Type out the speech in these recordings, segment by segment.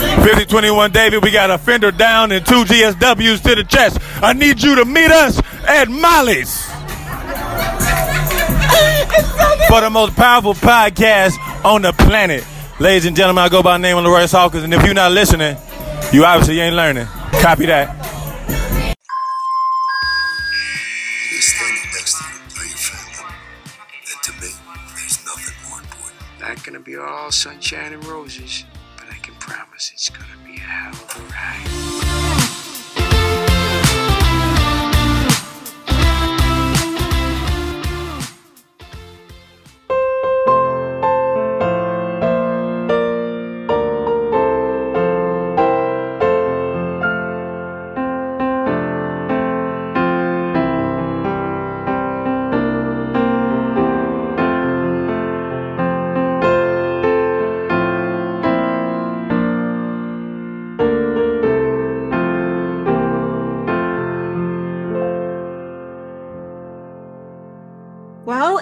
5021 David, we got a fender down and two GSWs to the chest. I need you to meet us at Molly's. For the most powerful podcast on the planet. Ladies and gentlemen, I go by the name of LaRoyce Hawkins, and if you're not listening, you obviously ain't learning. Copy that. Not gonna be all sunshine and roses, promise it's gonna be a hell of a ride.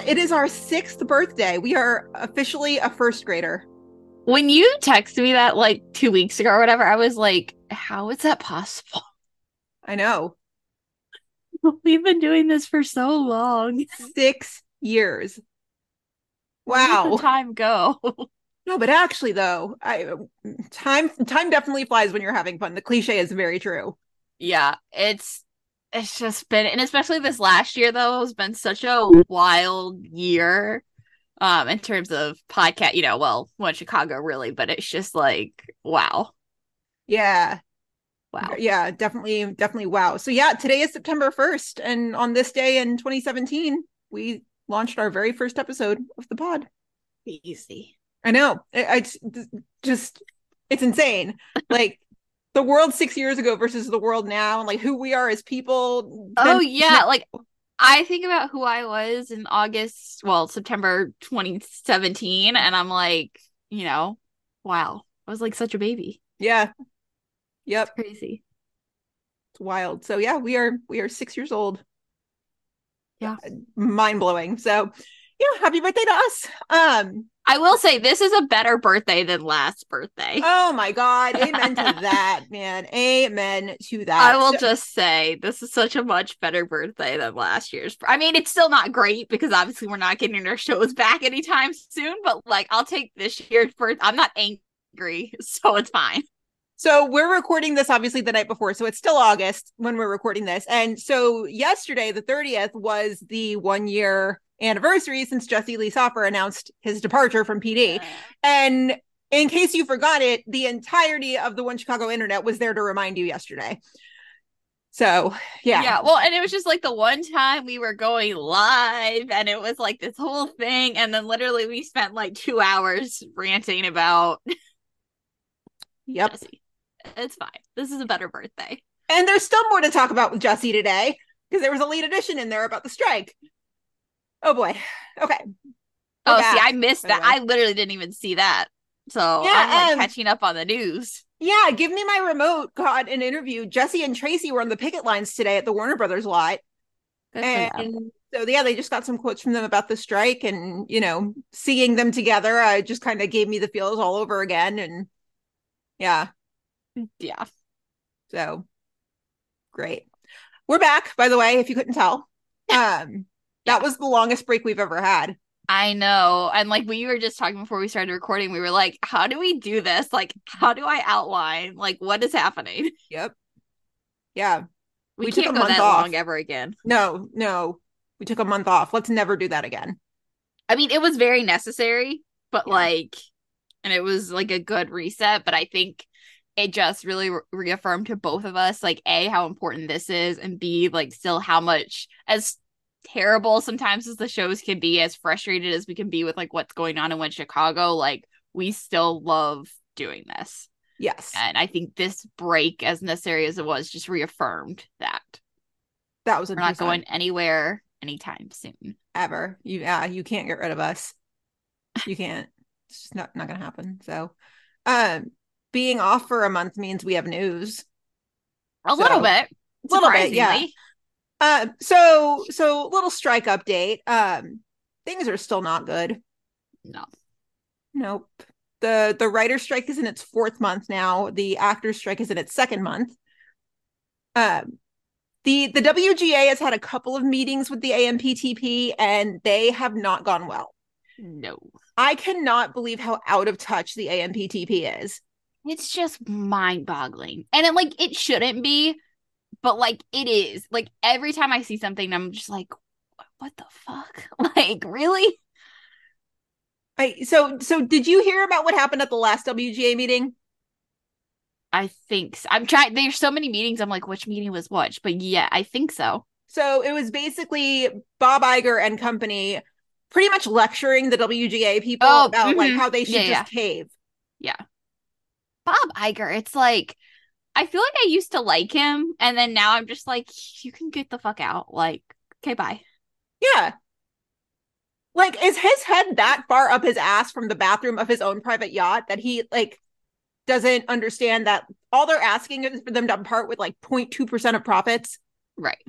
It is our sixth birthday. We are officially a first grader. When you texted me that like two weeks ago or whatever, I was like, how is that possible? I know. We've been doing this for so long. Six years. Where did Wow. the time go? No, but actually though, I time time definitely flies when you're having fun. The cliche is very true. yeah, it's it's just been and especially this last year though has been such a wild year um in terms of podcast, you know, well, one Chicago really, but it's just like wow. Yeah. Wow. Yeah, definitely definitely wow. So yeah, today is September 1st and on this day in 2017, we launched our very first episode of the pod. Easy. I know. I, I just it's insane. like the world 6 years ago versus the world now and like who we are as people. Oh then- yeah, like I think about who I was in August, well, September 2017, and I'm like, you know, wow, I was like such a baby. Yeah. Yep. Crazy. It's wild. So yeah, we are we are six years old. Yeah. Mind blowing. So yeah, happy birthday to us. Um I will say this is a better birthday than last birthday. oh my god, amen to that, man. Amen to that. I will So- just say this is such a much better birthday than last year's. I mean, it's still not great because obviously we're not getting our shows back anytime soon, but like I'll take this year's birth. I'm not angry, so it's fine. So we're recording this obviously the night before, so it's still August when we're recording this. And so yesterday, the 30th, was the one year anniversary since Jesse Lee Soffer announced his departure from PD. And in case you forgot it, the entirety of the One Chicago internet was there to remind you yesterday. So yeah. Yeah, well, and it was just like the one time we were going live, and it was like this whole thing, and then literally we spent like two hours ranting about Yep. Jesse. It's fine. This is a better birthday. And there's still more to talk about with Jesse today because there was a late edition in there about the strike. Oh boy. Okay. We're Oh, see, I missed that. I literally didn't even see that. So Yeah, I'm like um, catching up on the news. Yeah, give me my remote. Got an interview. Jesse and Tracy were on the picket lines today at the Warner Brothers lot. Good. And so yeah, they just got some quotes from them about the strike and you know, seeing them together, I just kind of gave me the feels all over again. And yeah, Yeah. so great. We're back, by the way, if you couldn't tell. Um that was the longest break we've ever had. I know. And like we were just talking before we started recording, we were like, how do we do this? Like, how do I outline? Like, what is happening? Yep. Yeah. We, We took can't a go month that off. long ever again. No, no. We took a month off. Let's never do that again. I mean, it was very necessary, but Yeah. like, and it was like a good reset. But I think it just really re- reaffirmed to both of us, like, A, how important this is, and B, like, still how much, as terrible sometimes as the shows can be, as frustrated as we can be with like what's going on in West Chicago, like, we still love doing this. Yes. And I think this break, as necessary as it was, just reaffirmed that That was a we're not going anywhere anytime soon. ever. You yeah, you can't get rid of us. You can't. It's just not not gonna happen. So um being off for a month means we have news. A little So, bit. little bit, yeah. Uh so so little strike update. Um things are still not good. No. Nope. the the writer strike is in its fourth month now. The actors strike is in its second month. Um, the the WGA has had a couple of meetings with the AMPTP, and they have not gone well. No. I cannot believe how out of touch the AMPTP is. It's just mind boggling. And it like it shouldn't be, but like it is. Like every time I see something, I'm just like, what the fuck? Like, really? I, so so did you hear about what happened at the last WGA meeting? I think so. I'm trying there's so many meetings. I'm like, which meeting was which? But yeah, I think so. So it was basically Bob Iger and company pretty much lecturing the WGA people Oh, about like mhm. how they should Yeah, just cave. Yeah. Bob Iger, it's like I feel like I used to like him, and then now I'm just like, you can get the fuck out. Like, okay, bye. Yeah. Like, is his head that far up his ass from the bathroom of his own private yacht that he like doesn't understand that all they're asking is for them to part with like 0.2% of profits? Right.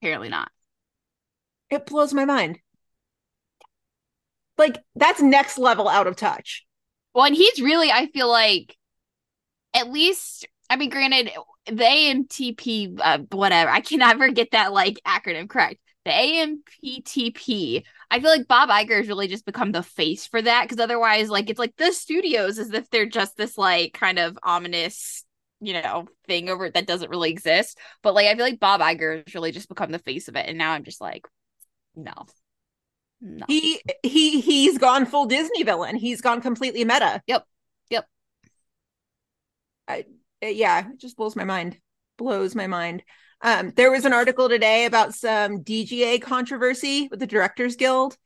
Apparently not. It blows my mind. Like, that's next level out of touch. Well, and he's really, I feel like, at least, I mean, granted, the AMTP, uh, whatever, I can never get that like acronym correct. The AMPTP, I feel like Bob Iger has really just become the face for that because otherwise, like, it's like the studios as if they're just this like kind of ominous, you know, thing over that doesn't really exist. But like, I feel like Bob Iger has really just become the face of it. And now I'm just like, no. No. He he he's gone full Disney villain. He's gone completely meta. Yep. Yep. I, uh, yeah, it just blows my mind. Blows my mind. Um, there was an article today about some DGA controversy with the Directors Guild.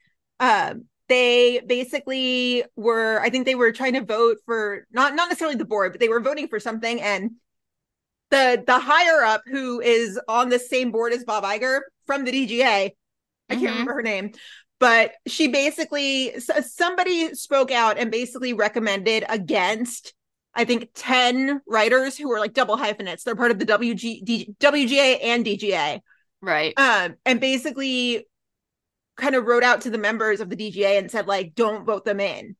Um, they basically were, I think they were trying to vote for not not necessarily the board, but they were voting for something, and the the higher up who is on the same board as Bob Iger from the DGA, I can't Mhm. remember her name, but she basically somebody spoke out and basically recommended against I think 10 writers who were like double hyphenates. They're part of the WG, D, WGA and DGA. Right. Um, and basically kind of wrote out to the members of the DGA and said, like, don't vote them in.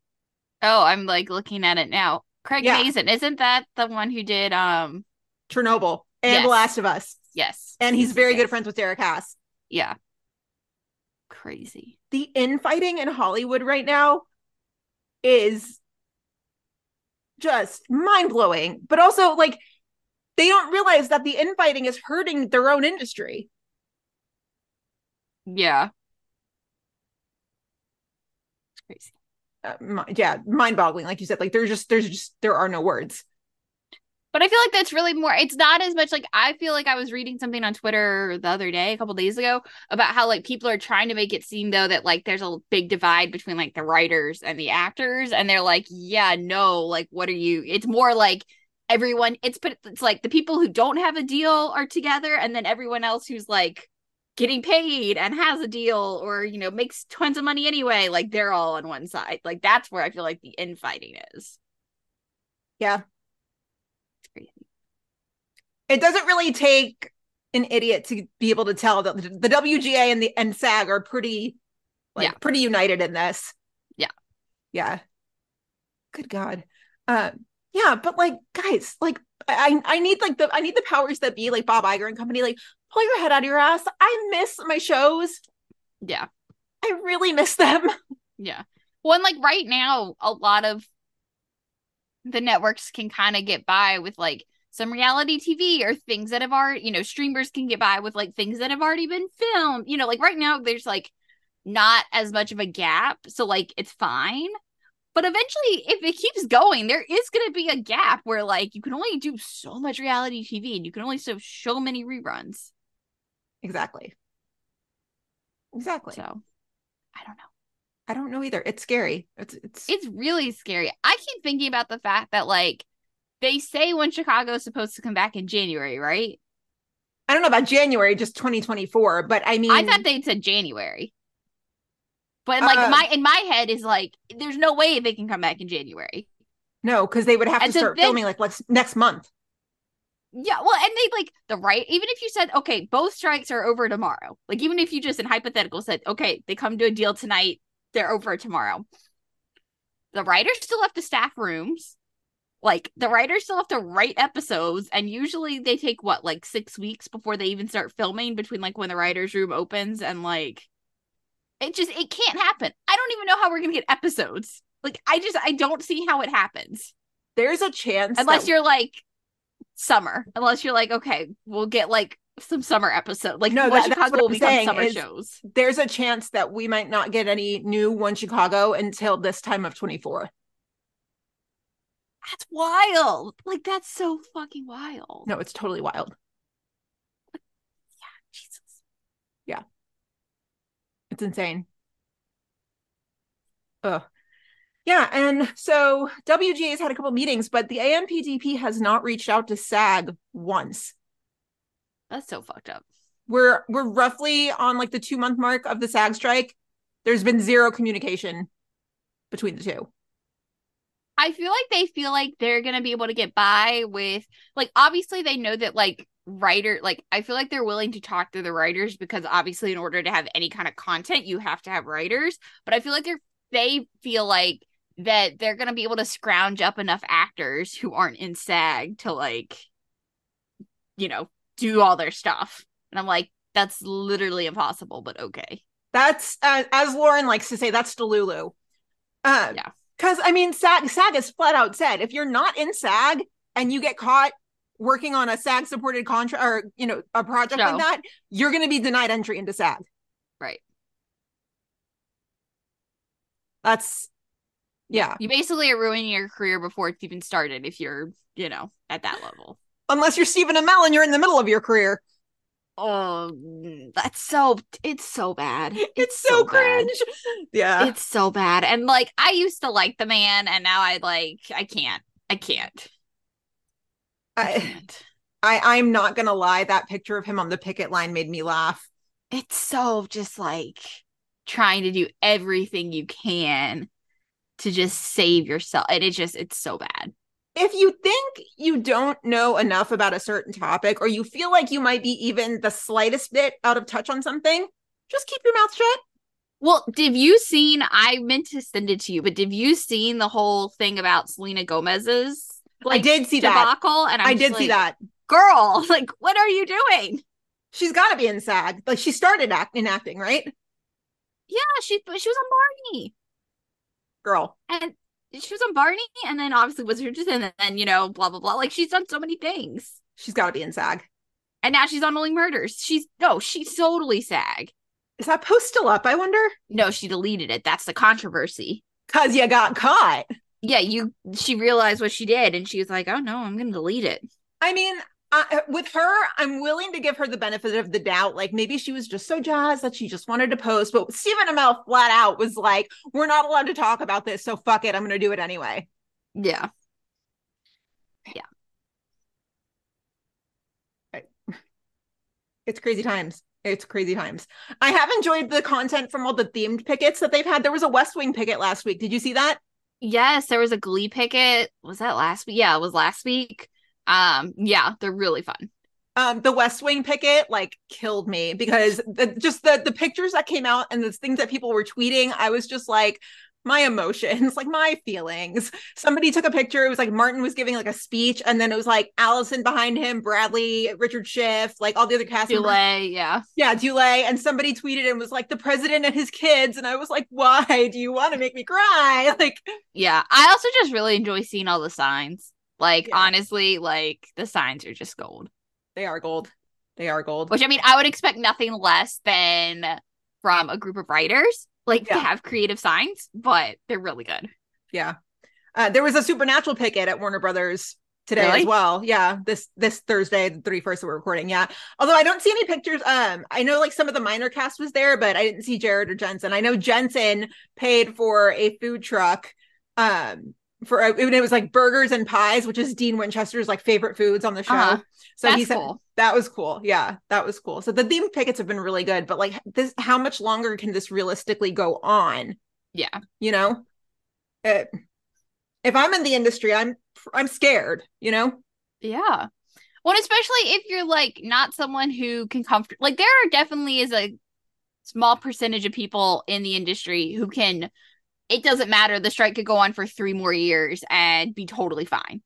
Oh, I'm like looking at it now. Craig Yeah. Mazin, isn't that the one who did um Chernobyl and Yes. The Last of Us. yes. And he's very yes. good friends with Derek Haas. Yeah. Crazy. The infighting in Hollywood right now is just mind blowing, but also like they don't realize that the infighting is hurting their own industry. Yeah. It's crazy. Uh, yeah, mind boggling. Like you said, like there's just, there's just, there are no words. But I feel like that's really more it's not as much like I feel like I was reading something on Twitter the other day, a couple days ago, about how like people are trying to make it seem though that like there's a big divide between like the writers and the actors and they're like, "Yeah, no, like what are you?" It's more like everyone it's but it's like the people who don't have a deal are together and then everyone else who's like getting paid and has a deal or you know makes tons of money anyway like they're all on one side like that's where i feel like the infighting is Yeah. It doesn't really take an idiot to be able to tell that the the WGA and the and SAG are pretty, like Yeah. pretty united in this. Yeah. Yeah. Good God. Uh, yeah, but like, guys, like, I I need like the I need the powers that be, like Bob Iger and company, like pull your head out of your ass. I miss my shows. yeah I really miss them. Yeah. Well, and like right now, a lot of the networks can kind of get by with like some reality TV or things that have already, you know, streamers can get by with like things that have already been filmed. You know, like right now, there's like not as much of a gap. So, like, it's fine. But eventually, if it keeps going, there is going to be a gap where like you can only do so much reality TV and you can only show so many reruns. Exactly. Exactly. So, I don't know. I don't know either. It's scary. It's it's it's really scary. I keep thinking about the fact that like they say when Chicago is supposed to come back in January, right? I don't know about January, just 2024, but I mean I thought they said January. But like Uh, my in my head is like there's no way they can come back in January. no, because they would have And to so start then- filming like next next month. Yeah, well, and they like the right even if you said okay, both strikes are over tomorrow. Like even if you just in hypothetical said okay, they come to a deal tonight, they're over tomorrow. the writers still have to staff rooms. Like the writers still have to write episodes, and usually they take what like six weeks before they even start filming between like when the writers' room opens and like it just it can't happen. I don't even know how we're gonna get episodes. Like I just I don't see how it happens There's a chance unless that- you're like summer. Unless you're like okay, we'll get like some summer episode. Like No, that- that's Chicago what will become saying summer shows. there's a chance that we might not get any new One Chicago until this time of 24. That's wild. Like that's so fucking wild. No, it's totally wild. Yeah, Jesus. Yeah. It's insane. Ugh. Yeah, and so WGA's had a couple meetings, but the AMPDP has not reached out to SAG once. That's so fucked up. We're we're roughly on like the two month mark of the SAG strike. There's been zero communication between the two. I feel like they feel like they're gonna be able to get by with like obviously they know that like writer like I feel like they're willing to talk to the writers because obviously in order to have any kind of content you have to have writers. But I feel like they're they feel like that they're gonna be able to scrounge up enough actors who aren't in SAG to like you know do all their stuff. And I'm like, that's literally impossible, but okay. That's uh, as Lauren likes to say, that's Delulu. Uh, Yeah. Because I mean, SAG SAG has flat out said if you're not in SAG and you get caught working on a SAG supported contract or you know a project No. like that, you're going to be denied entry into SAG. Right. That's yeah. You basically are ruining your career before it's even started if you're, you know, at that level. Unless you're Stephen Amell and you're in the middle of your career, Oh, mm, that's so it's so bad. it's, so, bad. cringe. Yeah. It's so bad. And like I used to like the man and now I like I can't. I can't. I I, can't. I I'm not gonna lie. That picture of him on the picket line made me laugh. It's so just like trying to do everything you can to just save yourself. And it's just it's so bad. If you think you don't know enough about a certain topic or you feel like you might be even the slightest bit out of touch on something, just keep your mouth shut. Well, did you seen? I meant to send it to you, but did you seen the whole thing about Selena Gomez's? I did see that. debacle, and I'm I did see that. Girl, like, what are you doing? She's got to be in SAG. Like she started act- in acting, right? Yeah, she she was on Barney, Girl. and she was on Barney, and then obviously was Richardson, and then you know, blah blah blah. Like she's done so many things, She's got to be in SAG. and now she's on Only Murders. She's no, she's totally SAG. Is that post still up? I wonder. No, she deleted it. That's the controversy. Cause you got caught. Yeah, you. She realized what she did, and she was like, "Oh no, I'm gonna delete it." I mean, uh, with her, I'm willing to give her the benefit of the doubt. Like maybe she was just so jazzed that she just wanted to post. But Stephen Amell flat out was like, "We're not allowed to talk about this, so fuck it. I'm going to do it anyway." Yeah. Yeah. It's crazy times. It's crazy times. I have enjoyed the content from all the themed pickets that they've had. There was a West Wing picket last week. Did you see that? Yes, there was a Glee picket. Was that last week? Yeah, it was last week. Um, yeah, they're really fun. Um, the West Wing picket like killed me because the, just the the pictures that came out and the things that people were tweeting, I was just like my emotions, like my feelings. Somebody took a picture. It was like Martin was giving like a speech, and then it was like Allison behind him, Bradley, Richard Schiff, like all the other cast members. Dulé, yeah. Yeah, Dulé. And somebody tweeted and was like, the president and his kids. And I was like, why do you want to make me cry? Like, Yeah. I also just really enjoy seeing all the signs. Like, Yeah. honestly, like the signs are just gold. they are gold. They are gold. Which I mean, I would expect nothing less than from a group of writers, like Yeah. to have creative signs, but they're really good. Yeah. Uh, there was a supernatural picket at Warner Brothers today Really? as well. Yeah. This this Thursday, the 31st that we're recording. Yeah. Although I don't see any pictures. Um, I know like some of the minor cast was there, but I didn't see Jared or Jensen. I know Jensen paid for a food truck. Um, for a, it was like burgers and pies, which is Dean Winchester's like favorite foods on the show. Uh-huh. So he That's said cool. that was cool. Yeah, that was cool. So the theme pickets have been really good, but like this, how much longer can this realistically go on? Yeah. You know, Uh, if I'm in the industry, I'm I'm scared. You know, Yeah. Well, especially if you're like not someone who can comfort like there are definitely is a small percentage of people in the industry who can it doesn't matter. The strike could go on for three more years and be totally fine.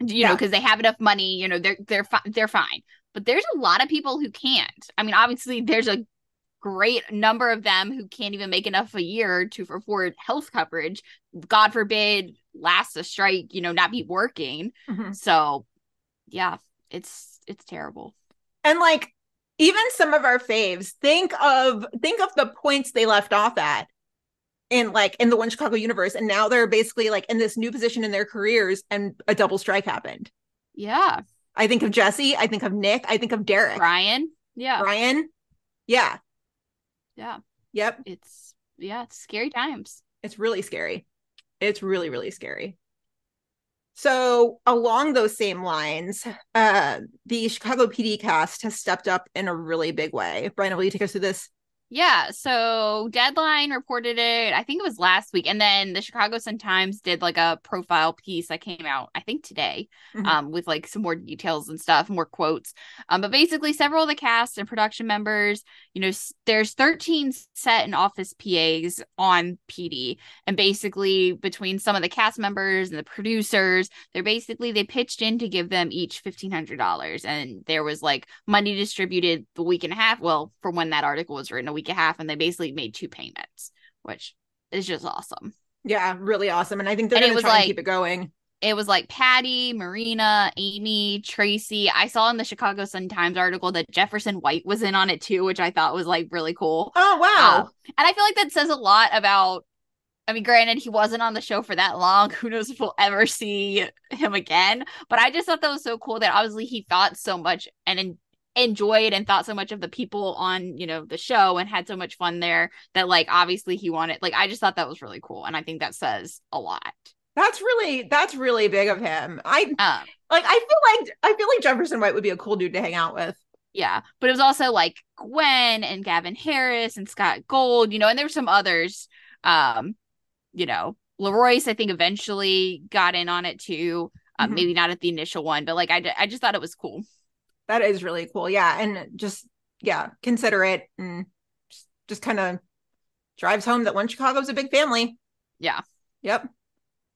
You know, because they have enough money. You know, they're they're fi- they're fine. But there's a lot of people who can't. I mean, obviously, there's a great number of them who can't even make enough a year to afford health coverage. God forbid, last a strike. You know, not be working. Mhm. So, yeah, it's it's terrible. And like even some of our faves, think of think of the points they left off at in like in the one Chicago universe, and now they're basically like in this new position in their careers, and a double strike happened. Yeah, I think of Jesse, I think of Nick, I think of Derek, Brian. Yeah, Brian. Yeah. yeah. Yep. It's yeah, it's scary times. It's really scary. It's really, really scary. So, along those same lines, uh, the Chicago PD cast has stepped up in a really big way. Brian, will you take us through this? Yeah, so Deadline reported it, I think it was last week, and then the Chicago Sun Times did like a profile piece that came out, I think today, Mhm. um, with like some more details and stuff, more quotes. Um, but basically, several of the cast and production members, you know, there's 13 set and office PAs on PD, and basically between some of the cast members and the producers, they're basically they pitched in to give them each $1,500, and there was like money distributed the week and a half. Well, from when that article was written, week and a half, and they basically made two payments, which is just awesome. Yeah, really awesome. And I think they're going to try like- and keep it going. It was like Patty, Marina, Amy, Tracy. I saw in the Chicago Sun Times article that Jefferson White was in on it too, which I thought was like really cool. Oh, wow. Um, and I feel like that says a lot about. I mean, granted, he wasn't on the show for that long. Who knows if we'll ever see him again? But I just thought that was so cool that obviously he thought so much and enjoyed and thought so much of the people on you know the show and had so much fun there that like obviously he wanted like I just thought that was really cool and I think that says a lot. that's really that's really big of him. I Um, like I feel like I feel like Jefferson White would be a cool dude to hang out with. Yeah, but it was also like Gwen and Gavin Harris and Scott Gold, you know, and there were some others. Um, you know, LaRoyce, I think eventually got in on it too. Um, Mhm. maybe not at the initial one, but like I, I just thought it was cool. That is really cool. Yeah, and just yeah, considerate and just, just kind of drives home that one Chicago's a big family. Yeah. Yep.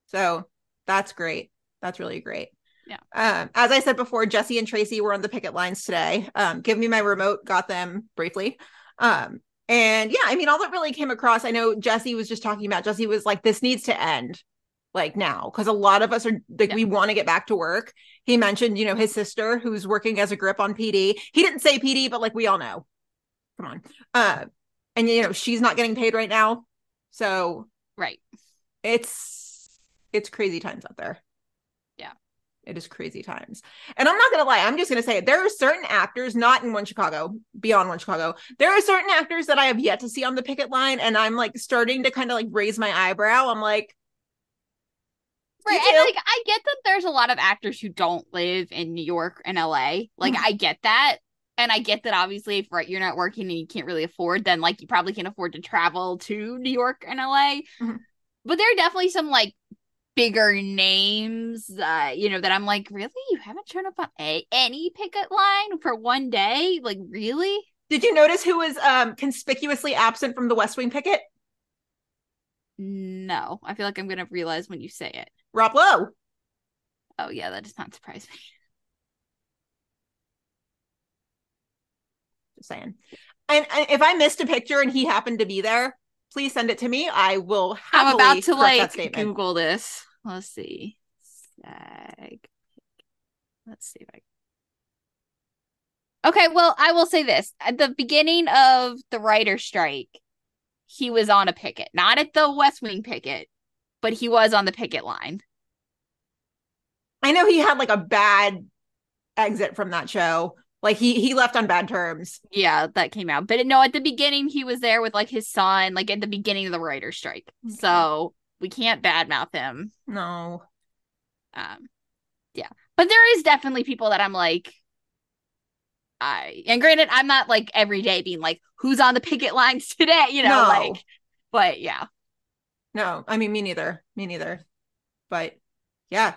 So that's great. That's really great. Yeah. Um, as I said before, Jesse and Tracy were on the picket lines today. Um, give me my remote, got them briefly. Um, and yeah, I mean, all that really came across. I know Jesse was just talking about. Jesse was like, "This needs to end." Like now because a lot of us are like Yeah. we want to get back to work he mentioned you know his sister who's working as a grip on pd he didn't say pd but like we all know come on uh and you know she's not getting paid right now so Right. it's it's crazy times out there Yeah. it is crazy times and i'm not gonna lie i'm just gonna say it. there are certain actors not in one chicago beyond one chicago there are certain actors that i have yet to see on the picket line and i'm like starting to kind of like raise my eyebrow i'm like Right. And like I get that there's a lot of actors who don't live in New York and LA. Like Mhm. I get that. And I get that obviously if right you're not working and you can't really afford, then like you probably can't afford to travel to New York and LA. Mhm. But there are definitely some like bigger names, uh, you know, that I'm like, really? You haven't shown up on a any picket line for one day? Like, really? Did you notice who was um conspicuously absent from the West Wing picket? No. I feel like I'm gonna realize when you say it. Rob Lowe. Oh yeah, that does not surprise me. Just saying. And, and if I missed a picture and he happened to be there, please send it to me. I will. I'm about to like. Google this. Let's see. Sag. Let's see if I. Okay, well, I will say this. At the beginning of the writer strike, he was on a picket. Not at the West Wing picket, but he was on the picket line. I know he had like a bad exit from that show. Like he he left on bad terms. Yeah, that came out. But no, at the beginning he was there with like his son, like at the beginning of the writer strike. Okay. So we can't badmouth him. No. Um, yeah, but there is definitely people that I'm like, I and granted, I'm not like every day being like, who's on the picket lines today, you know, No. like, but yeah, No. I mean me neither. Me neither. But yeah.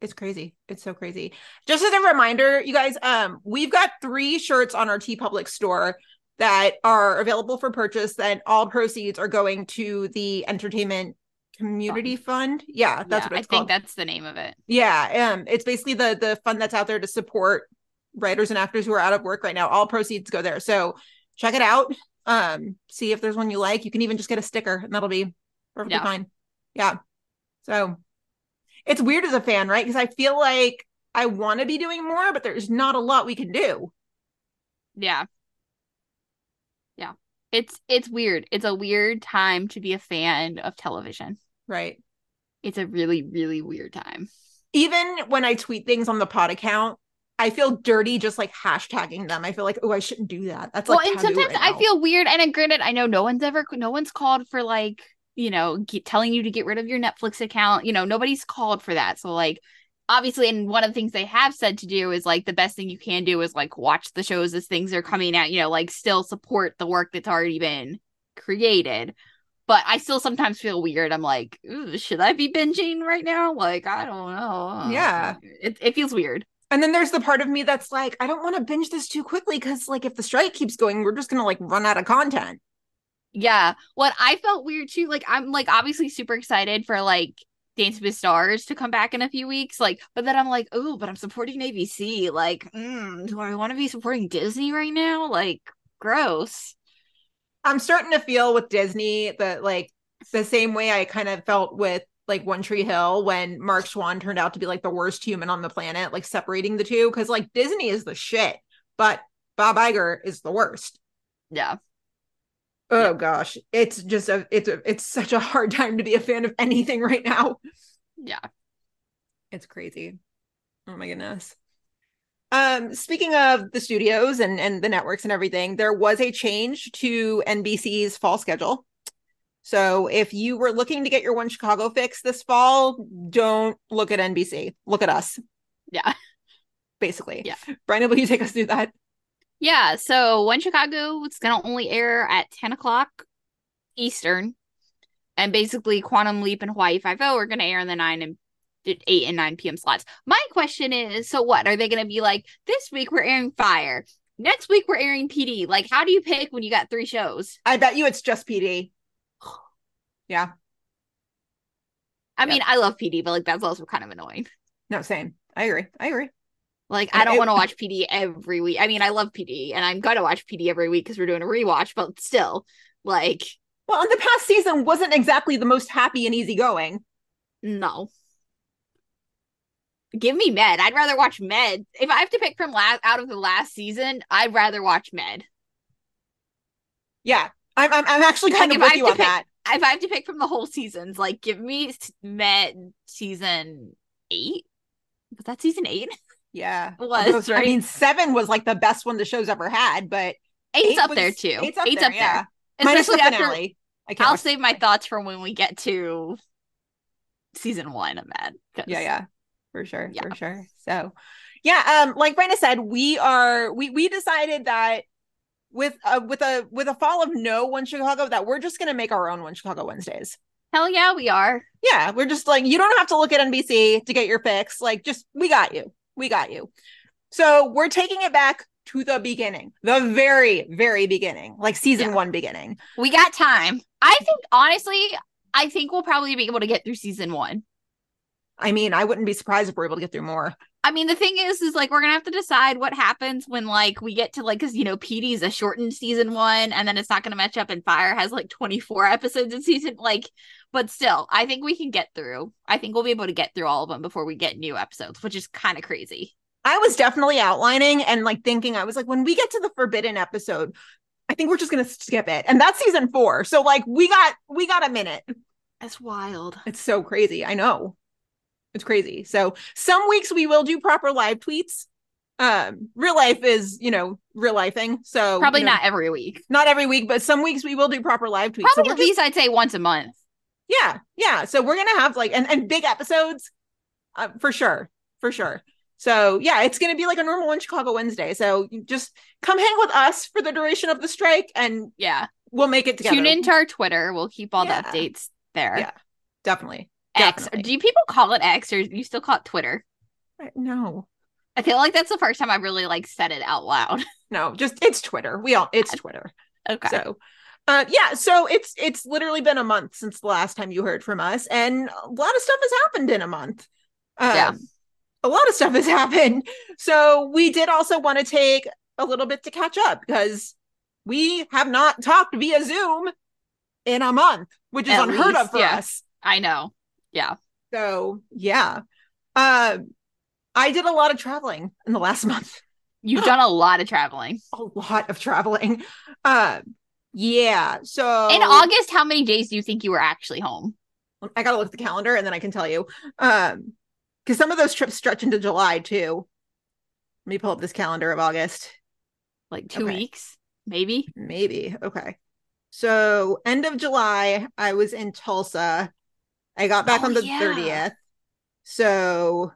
It's crazy. It's so crazy. Just as a reminder, you guys, um, we've got three shirts on our TeePublic store. that are available for purchase. Then all proceeds are going to the entertainment community fund. Yeah, that's Yeah, what I it's think that's the name of it. Yeah, um, it's basically the the fund that's out there to support writers and actors who are out of work right now. All proceeds go there. So check it out. Um, see if there's one you like. You can even just get a sticker, and that'll be perfectly Yeah. fine. Yeah. So it's weird as a fan, right? Because I feel like I want to be doing more, but there's not a lot we can do. Yeah. Yeah. It's it's weird. It's a weird time to be a fan of television. Right. It's a really, really weird time. Even when I tweet things on the pod account, I feel dirty just like hashtagging them. I feel like, oh, I shouldn't do that. That's well, like and sometimes right I now. feel weird. And granted, I know no one's ever, no one's called for like, you know, get, telling you to get rid of your Netflix account. You know, nobody's called for that. So like, obviously, and one of the things they have said to do is like the best thing you can do is like watch the shows as things are coming out. You know, like still support the work that's already been created. But I still sometimes feel weird. I'm like, should I be binging right now? Like, I don't know. Yeah. it it feels weird. And then there's the part of me that's like, I don't want to binge this too quickly because, like, if the strike keeps going, we're just gonna like run out of content. Yeah. What I felt weird too, like I'm like obviously super excited for like Dance with Stars to come back in a few weeks. Like, but then I'm like, oh, but I'm supporting ABC. Like, mm, do I want to be supporting Disney right now? Like, gross. I'm starting to feel with Disney that like the same way I kind of felt with like One Tree Hill when Mark Schwahn turned out to be like the worst human on the planet, like separating the two because like Disney is the shit, but Bob Iger is the worst. Yeah. Oh gosh, it's just a it's a it's such a hard time to be a fan of anything right now. Yeah. It's crazy. Oh my goodness. Um, speaking of the studios and and the networks and everything, there was a change to NBC's fall schedule. So if you were looking to get your One Chicago fix this fall, don't look at NBC. Look at us, Yeah. basically. Yeah. Brian, will you take us through that? Yeah. So One Chicago, it's gonna only air at 10 o'clock Eastern. And basically Quantum Leap and Hawaii Five O are gonna air in the nine and eight and nine PM slots. My question is, so what? Are they gonna be like, this week we're airing fire? Next week we're airing PD. Like, how do you pick when you got three shows? I bet you it's just PD. Yeah, I Yep. mean, I love PD, but like that's also kind of annoying. no, same. I agree. I agree. Like, I don't want to watch PD every week. I mean, I love PD and I'm gonna watch PD every week because we're doing a rewatch, but still, like, Well, and the past season wasn't exactly the most happy and easygoing. no. Give me Med. I'd rather watch Med. If I have to pick from last out of the last season, I'd rather watch Med. Yeah, I'm I'm, I'm actually kind Like, of with you on pick- that. If I have to pick from the whole seasons, like give me Med season eight. Was that season eight? Yeah, was, Those- I mean, seven was like the best one the show's ever had, but Eight's eight up was- there too. Eight's up there. yeah. there. Minus the Especially after finale. I can't I'll save my thoughts for when we get to season one of. 'cause- Yeah, yeah, for sure, Yeah. for sure. So, yeah, um, like Brenda said, we are we we decided that with uh with a with a fall of no one Chicago that we're just gonna make our own one Chicago Wednesdays. Hell yeah, we are. Yeah, we're just like you don't have to look at NBC to get your fix. Like, just we got you, we got you. So we're taking it back to the beginning, the very very beginning, like season Yeah. one beginning. We got time. I think honestly, I think we'll probably be able to get through season one. I mean, I wouldn't be surprised if we're able to get through more. I mean, the thing is, is like we're gonna have to decide what happens when like we get to like because you know PD's a shortened season one, and then it's not gonna match up. And Fire has like twenty four episodes in season like, but still, I think we can get through. I think we'll be able to get through all of them before we get new episodes, which is kind of crazy. I was definitely outlining and like thinking, I was like, when we get to the forbidden episode, I think we're just gonna skip it. And that's season four. So like we got we got a minute. That's wild. It's so crazy. I know. It's crazy. So some weeks we will do proper live tweets. Um, real life is, you know, real life thing. So Probably you know, not every week. not every week, but some weeks we will do proper live tweets. Probably so at just, least I'd say once a month. Yeah, yeah. So we're gonna have like and, and big episodes, uh, for sure, for sure. So yeah, it's gonna be like a normal one Chicago Wednesday. So just come hang with us for the duration of the strike, and Yeah. we'll make it together. Tune into our Twitter. We'll keep all Yeah. the updates there. Yeah. definitely. X. Definitely. Do people call it X or you still call it Twitter? No, I feel like that's the first time I really like said it out loud. No, just it's Twitter. We all it's Twitter. Okay. So uh yeah, so it's it's literally been a month since the last time you heard from us, and a lot of stuff has happened in a month. Um, Yeah. a lot of stuff has happened. So we did also want to take a little bit to catch up because we have not talked via Zoom in a month, which is At unheard of least, for yeah. us. I know. Yeah. So yeah. Um I did a lot of traveling in the last month. You've done a lot of traveling. A lot of traveling. Uh yeah. So In August, how many days do you think you were actually home? I gotta look at the calendar and then I can tell you. Um because some of those trips stretch into July too. Let me pull up this calendar of August. Like two Okay. weeks, maybe? Maybe. Okay. So end of July, I was in Tulsa. I got back Oh, on the yeah. 30th. So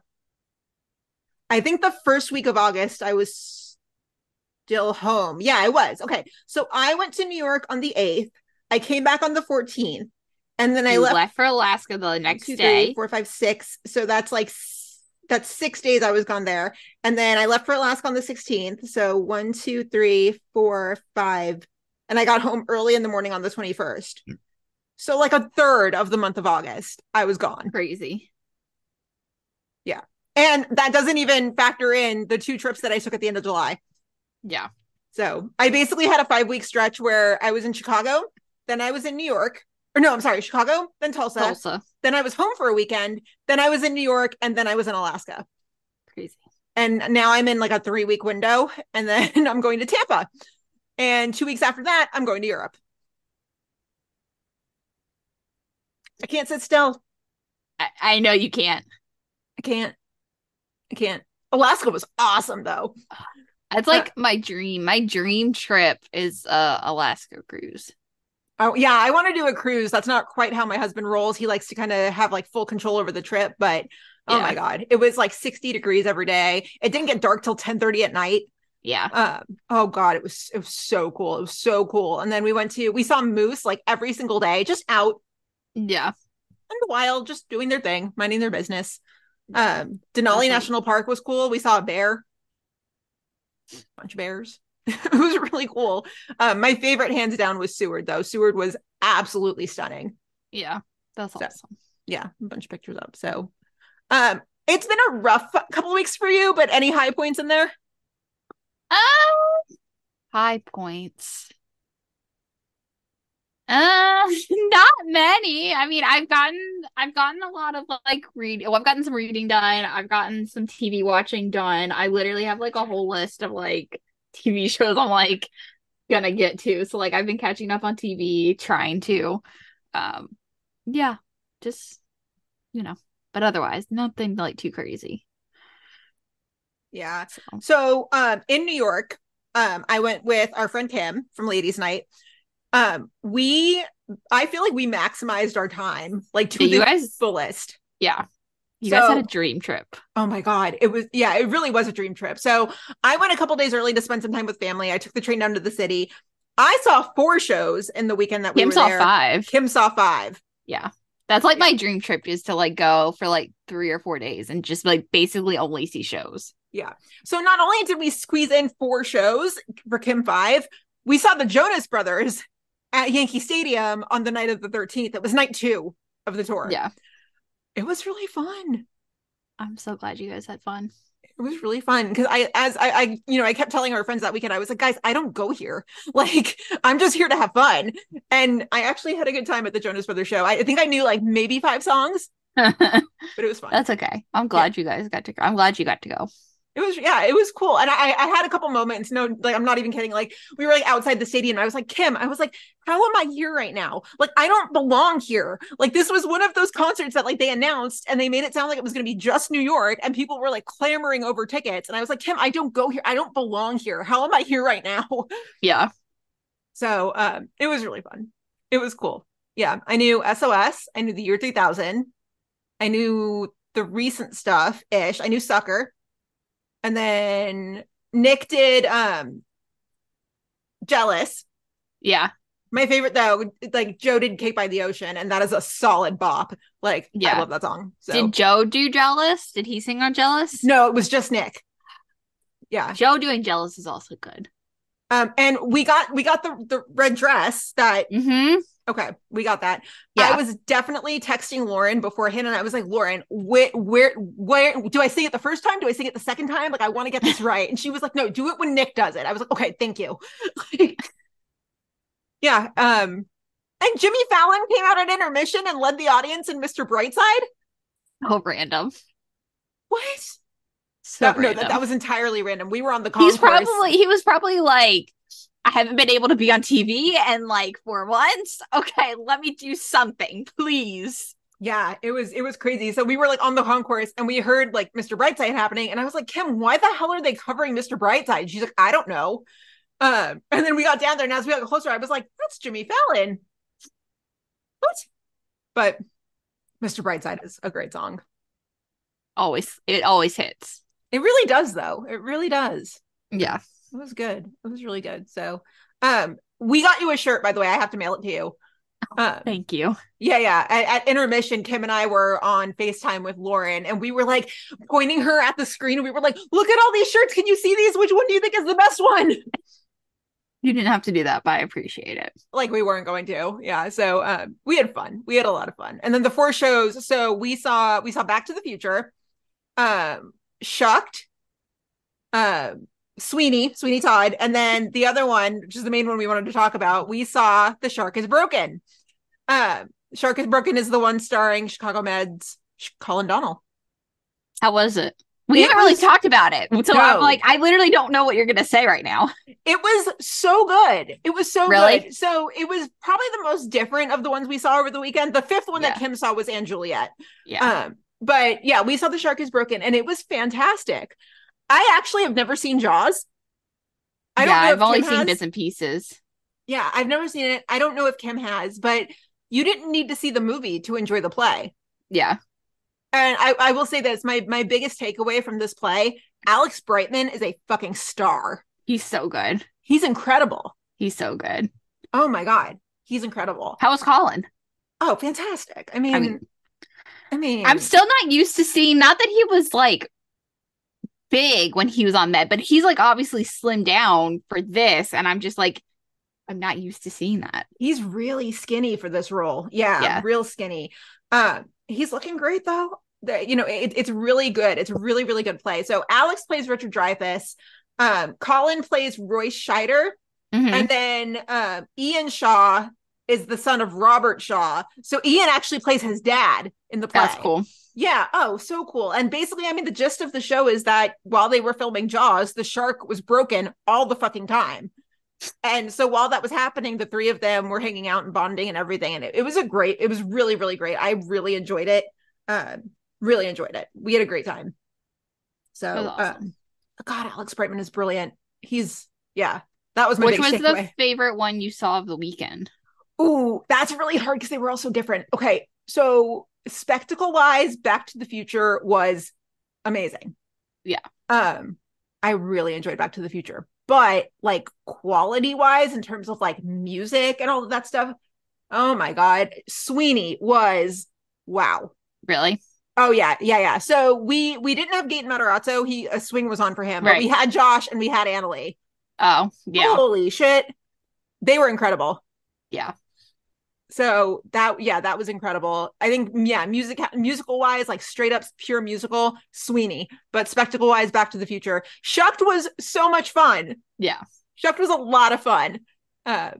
I think the first week of August, I was still home. Yeah, I was. Okay. So I went to New York on the 8th. I came back on the 14th. And then I left, left, for Alaska the next two, day. three, four, five, six. So that's like that's six days I was gone there. And then I left for Alaska on the 16th. So one, two, three, four, five. And I got home early in the morning on the 21st. Hmm. So like a third of the month of August, I was gone. Crazy. Yeah. And that doesn't even factor in the two trips that I took at the end of July. Yeah. So I basically had a five week stretch where I was in Chicago, then I was in New York. Or no, I'm sorry, Chicago, then Tulsa, Tulsa. then I was home for a weekend, then I was in New York, and then I was in Alaska. Crazy. and now I'm in like a three week window, and then I'm going to Tampa, and two weeks after that, I'm going to Europe. I can't sit still. I, I know you can't. I can't. I can't. Alaska was awesome though. It's like my dream. My dream trip is a Alaska cruise. Oh yeah, I want to do a cruise. That's not quite how my husband rolls. He likes to kind of have like full control over the trip, but oh Yeah. my god, it was like 60 degrees every day. It didn't get dark till 10 30 at night. Yeah. um oh god it was it was so cool it was so cool and then we went to we saw moose like every single day just out Yeah. in the wild just doing their thing minding their business um denali national park was cool we saw a bear bunch of bears it was really cool um my favorite hands down was seward though seward was absolutely stunning Yeah. That's So- awesome. yeah a bunch of pictures up so um it's been a rough couple weeks for you but any high points in there Um, high points. Uh, not many. I mean, I've gotten I've gotten a lot of like read. Well, I've gotten some reading done. I've gotten some TV watching done. I literally have like a whole list of like TV shows I'm like gonna get to. So like I've been catching up on TV, trying to. Um, yeah, just you know. But otherwise, nothing like too crazy. yeah So So um in New York, um I went with our friend Kim from Ladies Night. Um we I feel like we maximized our time like to you the guys- fullest. yeah, you guys had a dream trip. Oh my god, it was yeah, it really was a dream trip. So I went a couple days early to spend some time with family. I took the train down to the city. I saw four shows in the weekend that we Kim were saw there. five. Kim saw five. Yeah. That's like Yeah. my dream trip is to like go for like three or four days and just like basically only see shows. Yeah so not only did we squeeze in four shows for Kim Five, we saw the Jonas Brothers at Yankee Stadium on the night of the 13th. It was night two of the tour. Yeah. It was really fun. I'm so glad you guys had fun. It was really fun because I, as I, I, you know, I kept telling our friends that weekend, I was like, guys, I don't go here. Like, I'm just here to have fun. And I actually had a good time at the Jonas Brothers show. I, I think I knew like maybe five songs, but it was fun. That's okay. I'm glad you guys got to go. I'm glad you got to go. It was yeah, it was cool. And I I had a couple moments. No, like I'm not even kidding. Like we were like outside the stadium. And I was like, Kim, I was like, how am I here right now? Like I don't belong here. Like this was one of those concerts that like they announced and they made it sound like it was gonna be just New York and people were like clamoring over tickets. And I was like, Kim, I don't go here. I don't belong here. How am I here right now? Yeah. So um it was really fun. It was cool. Yeah. I knew SOS, I knew the year 3000. I knew the recent stuff ish. I knew Sucker. And then Nick did um Jealous. Yeah. My favorite though, like Joe did Cake by the Ocean, and that is a solid bop. Like, Yeah. I love that song. So Did Joe do Jealous? Did he sing on Jealous? no, it was just Nick. Yeah. Joe doing Jealous is also good. Um, and we got we got the the red dress that Mm-hmm. Okay, we got that. Yeah. I was definitely texting Lauren beforehand, and I was like, Lauren, where where where do I sing it the first time? Do I sing it the second time? Like, I want to get this right. And she was like, No, do it when Nick does it. I was like, Okay, thank you. yeah. Um, and Jimmy Fallon came out at intermission and led the audience in Mr. Brightside. Oh, random. What? So That- no, that, that was entirely random. We were on the concourse. He's probably he was probably like, I haven't been able to be on TV and like for once. Okay, let me do something, please. Yeah, it was it was crazy. So we were like on the concourse and we heard like Mr. Brightside happening, and I was like, Kim, why the hell are they covering Mr. Brightside? She's like, I don't know. Um, and then we got down there, and as we got closer, I was like, that's Jimmy Fallon. What? But Mr. Brightside is a great song. Always, it always hits. It really does, though. It really does. Yeah. It was good. It was really good. So, um, we got you a shirt, by the way. I have to mail it to you. Um, Thank you. Yeah, yeah. At, at intermission, Kim and I were on FaceTime with Lauren, and we were like pointing her at the screen. We were like, "Look at all these shirts. Can you see these? Which one do you think is the best one?" You didn't have to do that, but I appreciate it. like we weren't going to. Yeah. So um, we had fun. We had a lot of fun. And then the four shows. So we saw we saw Back to the Future, um, Shucked, um, Sweeney, Sweeney Todd, and then the other one, which is the main one we wanted to talk about. We saw The Shark is Broken. Um, Shark is Broken is the one starring Chicago Med's Colin Donnell. How was it? We It haven't really talked about it. So No. I'm like, I literally don't know what you're gonna say right now. It was so good. It was so Really? good. So it was probably the most different of the ones we saw over the weekend. The fifth one that Kim saw was & Juliet. Yeah. Um, but yeah, we saw The Shark is Broken and it was fantastic. I actually have never seen Jaws. I don't yeah, know I've if only Kim seen has. bits and pieces. Yeah, I've never seen it. I don't know if Kim has, but you didn't need to see the movie to enjoy the play. Yeah. And I, I will say this my my biggest takeaway from this play, Alex Brightman is a fucking star. He's so good. He's incredible. He's so good. Oh my god. He's incredible. How was Colin? Oh, fantastic. I mean, I mean, mean, I'm still not used to seeing not that he was like big when he was on Med, but he's like obviously slimmed down for this. And I'm just like, I'm not used to seeing that. he's really skinny for this role. Yeah, Yeah. real skinny. Uh, he's looking great though. The, you know, it, it's really good. It's really, really good play. So Alex plays Richard Dreyfuss. Um, Colin plays Roy Scheider, Mhm. and then um, Ian Shaw is the son of Robert Shaw. So Ian actually plays his dad in the play. That's cool. Yeah. Oh, so cool. And basically, I mean, the gist of the show is that while they were filming Jaws, the shark was broken all the fucking time. And so while that was happening, the three of them were hanging out and bonding and everything. And it, it was a great, it was really, really great. I really enjoyed it. Um, really enjoyed it. We had a great time. So, That awesome. um, God, Alex Brightman is brilliant. He's, yeah, that was my Which was the favorite one you saw of the weekend? Ooh, that's really hard because they were all so different. Okay, so spectacle wise, Back to the Future was amazing. Yeah. Um, I really enjoyed Back to the Future, but like quality wise, in terms of like music and all of that stuff, oh my god, Sweeney was wow. Really? Oh yeah, yeah, yeah. So we we didn't have Gaten Matarazzo. He a swing was on for him, but Right. we had Josh and we had Annaleigh. Oh, yeah. Holy shit, they were incredible. Yeah. So that yeah that was incredible. I think yeah music musical wise like straight up pure musical sweeney. But spectacle wise back to the future. Shucked was so much fun. Yeah. shucked was a lot of fun. Uh,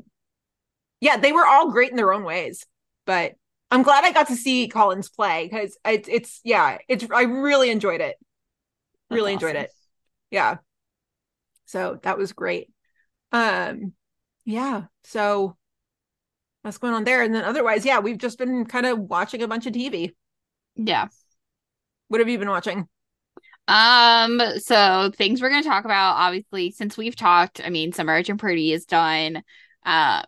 yeah they were all great in their own ways. But i'm glad i got to see Colin's play because it's it's yeah it's i really enjoyed it. That's really enjoyed awesome. it. Yeah. So that was great. Um yeah. So that's going on there and then otherwise yeah we've just been kind of watching a bunch of tv Yeah. what have you been watching Um, so things we're gonna talk about, obviously, since we've talked, I mean, Summer and Pretty is done. Uh,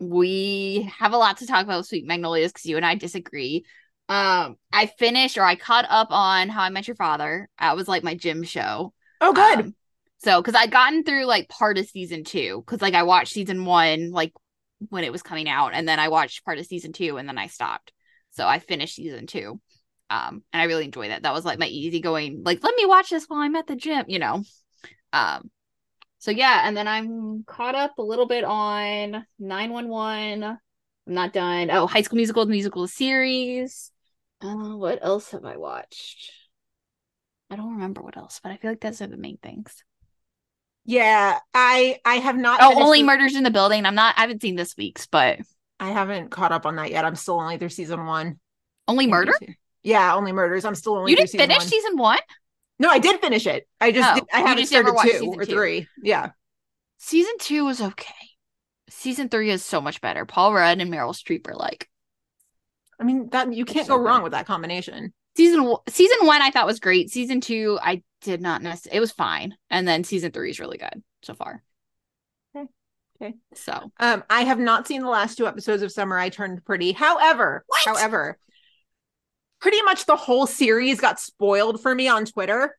we have a lot to talk about with Sweet Magnolias because you and I disagree. Um, I finished or I caught up on How I Met Your Father. That was like my gym show. oh good Um, so, because I'd gotten through like part of season two, because like I watched season one like when it was coming out, and then I watched part of season two, and then I stopped. So I finished season two, um, and I really enjoyed that That was like my easygoing, like let me watch this while I'm at the gym, you know. Um, So yeah, and then I'm caught up a little bit on 911. I'm not done. Oh, High School Musical, the musical series. Uh, what else have I watched? I don't remember what else, but I feel like those are the main things. Yeah, I I have not. Oh, only the- Murders in the Building. I'm not. I haven't seen this week's, but I haven't caught up on that yet. I'm still only through season one. only Murder. Yeah, only murders. I'm still only. You didn't season finish one. season one. No, I did finish it. I just Oh, did, I haven't just started two or two. three. Yeah, Season two was okay. Season three is so much better. Paul Rudd and Meryl Streep are like I mean that you can't so go wrong good. with that combination. season season one I thought was great. Season two I did not necessarily. It was fine, and then season three is really good so far. Okay. Okay. So Um, I have not seen the last two episodes of Summer I Turned Pretty. However, What? however, pretty much the whole series got spoiled for me on Twitter.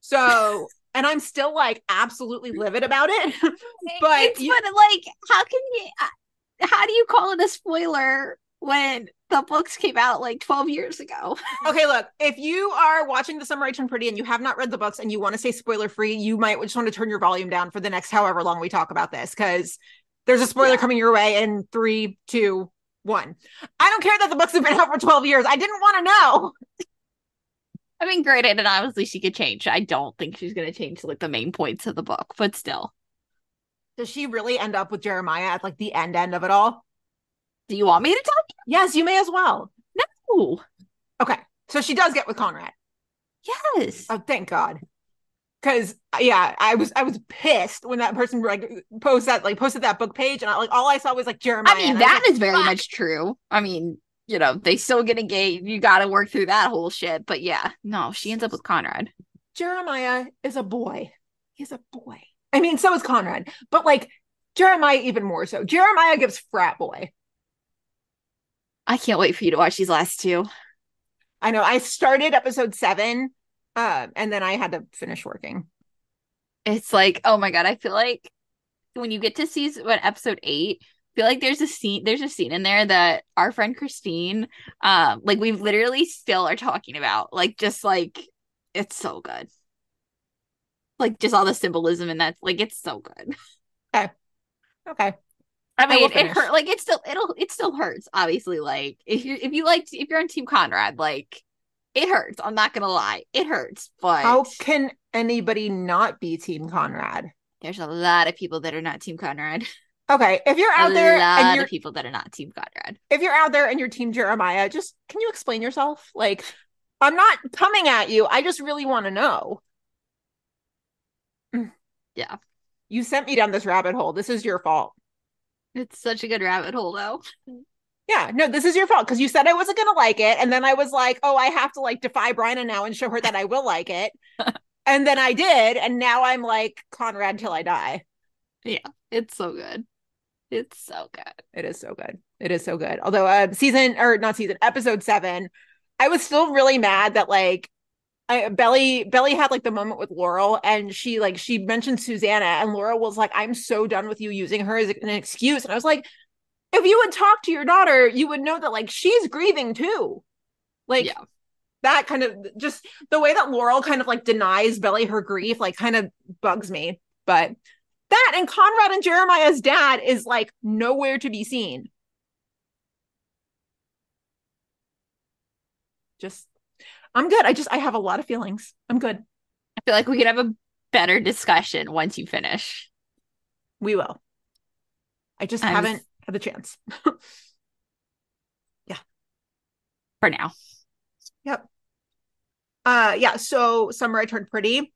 So, and I'm still like absolutely livid about it. But it's, you- but like, how can you? uh, How do you call it a spoiler when the books came out like twelve years ago? okay, look, if you are watching the Summer I Turned Pretty and you have not read the books and you want to stay spoiler free, you might just want to turn your volume down for the next however long we talk about this because there's a spoiler Yeah. coming your way in three, two, one. I don't care that the books have been out for 12 years. I didn't want to know. I mean, granted, and obviously she could change. I don't think she's gonna change like the main points of the book, but still. Does she really end up with Jeremiah at like the end end of it all? Do you want me to talk? Yes, you may as well. No. Okay. So she does get with Conrad. Yes. Oh, thank God. Cause uh, yeah, I was I was pissed when that person like posted that like posted that book page and I like all I saw was like Jeremiah. I mean, and I like, is very "Fuck." much true. I mean, you know, they still get engaged. You got to work through that whole shit. But yeah, no, she ends up with Conrad. Jeremiah is a boy. He's a boy. I mean, so is Conrad, but like Jeremiah even more so. Jeremiah gives frat boy. I can't wait for you to watch these last two. I know. I started episode seven, uh, and then I had to finish working. It's like, oh my god, I feel like when you get to season what episode eight, I feel like there's a scene there's a scene in there that our friend Christine, um, like we literally still are talking about. Like just like it's so good. Like just all the symbolism and that, like it's so good. Okay. Okay. I mean, it hurt. Like it still, it'll, it still hurts. Obviously, like if you if you like if you're on Team Conrad, like it hurts. I'm not gonna lie, it hurts. But How can anybody not be Team Conrad? there's a lot of people that are not Team Conrad. Okay, if you're A out there lot and you're of people that are not Team Conrad. if you're out there and you're Team Jeremiah, just can you explain yourself? Like, I'm not coming at you. I just really want to know. Yeah. You sent me down this rabbit hole. This is your fault. It's such a good rabbit hole, though. Yeah, no, this is your fault because you said I wasn't gonna like it, and then I was like, oh, I have to like defy Bryna now and show her that I will like it. and then I did, and now I'm like Conrad till I die. Yeah, it's so good. It's so good. It is so good. It is so good. Although uh season or not season, episode seven, I was still really mad that like I Belly Belly had like the moment with Laurel and she like she mentioned Susannah and Laurel was like, I'm so done with you using her as an excuse. And I was like, if you would talk to your daughter, you would know that like she's grieving too. Like Yeah. that kind of just the way that Laurel kind of like denies Belly her grief, like kind of bugs me. But that and Conrad and Jeremiah's dad is like nowhere to be seen. Just, I'm good. I just, I have a lot of feelings. I'm good. I feel like we could have a better discussion once you finish. We will. I just I'm- haven't had the chance. Yeah. For now, Yep. Uh, yeah. So summer I turned pretty.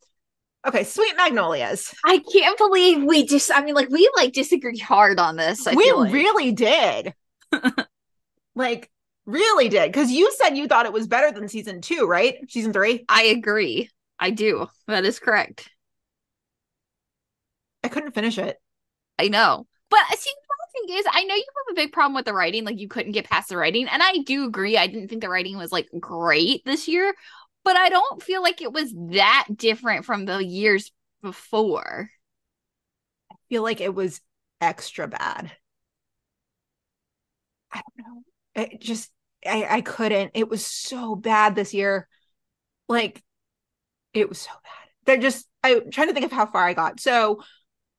Okay, sweet magnolias. I can't believe we just. I mean, like we like disagree hard on this. I we like. really did. like, really did. Because you said you thought it was better than season two, right? Season three. I agree. I do. That is correct. I couldn't finish it. I know. But uh, see, the thing is, I know you have a big problem with the writing. Like you couldn't get past the writing, and I do agree. I didn't think the writing was like great this year, but I don't feel like it was that different from the years before. I feel like it was extra bad. I don't know. It just I I couldn't. It was so bad this year. Like it was so bad. They're just I'm trying to think of how far I got. So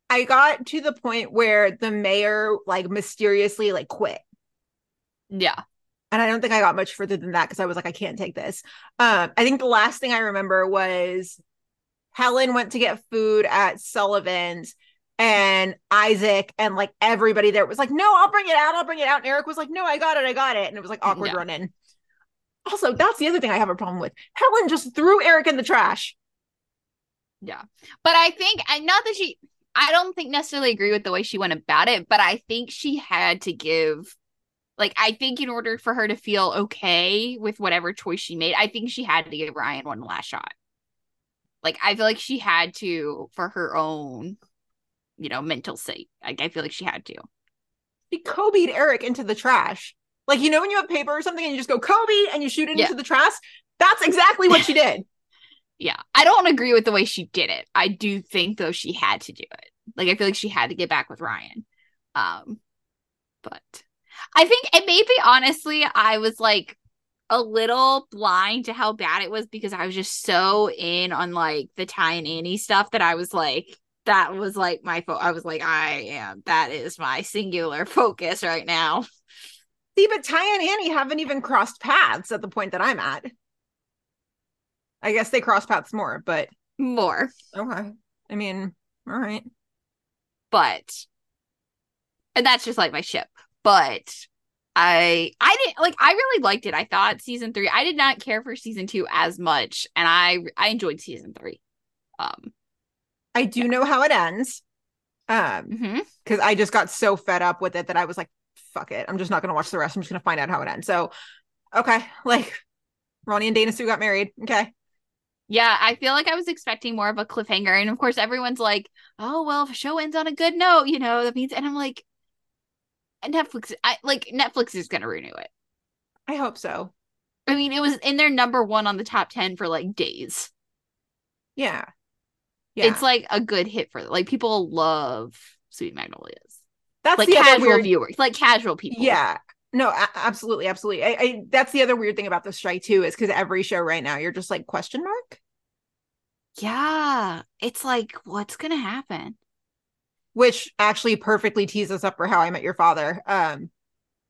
I got to the point where the mayor like mysteriously like quit. Yeah. And I don't think I got much further than that because I was like, I can't take this. Um, I think the last thing I remember was Helen went to get food at Sullivan's and Isaac and like everybody there was like, no, I'll bring it out. I'll bring it out. And Eric was like, no, I got it. I got it. And it was like awkward Yeah. running. Also, that's the other thing I have a problem with. Helen just threw Eric in the trash. Yeah. But I think and not that she I don't think necessarily agree with the way she went about it, but I think she had to give like I think in order for her to feel okay with whatever choice she made, I think she had to give Ryan one last shot. Like I feel like she had to for her own, you know, mental state. Like I feel like she had to. She Kobe'd Eric into the trash. Like, you know, when you have paper or something and you just go Kobe and you shoot it Yeah. into the trash? That's exactly what she did. Yeah. I don't agree with the way she did it. I do think though she had to do it. Like I feel like she had to get back with Ryan. Um but I think and maybe honestly I was like a little blind to how bad it was because I was just so in on like the Ty and Annie stuff that I was like that was like my fo- I was like I am that is my singular focus right now. See, but Ty and Annie haven't even crossed paths at the point that I'm at. I guess they cross paths more, but More. okay. I mean, all right. but and that's just like my ship but i i didn't like i really liked it i thought season three i did not care for season two as much and i i enjoyed season three um I do know how it ends. Um, because I just got so fed up with it that I was like, fuck it. I'm just not gonna watch the rest. I'm just gonna find out how it ends. So okay, like Ronnie and Dana Sue got married. Okay. yeah i feel like i was expecting more of a cliffhanger and of course everyone's like oh well if a show ends on a good note you know that means and i'm like netflix i like netflix is gonna renew it I hope so. i mean it was in their number one on the top 10 for like days Yeah. Yeah. it's like a good hit for like people love Sweet Magnolias. that's like casual weird viewers, like casual people. Yeah. No, a- absolutely, absolutely. I, I that's the other weird thing about the strike too, is because every show right now you're just like question mark, Yeah. It's like, what's gonna happen? which actually perfectly tees us up for How I Met Your Father. Um,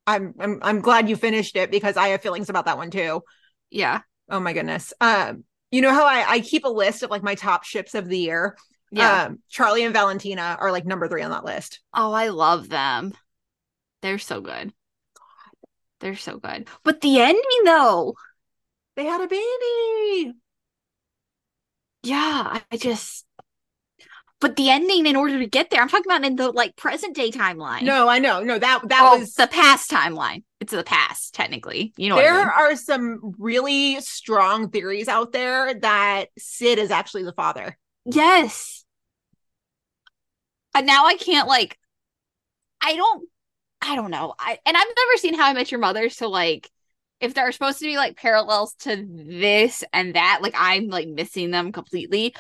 I'm I'm I'm glad you finished it because I have feelings about that one too. Yeah. Oh my goodness. Um, you know how I I keep a list of like my top ships of the year. Yeah. Um, Charlie and Valentina are like number three on that list. oh, I love them. They're so good. They're so good. But the ending though, They had a baby. yeah, I just but the ending in order to get there, I'm talking about in the like present day timeline. No, I know. No, that that Oh, was the past timeline. It's the past, technically. You know what I there mean? are some really strong theories out there that Sid is actually the father. Yes. And now I can't like I don't I don't know. I and I've never seen How I Met Your Mother, so like if there are supposed to be like parallels to this and that, like I'm like missing them completely.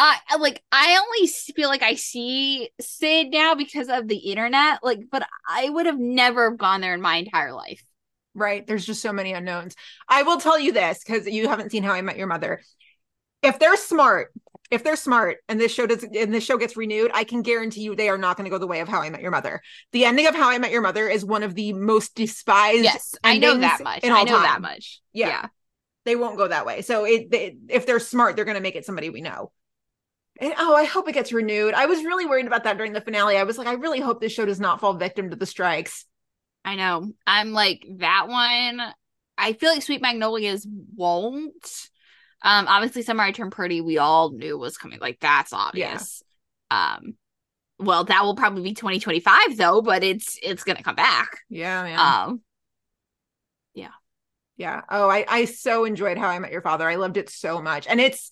I like I only feel like I see Sid now because of the internet, like, but I would have never gone there in my entire life. Right? There's just so many unknowns. I will tell you this because you haven't seen How I Met Your Mother. If they're smart, if they're smart, and this show does, and this show gets renewed, I can guarantee you they are not going to go the way of How I Met Your Mother. The ending of How I Met Your Mother is one of the most despised. Yes, I know that much. I all know that much. Yeah. yeah. they won't go that way. So it, they, if they're smart, they're going to make it somebody we know. And oh, I hope it gets renewed. I was really worried about that during the finale. I was like, I really hope this show does not fall victim to the strikes. I know. I'm like that one. I feel like Sweet Magnolias won't. Um, obviously, Summer I Turned Pretty, we all knew was coming. Like that's obvious. Um, well, that will probably be 2025 though, but it's it's gonna come back. Yeah, man. Um, yeah, yeah. Oh, I I so enjoyed How I Met Your Father. I loved it so much, and it's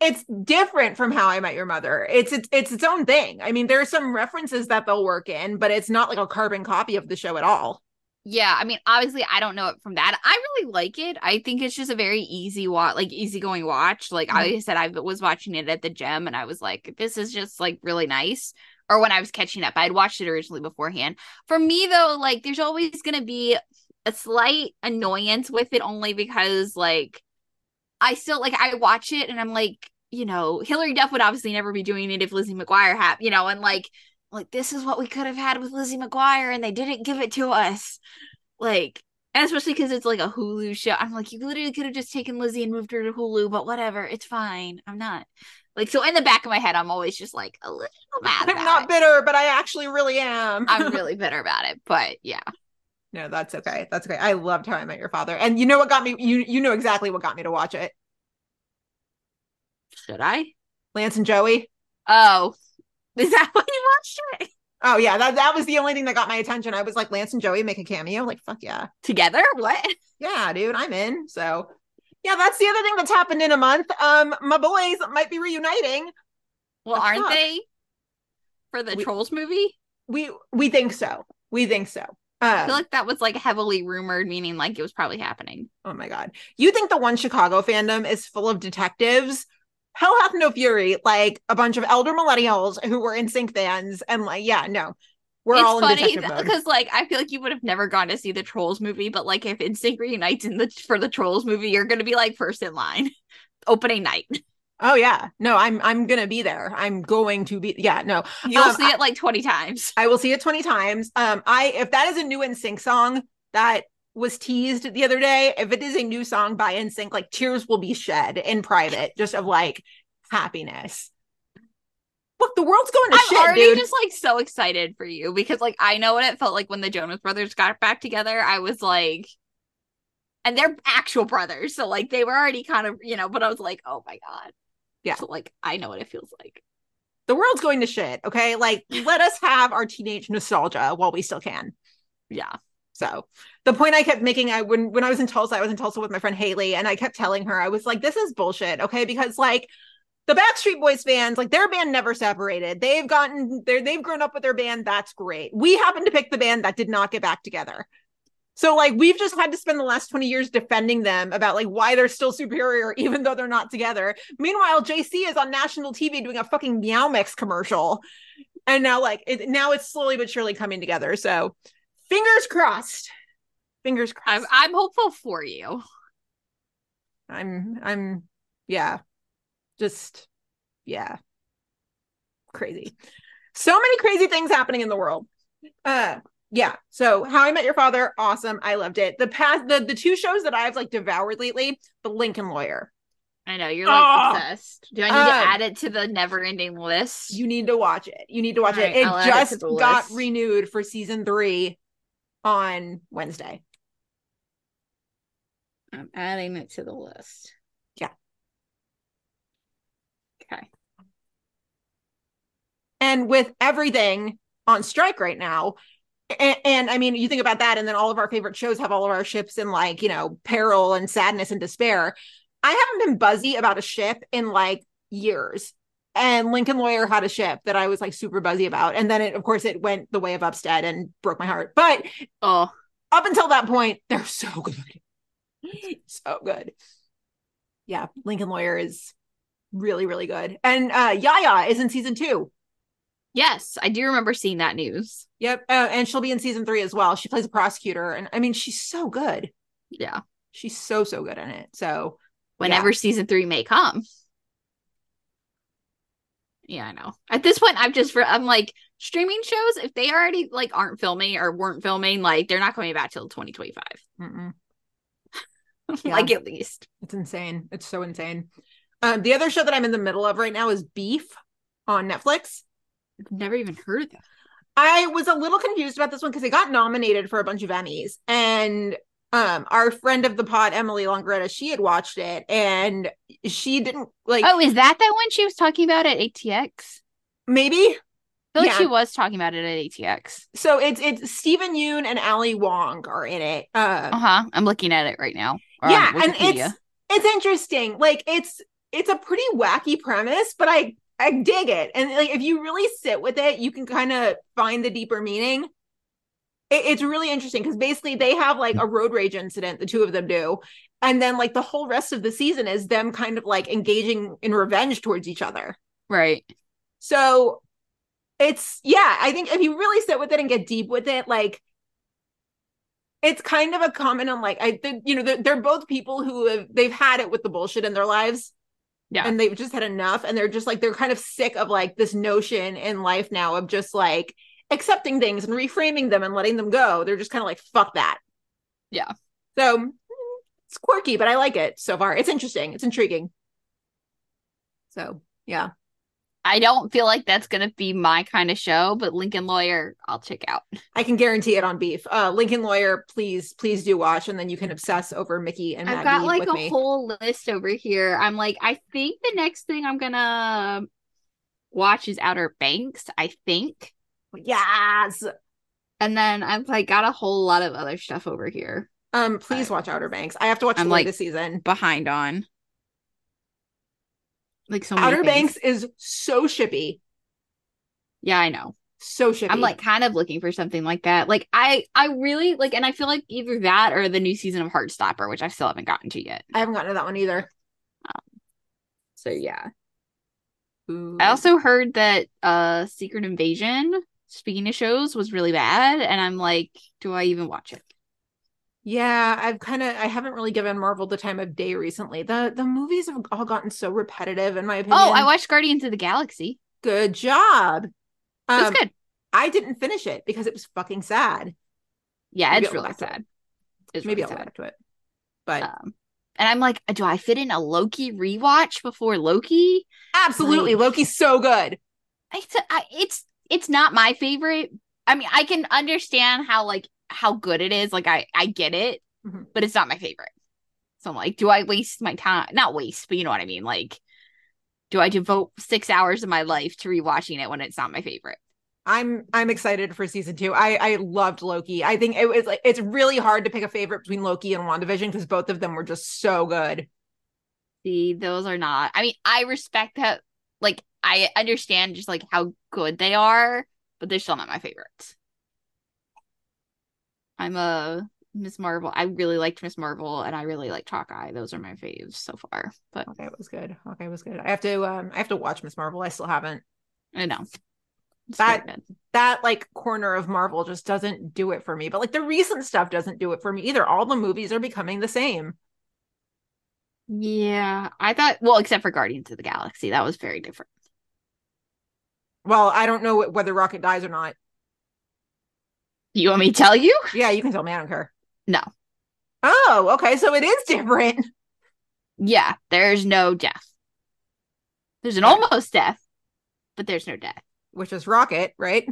it's different from How I Met Your Mother. It's it's it's its own thing. I mean, there are some references that they'll work in, but it's not like a carbon copy of the show at all. yeah. I mean, obviously, I don't know it from that. I really like it. I think it's just a very easy watch, like easygoing watch. Like mm-hmm. I said, I was watching it at the gym, and I was like, this is just like really nice. Or when I was catching up, I'd watched it originally beforehand. For me, though, like there's always gonna be a slight annoyance with it only because like I still like I watch it and I'm like, you know, Hilary Duff would obviously never be doing it if Lizzie McGuire had, you know, and like, like this is what we could have had with Lizzie McGuire, and they didn't give it to us. Like, and especially because it's like a Hulu show. I'm like, you literally could have just taken Lizzie and moved her to Hulu, but whatever, it's fine. I'm not like so. In the back of my head, I'm always just like a little mad. I'm not it. bitter, but I actually really am. I'm really bitter about it, but yeah. No, that's okay. That's okay. I loved How I Met Your Father, and you know what got me? You you know exactly what got me to watch it. Should I? Lance and Joey. Oh, is that what you watched it Oh yeah, that that was the only thing that got my attention. I was like, Lance and Joey make a cameo. Like, fuck yeah, together? What? yeah, dude, I'm in. So, yeah, that's the other thing that's happened in a month. Um, my boys might be reuniting. Well, The aren't fuck? they for the We- Trolls movie? We we think so. We think so. I feel uh. like that was like heavily rumored, meaning like it was probably happening. oh my god, you think the one Chicago fandom is full of detectives? Hell hath no fury. Like a bunch of elder millennials who were NSYNC fans, and like, yeah, no, we're it's all in funny detective because like I feel like you would have never gone to see the Trolls movie, but like if NSYNC reunites in the for the Trolls movie, you're gonna be like first in line, opening night. Oh yeah, no, I'm I'm gonna be there. I'm going to be. Yeah, no, You'll Um, see it like twenty times. I will see it 20 times. Um, I if that is a new NSYNC song that was teased the other day, if it is a new song by NSYNC, like tears will be shed in private, just of like happiness. Look, the world's going to shit. I'm shit, already dude. just like so excited for you because like I know what it felt like when the Jonas Brothers got back together. I was like, and they're actual brothers, so like they were already kind of you know, but I was like, oh my god, Yeah. So like I know what it feels like. the world's going to shit. Okay, like let us have our teenage nostalgia while we still can. Yeah, So the point I kept making, I when when I was in Tulsa, I was in Tulsa with my friend Haley, and I kept telling her, I was like, this is bullshit, okay? Because like the Backstreet Boys fans, like their band never separated. They've gotten they're they've grown up with their band. That's great. We happen to pick the band that did not get back together. So like we've just had to spend the last 20 years defending them about like why they're still superior even though they're not together. Meanwhile, JC is on national TV doing a fucking Meow Mix commercial. And now like it, now it's slowly but surely coming together. So fingers crossed. Fingers I'm crossed. I'm hopeful for you. I'm I'm yeah. Just yeah. Crazy. So many crazy things happening in the world. Uh yeah. So How I Met Your Father, awesome. I loved it. The past the the two shows that I've like devoured lately, The Lincoln Lawyer. I know you're like Oh! obsessed. Do I need to Um, add it to the never-ending list? You need to watch it. You need to watch All right, it. It I'll add it just got list. renewed for season 3 on Wednesday. I'm adding it to the list. Yeah. Okay. and with everything on strike right now and, and i mean you think about that and then all of our favorite shows have all of our ships in like you know peril and sadness and despair. I haven't been buzzy about a ship in like years. And lincoln lawyer had a ship that i was like super buzzy about and then it of course it went the way of upstead and broke my heart. But Oh, up until that point they're so good. So good. Yeah lincoln lawyer is really really good. And uh yaya is in season two yes, I do remember seeing that news. Yep. Uh, and she'll be in season three as well. She plays a prosecutor. And I mean, she's so good. Yeah. She's so, so good in it. So, Whenever season three may come. Yeah, I know. At this point, I'm just for I'm like streaming shows. If they already like aren't filming or weren't filming, like they're not coming back till 2025. mm-mm. like at least. it's insane. It's so insane. Um, the other show that I'm in the middle of right now is Beef on Netflix. I've never even heard of that. I was a little confused about this one because it got nominated for a bunch of Emmys. And um, our friend of the pod, Emily Longeretta, she had watched it and she didn't like Oh, is that that one she was talking about at ATX? maybe I feel like she was talking about it at ATX. so it's it's Steven Yeun and Ali Wong are in it. Uh, Uh huh. I'm looking at it right now. yeah and it's it's interesting like it's it's a pretty wacky premise but i i dig it. And like if you really sit with it you can kind of find the deeper meaning. It, it's really interesting because basically they have like a road rage incident the two of them do. And then like the whole rest of the season is them kind of like engaging in revenge towards each other. Right. so it's yeah, I think if you really sit with it and get deep with it, like it's kind of a comment on um, like I think you know they're, they're both people who have they've had it with the bullshit in their lives, Yeah. And they've just had enough. And they're just like, they're kind of sick of like this notion in life now of just like accepting things and reframing them and letting them go. They're just kind of like, fuck that. Yeah. So mm, it's quirky, but I like it so far. It's interesting. It's intriguing. So yeah. I don't feel like that's gonna be my kind of show, but Lincoln Lawyer, I'll check out. I can guarantee it on beef. Uh Lincoln Lawyer, please, please do watch, and then you can obsess over Mickey and I've Maggie got like a me. whole list over here. I'm like, I think the next thing I'm gonna watch is Outer Banks. I think, Yes. and then I've like got a whole lot of other stuff over here Um, please watch Outer Banks. I have to watch I'm the like- latest season. behind on. Like so many Outer things. Banks is so shippy. Yeah, I know. So shippy. I'm like kind of looking for something like that. Like I, I really like, and I feel like either that or the new season of Heartstopper, which I still haven't gotten to yet. I haven't gotten to that one either. So yeah. Ooh. I also heard that uh Secret Invasion, speaking of shows, was really bad, and I'm like, do I even watch it? Yeah, I've kind of I haven't really given Marvel the time of day recently. The the movies have all gotten so repetitive in my opinion. Oh, I watched Guardians of the Galaxy. good job. It was Um, good. I didn't finish it because it was fucking sad. Yeah, maybe it's really sad. It's Maybe really I'll go back to it. But Um, and I'm like, do I fit in a Loki rewatch before Loki? absolutely, like- Loki's so good. It's I, it's it's not my favorite. I mean, I can understand how like how good it is. Like I I get it, Mhm. but it's not my favorite. So I'm like, do I waste my time? Not waste, but you know what I mean. Like, do I devote six hours of my life to rewatching it when it's not my favorite? I'm I'm excited for season two. I I loved Loki. I think it was like it's really hard to pick a favorite between Loki and WandaVision because both of them were just so good. See, those are not. I mean, I respect that. Like, I understand just like how good they are, but they're still not my favorites. I'm a Miss Marvel. I really liked Miss Marvel, and I really liked Hawkeye. Those are my faves so far. But Okay, it was good. Okay, it was good. I have to um I have to watch Miss Marvel. I still haven't. I know It's That- That like corner of Marvel just doesn't do it for me. But like the recent stuff doesn't do it for me either. All the movies are becoming the same. Yeah, I thought. Well, except for Guardians of the Galaxy, that was very different. Well, I don't know whether Rocket dies or not. You want me to tell you? Yeah, you can tell me. I don't care. No. Oh, okay. So it is different. Yeah, there's no death. There's an Yeah. almost death, but there's no death. Which is Rocket, right?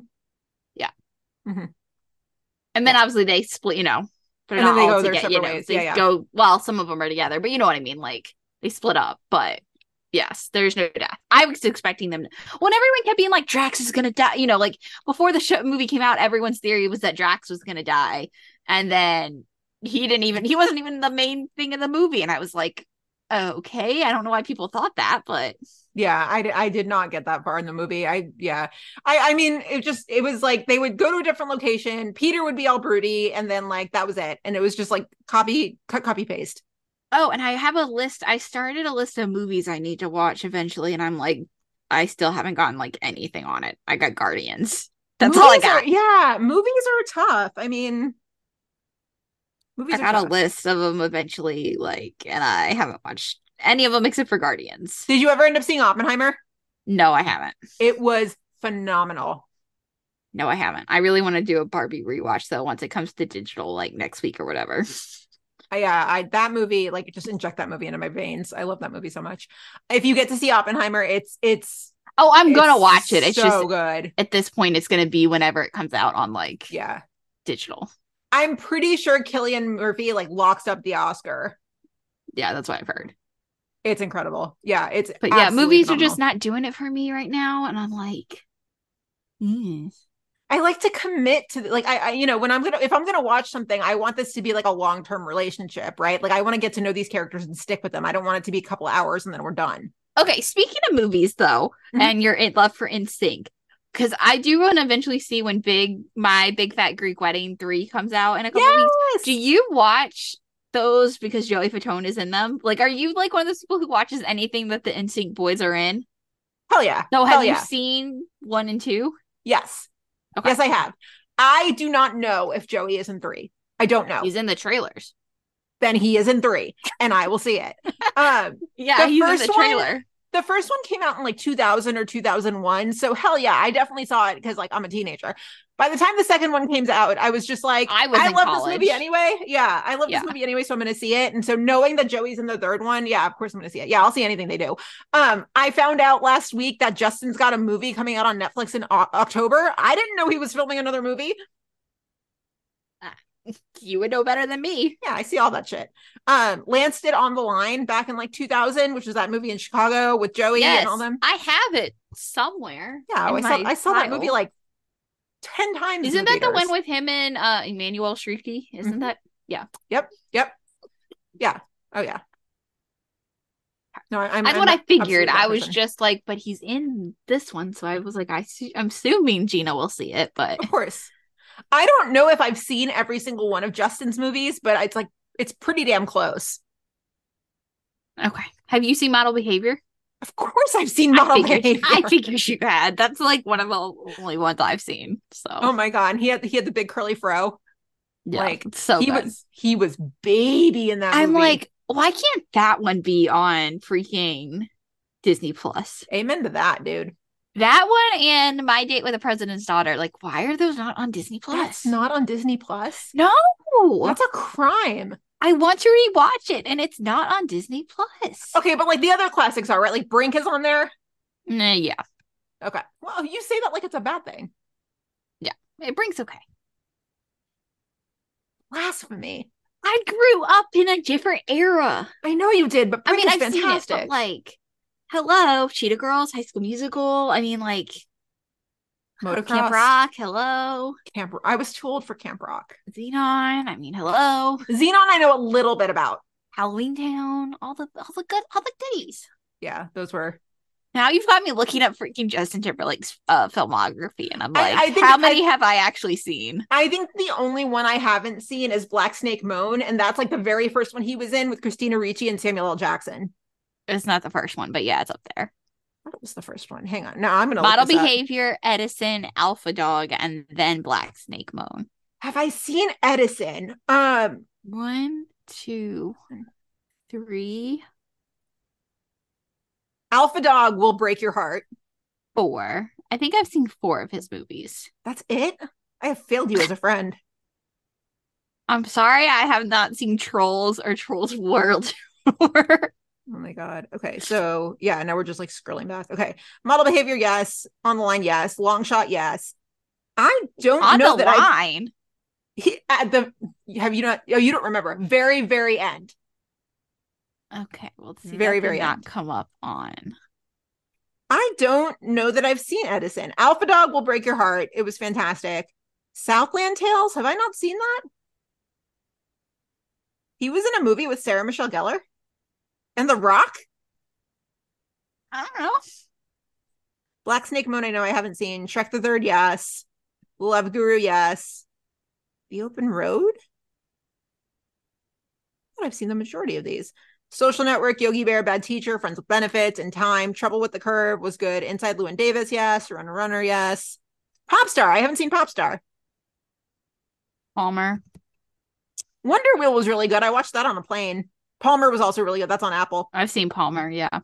Yeah. Mm-hmm. And then obviously they split, you know, they're And then not they all go their together, you know, ways. They Yeah, yeah. go well, some of them are together, but you know what I mean. Like they split up, but yes, there's no death. I was expecting them. To, when everyone kept being like Drax is gonna die, you know, like before the show, movie came out, everyone's theory was that Drax was gonna die, and then he didn't even he wasn't even the main thing in the movie, and I was like, okay, I don't know why people thought that, but Yeah, I, I did not get that far in the movie. I yeah, I I mean it just it was like they would go to a different location. Peter would be all broody, and then like that was it, and it was just like copy cut copy paste. Oh, and I have a list. I started a list of movies I need to watch eventually, and I'm like, I still haven't gotten like anything on it. I got Guardians. That's all I Movies are- got. yeah, movies are tough. I mean, movies I got a list of them eventually, like, and I haven't watched any of them except for Guardians. Did you ever end up seeing Oppenheimer? No, I haven't. It was phenomenal. No, I haven't. I really want to do a Barbie rewatch though once it comes to digital, like next week or whatever. I- Yeah, I that movie like just inject that movie into my veins. I love that movie so much. If you get to see Oppenheimer, it's it's Oh, I'm gonna watch it. It's just so just good. at this point, it's gonna be whenever it comes out on like Yeah. digital. I'm pretty sure Cillian Murphy like locks up the Oscar. Yeah, that's what I've heard. It's incredible. Yeah, it's But yeah, movies are just not doing it for me right now, and I'm like, mm. I like to commit to like I, I you know when I'm gonna if I'm gonna watch something, I want this to be like a long term relationship, right? Like I want to get to know these characters and stick with them. I don't want it to be a couple hours and then we're done. Okay, speaking of movies though, Mhm. and your love for NSYNC, because I do want to eventually see when Big My Big Fat Greek Wedding three comes out in a couple weeks. Do you watch those because Joey Fatone is in them? Like, are you like one of those people who watches anything that the NSYNC boys are in? Hell yeah. No, Hell have you yeah. seen one and two? Yes. Okay. Yes, I have. I do not know if Joey is in three. I don't know. He's in the trailers. then he is in three, and I will see it. Um, Yeah, The he's in first the one- trailer. the first one came out in like 2000 or 2001, so hell yeah, I definitely saw it because like I'm a teenager. By the time the second one came out, I was just like, I was I love this movie anyway. Yeah, I love Yeah. this movie anyway, so I'm gonna see it. And so knowing that Joey's in the third one, yeah, of course I'm gonna see it. Yeah, I'll see anything they do. Um, I found out last week that Justin's got a movie coming out on Netflix in O- October. I didn't know he was filming another movie. You would know better than me. Yeah, I see all that shit. Um, Lance did On the Line back in like 2000, which was that movie in Chicago with Joey yes, and all them. I have it somewhere. Yeah, I saw I saw that movie like 10 times. Isn't that the one with him and uh Emmanuelle Chriqui? Isn't Mhm. that yeah? Yep, yep. Yeah. Oh yeah. No, I- I'm that's I'm what I figured. I was just like, but he's in this one, so I was like, I see, I'm assuming Gina will see it, but Of course. I don't know if I've seen every single one of Justin's movies, but it's like it's pretty damn close. okay. Have you seen Model Behavior? Of course I've seen I Model figured, Behavior. I figured you had. That's like one of the only ones I've seen. So Oh my god, he had he had the big curly fro. yeah, like, so he good. was he was baby in that I'm movie. like, why can't that one be on freaking Disney Plus? amen to that, dude. That one and My Date with the President's Daughter. Like, why are those not on Disney Plus? That's not on Disney Plus. No, That's a crime. I want to rewatch it, and it's not on Disney Plus. Okay, but like the other classics are right. Like Brink is on there. Nah, yeah, Okay. Well, you say that like it's a bad thing. Yeah, it brings okay. Blasphemy. I grew up in a different era. I know you did, but I mean, is I've fantastic. seen it, but like, hello, Cheetah Girls, High School Musical. I mean, like, Motocross. Camp Rock. Hello, Camp. I was too old for Camp Rock. Xenon. I mean, hello, Xenon, I know a little bit about. Halloween Town. All the all the good all the goodies. Yeah, those were. Now you've got me looking up freaking Justin Timberlake's uh, filmography, and I'm like, I think how I- many have I actually seen? I think the only one I haven't seen is Black Snake Moan, and that's like the very first one he was in with Christina Ricci and Samuel L. Jackson. It's not the first one, but yeah, it's up there. What was the first one? Hang on. No, I'm gonna Model look this up. Behavior, Edison, Alpha Dog, and then Black Snake Moan. Have I seen Edison? Um, One, two, three, Alpha Dog will break your heart. four. I think I've seen four of his movies. That's it. I have failed you as a friend. I'm sorry, I have not seen Trolls or Trolls World Tour. Oh my god. Okay, so yeah, now we're just like scrolling back. Okay, model behavior, yes. On the line, yes. Long shot, yes. I don't On know the that I line. he, at the have you not? Oh, you don't remember? Very, very end. Okay, well, see, Very, very not end. come up on. I don't know that I've seen Edison. Alpha Dog will break your heart. It was fantastic. Southland Tales. Have I not seen that? He was in a movie with Sarah Michelle Gellar and The Rock. I don't know. Black Snake Moan. I know I haven't seen. Shrek the Third. Yes. Love Guru. Yes. The Open Road. I've seen the majority of these. Social Network, Yogi Bear, Bad Teacher, Friends with Benefits, and Time. Trouble with the Curve was good. Inside Llewyn Davis, yes. Runner Runner, yes. Popstar. I haven't seen Popstar. Palmer. Wonder Wheel was really good. I watched that on a plane. Palmer was also really good. That's on Apple. I've seen Palmer, yeah.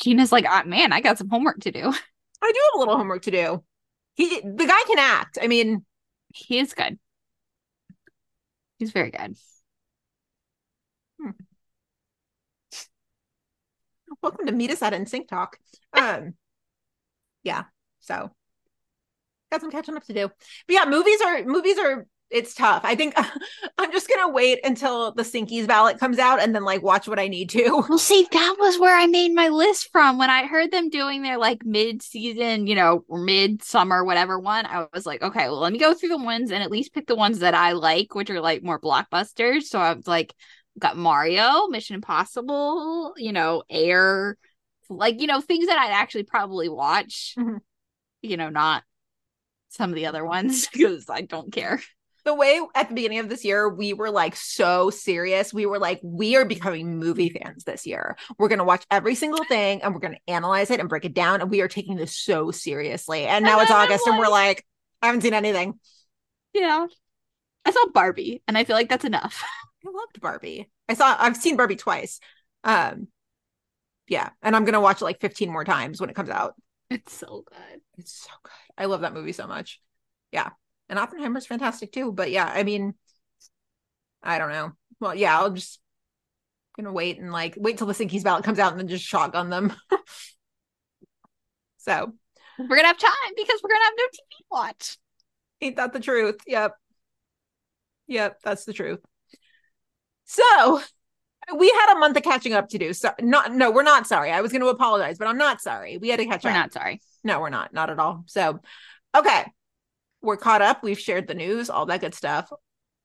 Gina's like, ah, man, I got some homework to do. I do have a little homework to do. He, the guy can act. I mean, He is good. He's very good. welcome to meet us at NSYNC Talk. Um, yeah. So got some catching up to do. But yeah, movies are movies are. It's tough. I think I'm just gonna wait until the Sinkies ballot comes out and then like watch what I need to. Well, see, that was where I made my list from when I heard them doing their like mid season, you know, mid summer, whatever one. I was like, okay, well, let me go through the ones and at least pick the ones that I like, which are like more blockbusters. So I was like, got Mario, Mission Impossible, you know, Air, like, you know, things that I'd actually probably watch, Mhm. you know, not some of the other ones because I don't care. The way at the beginning of this year we were like so serious we were like we are becoming movie fans this year we're going to watch every single thing and we're going to analyze it and break it down and we are taking this so seriously and now And it's then I'm august and we're like i haven't seen anything Yeah. I saw Barbie, and I feel like that's enough. I loved Barbie. I saw I've seen Barbie twice. Um yeah, and I'm gonna watch it like 15 more times when it comes out. It's so good. It's so good. I love that movie so much. Yeah. And Oppenheimer's fantastic too. But yeah, I mean, I don't know. Well, yeah, I'll just gonna wait and like wait till the Sinkies ballot comes out and then just shotgun them. so We're gonna have time because we're gonna have no TV watch. ain't that the truth? Yep. Yep, that's the truth. So we had a month of catching up to do. So not no, we're not sorry. I was gonna apologize, but I'm not sorry. We had to catch We're up. not sorry. No, we're not. Not at all. So, okay. We're caught up. We've shared the news, all that good stuff.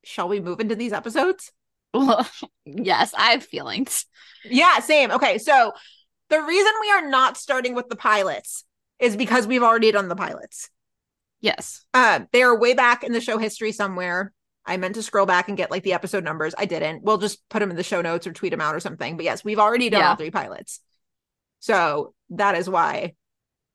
Shall we move into these episodes? Well, yes, I have feelings. Yeah, same. Okay. So, the reason we are not starting with the pilots is because we've already done the pilots. Yes. Uh, they are way back in the show history somewhere. I meant to scroll back and get like the episode numbers. I didn't. We'll just put them in the show notes or tweet them out or something. But yes, we've already done Yeah. all three pilots. So that is why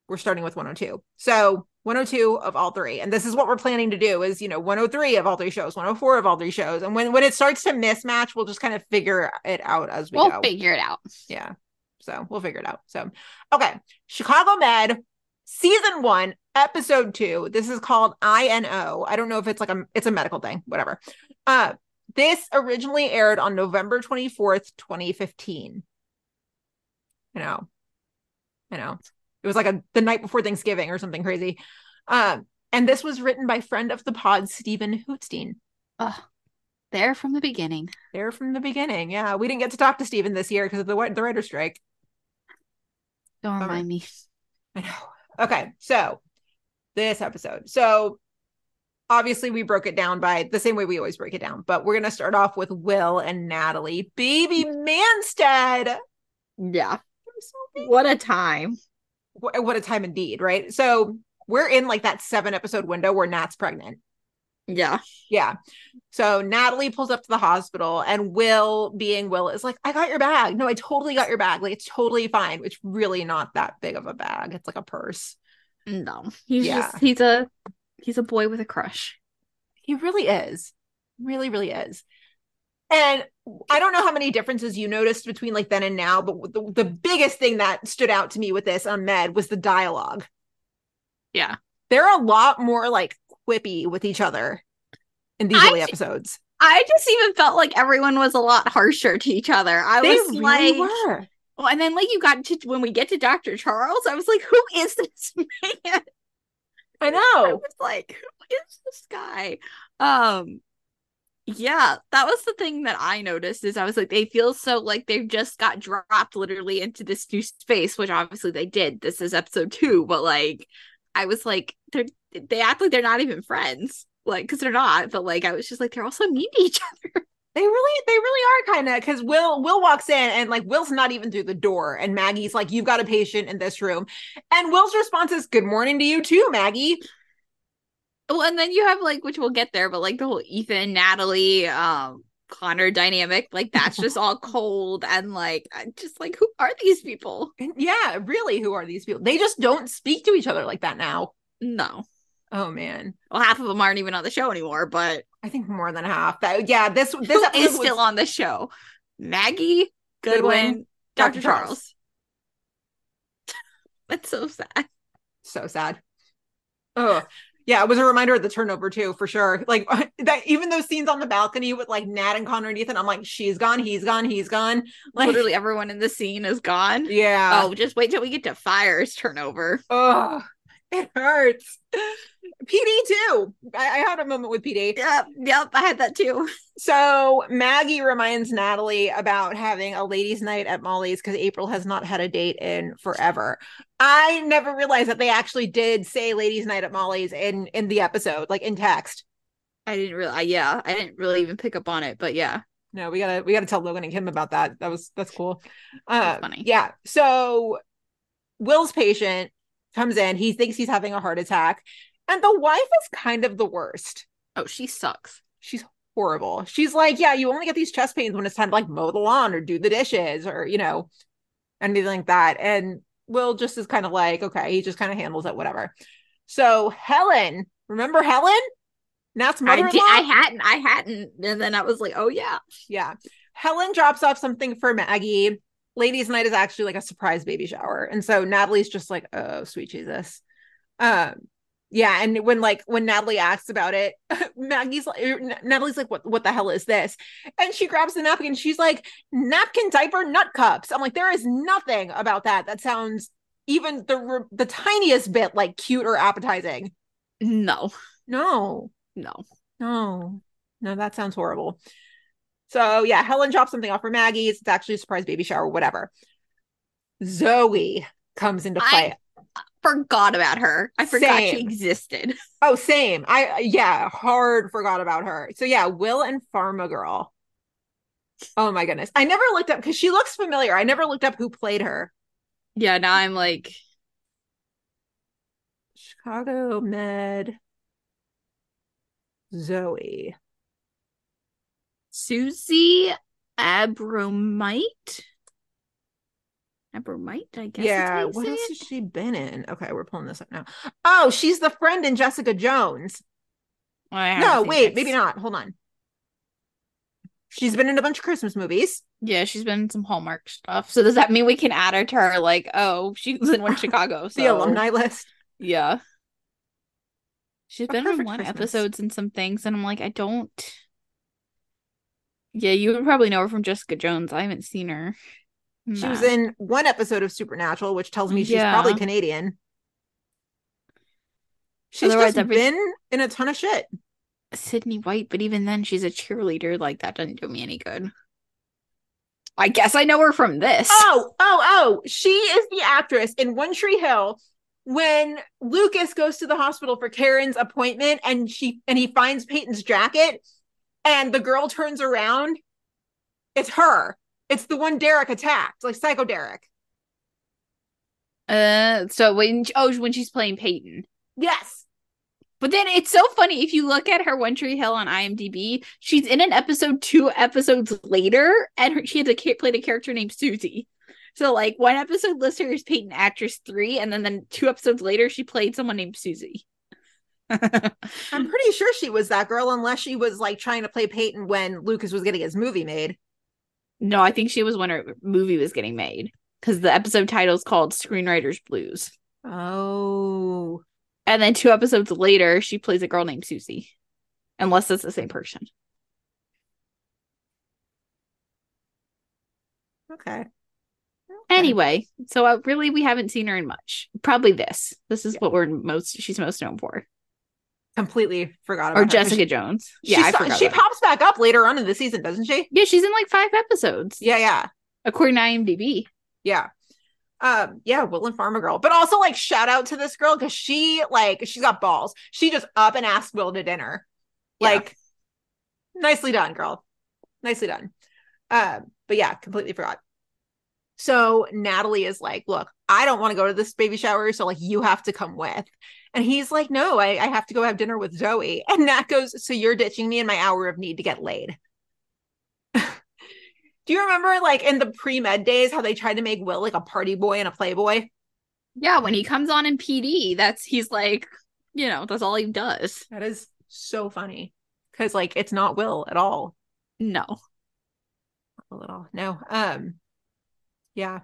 we're starting with 102. So 102 of all three. And this is what we're planning to do is, you know, 103 of all three shows, 104 of all three shows. And when when it starts to mismatch, we'll just kind of figure it out as we We'll go. figure it out. Yeah. So we'll figure it out. So, okay. Chicago Med, season one, episode two. This is called INO. I don't know if it's like a, it's a medical thing, whatever. Uh, this originally aired on November 24th, 2015. I know. I know. It was like a, the night before Thanksgiving or something crazy. Um, and this was written by friend of the pod, Stephen Hootstein. Ugh. There from the beginning. There from the beginning. Yeah. We didn't get to talk to Stephen this year because of the, the writer strike. Don't Bummer. remind me. I know. Okay, so this episode. So obviously we broke it down by the same way we always break it down, but we're gonna start off with Will and Natalie. Baby Manstead. Yeah. So. What a time. What, a time indeed, right? So we're in like that seven episode window where Nat's pregnant. Yeah. Yeah. So Natalie pulls up to the hospital, and Will, being Will, is like, I got your bag. No, I totally got your bag. Like, it's totally fine. It's really not that big of a bag. It's like a purse. No. He's Yeah. just he's a he's a boy with a crush. He really is. Really, really is. And I don't know how many differences you noticed between like then and now, but the, the biggest thing that stood out to me with this on Med was the dialogue. Yeah. They're a lot more like quippy with each other in these I early episodes. I just even felt like everyone was a lot harsher to each other. I They was really like, were. well, and then like you got to when we get to Dr. Charles, I was like, who is this man? I know. I was like, who is this guy? Um yeah, that was the thing that I noticed is I was like, they feel so like they've just got dropped literally into this new space, which obviously they did. This is episode two, but like I was like, they're they act like they're not even friends. Like, because they're not, but like I was just like, they're also mean to each other. They really, they really are kind of because Will Will walks in and like Will's not even through the door, and Maggie's like, "You've got a patient in this room," and Will's response is, "Good morning to you too, Maggie." Well, and then you have like, which we'll get there, but like the whole Ethan, Natalie, um, Connor dynamic, like that's just all cold and like just like, who are these people? Yeah, really, who are these people? They just don't speak to each other like that now. No. Oh man, Well, half of them aren't even on the show anymore, but I think more than half. That yeah, this this is was- still on the show? Maggie, Goodwin, Goodwin, Dr. Dr. Charles. Charles. That's so sad. so sad. Oh yeah, it was a reminder of the turnover too, for sure. Like that, even those scenes on the balcony with like Nat and Connor and Ethan, I'm like, she's gone, he's gone, he's gone. Like, Literally everyone in the scene is gone. yeah. Oh, just wait till we get to Fire's turnover. Oh, it hurts. PD too. I, I had a moment with PD. Yep, yep, I had that too. So Maggie reminds Natalie about having a ladies' night at Molly's because April has not had a date in forever. I never realized that they actually did say ladies' night at Molly's in in the episode, like in text. I didn't really, yeah, I didn't really even pick up on it, but yeah. No, we gotta we gotta tell Logan and Kim about that. That was that's cool. That's Uh, funny. Yeah. So Will's patient comes in. He thinks he's having a heart attack, and the wife is kind of the worst. Oh, she sucks. She's horrible. She's like, yeah, you only get these chest pains when it's time to like mow the lawn or do the dishes or you know anything like that. And Will just is kind of like, okay, he just kind of handles it, whatever. So Helen, remember Helen? Nat's I, mother-in-law. did, I hadn't, I hadn't, and then I was like, oh yeah, Yeah. Helen drops off something for Maggie. Ladies' night is actually like a surprise baby shower. And so Natalie's just like, oh, sweet Jesus. Um, yeah, and when like when Natalie asks about it, Maggie's like Natalie's like, what what the hell is this? And she grabs the napkin, she's like, napkin diaper nut cups. I'm like, there is nothing about that that sounds even the the tiniest bit like cute or appetizing. no, No, no, no, no, that sounds horrible. So yeah, Helen drops something off for Maggie. It's actually a surprise baby shower, whatever. Zoe comes into play. I forgot about her. I forgot she existed. oh, same. I yeah, hard forgot about her. So yeah, Will and Pharma Girl. Oh my goodness. I never looked up because she looks familiar. I never looked up who played her. Yeah, now I'm like, Chicago Med Zoe. Susie Abromeit. Abromeit, I guess. yeah, what else has she been in? Okay, we're pulling this up now. Oh, she's the friend in Jessica Jones. Have No, wait, that's- maybe not. Hold on. She's been in a bunch of Christmas movies. Yeah, she's been in some Hallmark stuff. So does that mean we can add her to her? Like, oh, she was in one Chicago. So The alumni list. Yeah. She's A been in one Christmas. episodes and some things, and I'm like, I don't. Yeah, you would probably know her from Jessica Jones. I haven't seen her. She was in one episode of Supernatural, which tells me she's Yeah. probably Canadian. She's Otherwise, just every- been in a ton of shit. Sydney White, but even then, she's a cheerleader. Like that doesn't do me any good. I guess I know her from this. Oh, oh, oh. She is the actress in One Tree Hill when Lucas goes to the hospital for Karen's appointment and she and he finds Peyton's jacket and the girl turns around. It's her. It's the one Derek attacked, like Psycho Derek. Uh, so when oh when she's playing Peyton, Yes. but then it's so funny if you look at her One Tree Hill on IMDb, she's in an episode two episodes later, and her, she had to played a character named Susie. So like one episode lists her as Peyton actress three, and then then two episodes later she played someone named Susie. I'm pretty sure she was that girl, unless she was like trying to play Peyton when Lucas was getting his movie made. no, I think she was when her movie was getting made because the episode title is called Screenwriters Blues. Oh. And then two episodes later, she plays a girl named Susie, unless it's the same person. Okay. Okay. Anyway, so uh, really, we haven't seen her in much. Probably this. This is Yeah. what we're most. She's most known for, Completely forgot about or her. Jessica Jones. She, Yeah, I she, she pops back up later on in the season, doesn't she? Yeah, she's in like five episodes, Yeah, yeah. according to IMDb. Yeah. Um, yeah, Will and Pharma Girl. But also like shout out to this girl because she like she's got balls. She just up and asked Will to dinner. Yeah. Like nicely done, girl. Nicely done. Um, but yeah, completely forgot. So Natalie is like, look, I don't want to go to this baby shower, so like you have to come with. And he's like, no, I, I have to go have dinner with Zoe. And Nat goes, so you're ditching me in my hour of need to get laid. Do you remember like in the pre-med days how they tried to make Will like a party boy and a playboy? Yeah, when he comes on in PD, that's he's like, you know, that's all he does. That is so funny. Cause like it's not Will at all. No, A little. No. Um yeah.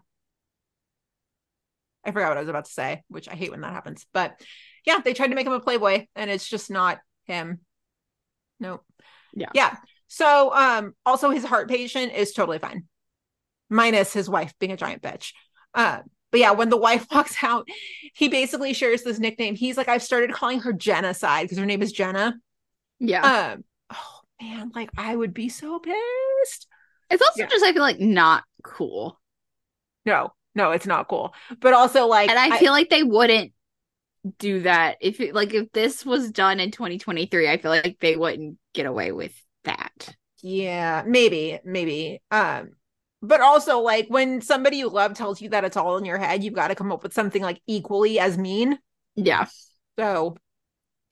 I forgot what I was about to say, which I hate when that happens. But yeah, they tried to make him a playboy and it's just not him. Nope. Yeah. Yeah. So um also his heart patient is totally fine. Minus his wife being a giant bitch. Uh but yeah, when the wife walks out, he basically shares this nickname. He's like, I've started calling her Genocide because her name is Jenna. yeah, Um, oh man, like I would be so pissed. it's also yeah. just I feel like not cool, No, no, it's not cool. But also, like, and I feel like they wouldn't do that if it, like if this was done in 2023. I feel like they wouldn't get away with that. yeah, maybe, maybe. Um, but also, like, when somebody you love tells you that it's all in your head, you've got to come up with something like equally as mean. Yeah, So,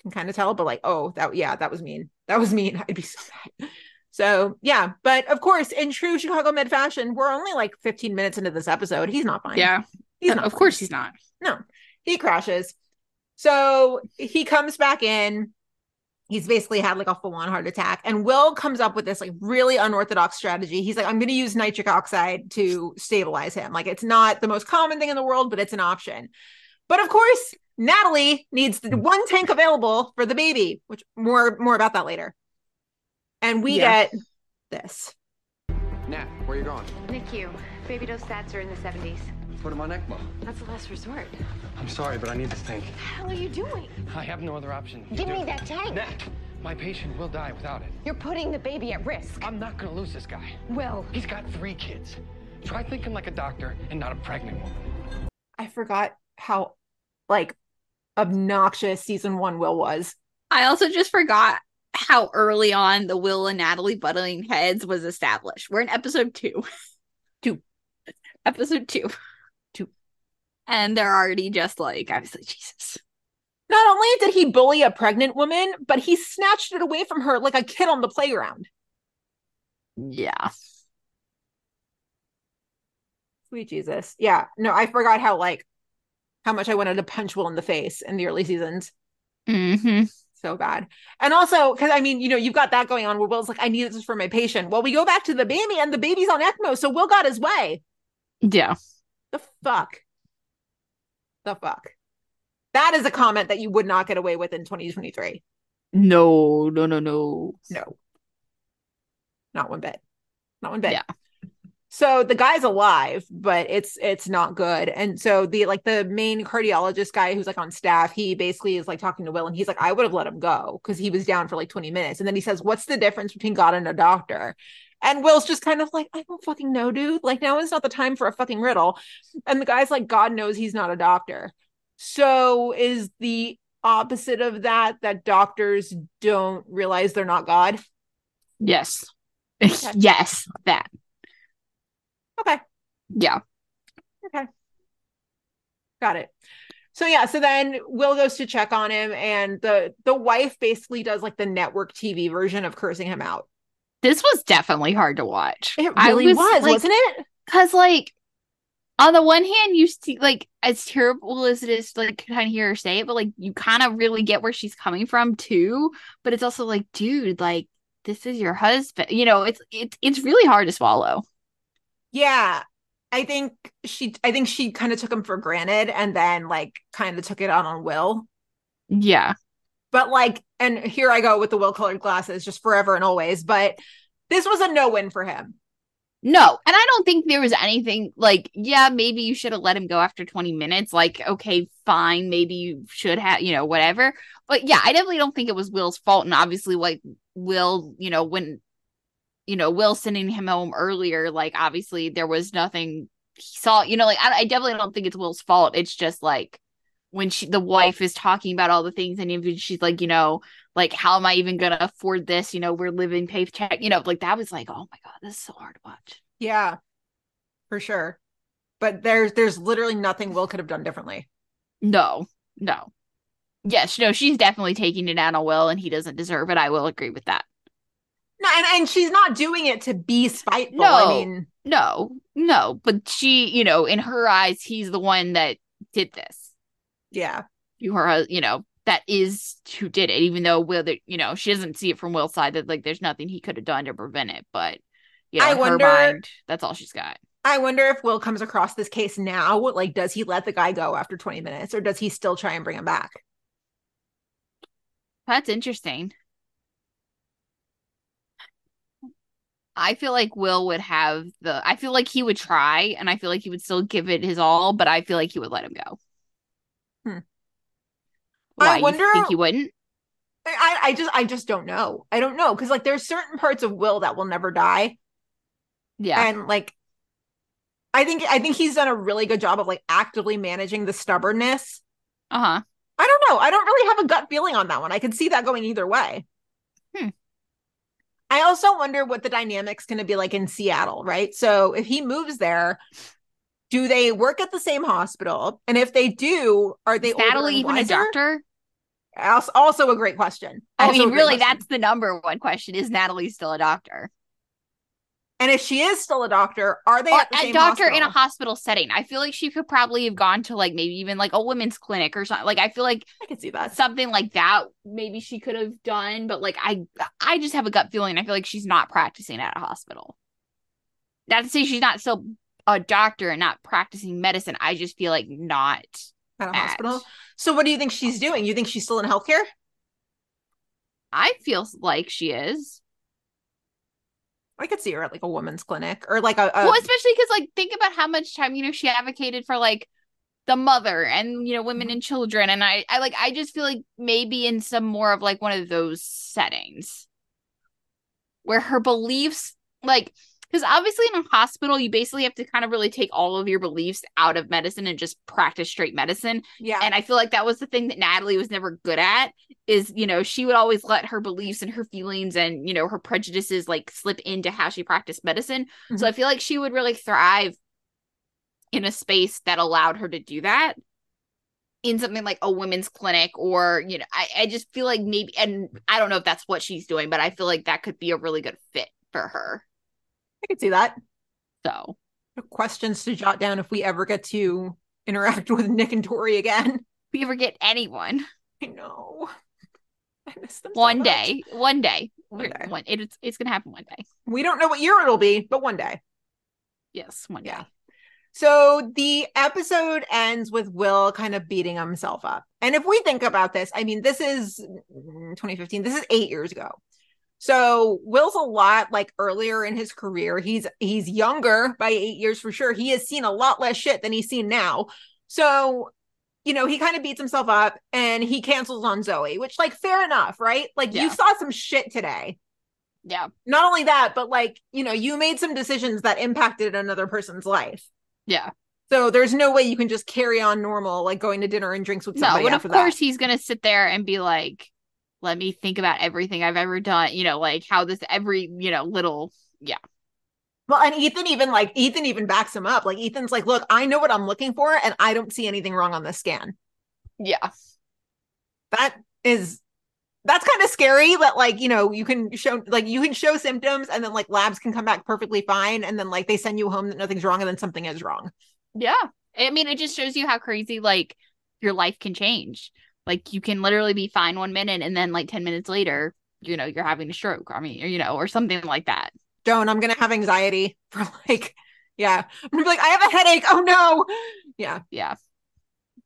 can kind of tell, but like, oh, that, yeah, that was mean. That was mean. I'd be so mad. So, yeah, but of course, in true Chicago Med fashion, we're only like 15 minutes into this episode. He's not fine. yeah. he's not. of fine. course he's not. No, he crashes. So he comes back in. he's basically had like a full-on heart attack and will comes up with this like really unorthodox strategy he's like i'm going to use nitric oxide to stabilize him like it's not the most common thing in the world but it's an option but of course natalie needs the one tank available for the baby which more more about that later and we Yeah. get this Nat, where you going? NICU. Baby dose stats are in the 70s. Put him on ECMO. That's the last resort. I'm sorry, but I need this tank. What the hell are you doing? I have no other option. Give Dude, me that tank. Nat, my patient will die without it. You're putting the baby at risk. I'm not gonna lose this guy. Will. He's got three kids. Try thinking like a doctor and not a pregnant woman. i forgot how like obnoxious season one will was I also just forgot how early on the Will and Natalie butting heads was established. We're in episode two. Two. Episode two. Two. And they're already just like, I was like, Jesus. not only did he bully a pregnant woman but he snatched it away from her like a kid on the playground Yeah. Sweet Jesus. Yeah. No, I forgot how like how much I wanted to punch Will in the face in the early seasons. Mm-hmm. So bad. And also, because I mean, you know, you've got that going on where Will's like, I need this for my patient. Well, we go back to the baby and the baby's on ECMO, so Will got his way. Yeah. The fuck. The fuck. That is a comment that you would not get away with in 2023. No, no, no, no. No. Not one bit. Not one bit. Yeah. So the guy's alive, but it's it's not good. And so the like the main cardiologist guy who's like on staff, he basically is like talking to Will and he's like, I would have let him go because he was down for like 20 minutes. And then he says, What's the difference between God and a doctor? And Will's just kind of like, I don't fucking know, dude. Like now is not the time for a fucking riddle. And the guy's like, God knows he's not a doctor. So is the opposite of that that doctors don't realize they're not God? Yes. yes. That. Okay. Yeah. Okay. Got it. So yeah, so then Will goes to check on him and the the wife basically does like the network TV version of cursing him out. This was definitely hard to watch. It really was, like, wasn't it? Cause like on the one hand, you see like as terrible as it is to like kind of hear her say it, but like you kind of really get where she's coming from too. But it's also like, dude, like this is your husband. You know, it's it's it's really hard to swallow. Yeah. I think she I think she kind of took him for granted and then like kind of took it out on Will. Yeah. But like and here I go with the Will colored glasses just forever and always, but this was a no win for him. No, and I don't think there was anything like, yeah, maybe you should have let him go after 20 minutes. Like, okay, fine, maybe you should have, you know, whatever. But yeah, I definitely don't think it was Will's fault. And obviously, like, Will, you know, when, you know, Will sending him home earlier, like, obviously there was nothing he saw, you know, like, I, I definitely don't think it's Will's fault. It's just like when she, the wife is talking about all the things and even she's like, you know, like, how am I even going to afford this? You know, we're living paycheck, you know, like, that was like, oh my God, this is so hard to watch. Yeah. For sure. But there's there's literally nothing Will could have done differently. No, no. Yes, no, she's definitely taking it out on Will and he doesn't deserve it. I will agree with that. No, and, and she's not doing it to be spiteful. No. I mean, No, no, but she, you know, in her eyes, he's the one that did this. yeah. You her, hus- you know, that is who did it, even though Will, that you know, she doesn't see it from Will's side that like there's nothing he could have done to prevent it. But, you know, I wonder- her mind, that's all she's got. I wonder if Will comes across this case now. What like, does he let the guy go after 20 minutes or does he still try and bring him back? That's interesting. I feel like Will would have the I feel like he would try and I feel like he would still give it his all, but I feel like he would let him go. Hmm. Why, I wonder- think he wouldn't? I, I just I just don't know. I don't know. Because like there's certain parts of Will that will never die. Yeah. And like I think I think he's done a really good job of like actively managing the stubbornness. uh-huh. I don't know. I don't really have a gut feeling on that one. I could see that going either way. I also wonder what the dynamic's going to be like in Seattle, right? So if he moves there, do they work at the same hospital? And if they do, are they Natalie even a doctor? Also, also a great question. I Also a mean, really, question. that's the number one question. Is Natalie still a doctor? And if she is still a doctor, are they Or the a same doctor in a hospital? hospital setting. I feel like she could probably have gone to like maybe even like a women's clinic or something. Like I feel like I can see that. something like that maybe she could have done, but like I I just have a gut feeling I feel like she's not practicing at a hospital. Not to say she's not still a doctor and not practicing medicine. I just feel like not At a at- hospital. So what do you think she's doing? You think she's still in healthcare? I feel like she is. I could see her at like a women's clinic or like a, a well, especially because like think about how much time you know she advocated for like the mother and you know women mm-hmm. and children, and I I like I just feel like maybe in some more of like one of those settings where her beliefs like because obviously in a hospital you basically have to kind of really take all of your beliefs out of medicine and just practice straight medicine yeah. and i feel like that was the thing that natalie was never good at is you know she would always let her beliefs and her feelings and you know her prejudices like slip into how she practiced medicine so Mhm. i feel like she would really thrive in a space that allowed her to do that in something like a women's clinic or you know I, I just feel like maybe and i don't know if that's what she's doing but i feel like that could be a really good fit for her I could see that. so Questions to jot down if we ever get to interact with Nick and Tori again. if we ever get anyone I know. I miss them one much. day one day One day. One- it's it's gonna happen one day We don't know what year it'll be, but one day. yes one day Yeah. So the episode ends with Will kind of beating himself up. And if we think about this, I mean, this is mm, 2015. This is eight years ago. So Will's a lot like earlier in his career. He's he's younger by eight years for sure. He has seen a lot less shit than he's seen now. So, you know, he kind of beats himself up and he cancels on Zoe, which like fair enough, right? Like you saw some shit today yeah not only that, but like, you know, you made some decisions that impacted another person's life. yeah So there's no way you can just carry on normal, like going to dinner and drinks with somebody. no but of course that. he's gonna sit there and be like let me think about everything i've ever done you know like how this every you know little yeah Well, and Ethan even like Ethan even backs him up. Like Ethan's like, look, I know what I'm looking for, and I don't see anything wrong on the scan. yeah That is that's kind of scary that like you know you can show like you can show symptoms and then like labs can come back perfectly fine and then like they send you home that nothing's wrong and then something is wrong Yeah. I mean, it just shows you how crazy like your life can change. Like you can literally be fine one minute and then like 10 minutes later, you know, you're having a stroke. I mean, or, you know, or something like that. joan i'm gonna have anxiety for like yeah i'm gonna be like i have a headache oh no yeah Yeah.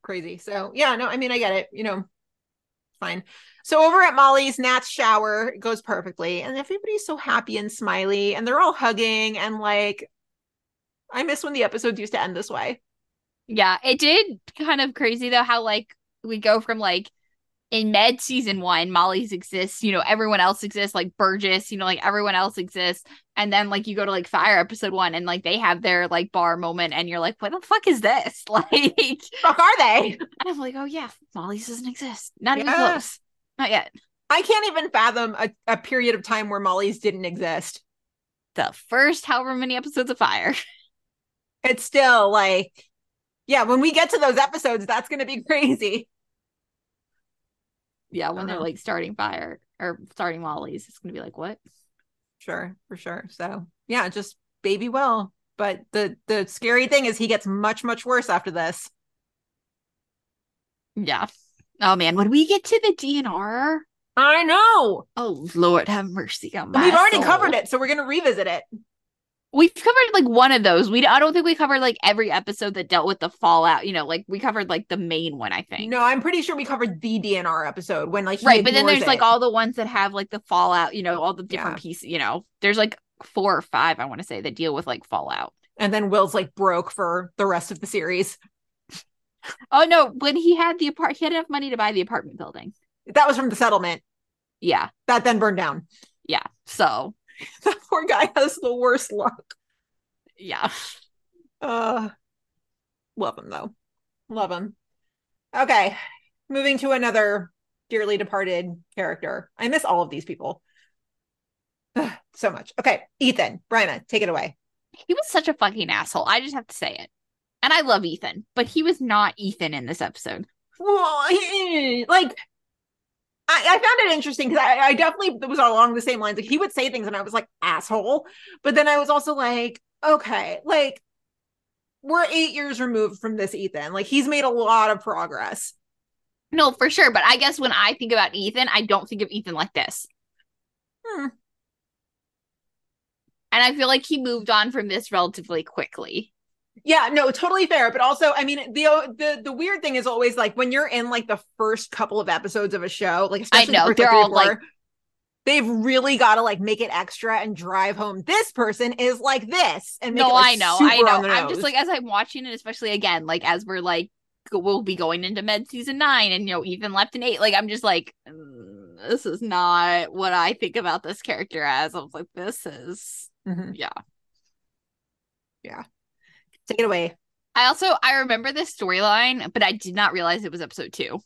crazy. So yeah, no, I mean I get it, you know. Fine. So over at Molly's, Nat's shower it goes perfectly, and everybody's so happy and smiley, and they're all hugging and like I miss when the episodes used to end this way. Yeah. It did kind of crazy though, how like we go from like in med season one, Molly's exists, you know, everyone else exists, like Burgess, you know, like everyone else exists. And then like you go to like Fire episode one and like they have their like bar moment and you're like, what the fuck is this? Like Fuck are they? And I'm like, oh yeah, Molly's doesn't exist. Not even close. Not yet. I can't even fathom a, a period of time where Molly's didn't exist. The first however many episodes of Fire. It's still like, yeah, when we get to those episodes, that's gonna be crazy. Yeah, when they're Uh-huh. like starting Fire or starting Molly's, it's gonna be like, what? Sure, for sure. So yeah, just baby well. But the the scary thing is he gets much, much worse after this. Yeah. Oh man, when we get to the DNR, I know. oh Lord, have mercy on my we've already soul. covered it, so we're gonna revisit it. We've covered like one of those. We I don't think we covered like every episode that dealt with the fallout. You know, like we covered like the main one. I think. No, I'm pretty sure we covered the DNR episode when like he right, but then there's like all the ones that have like the fallout. You know, all the different Yeah. pieces. You know, there's like four or five. I want to say that deal with like fallout. and then Will's like broke for the rest of the series. Oh no, when he had the apart, he had enough money to buy the apartment building. That was from the settlement Yeah, that then burned down. yeah. So That poor guy has the worst luck. yeah, Uh love him though. Love him. Okay. Moving to another dearly departed character. I miss all of these people. Ugh, so much. Okay, Ethan, Bryna, take it away. he was such a fucking asshole. I just have to say it. And I love Ethan, but he was not Ethan in this episode. Well, like I, I, found it interesting because I, I definitely was along the same lines. Like he would say things, and I was like asshole, but then I was also like, okay, like we're eight years removed from this Ethan. Like he's made a lot of progress. No, for sure. But I guess when I think about Ethan, I don't think of Ethan like this. Hmm. And I feel like he moved on from this relatively quickly. Yeah, no, totally fair. But also, I mean, the the the weird thing is always like when you're in like the first couple of episodes of a show, like especially know, the they're like, all, like- four, they've really got to like make it extra and drive home. This person is like this, and make no, it, like, I know, I know. I'm just like as I'm watching it, especially again, like as we're like we'll be going into med season nine, and you know even left in eight. Like I'm just like, mm, this is not what I think about this character as. I was like, this is Mhm. yeah. Take it away. I also I remember this storyline, but I did not realize it was episode two.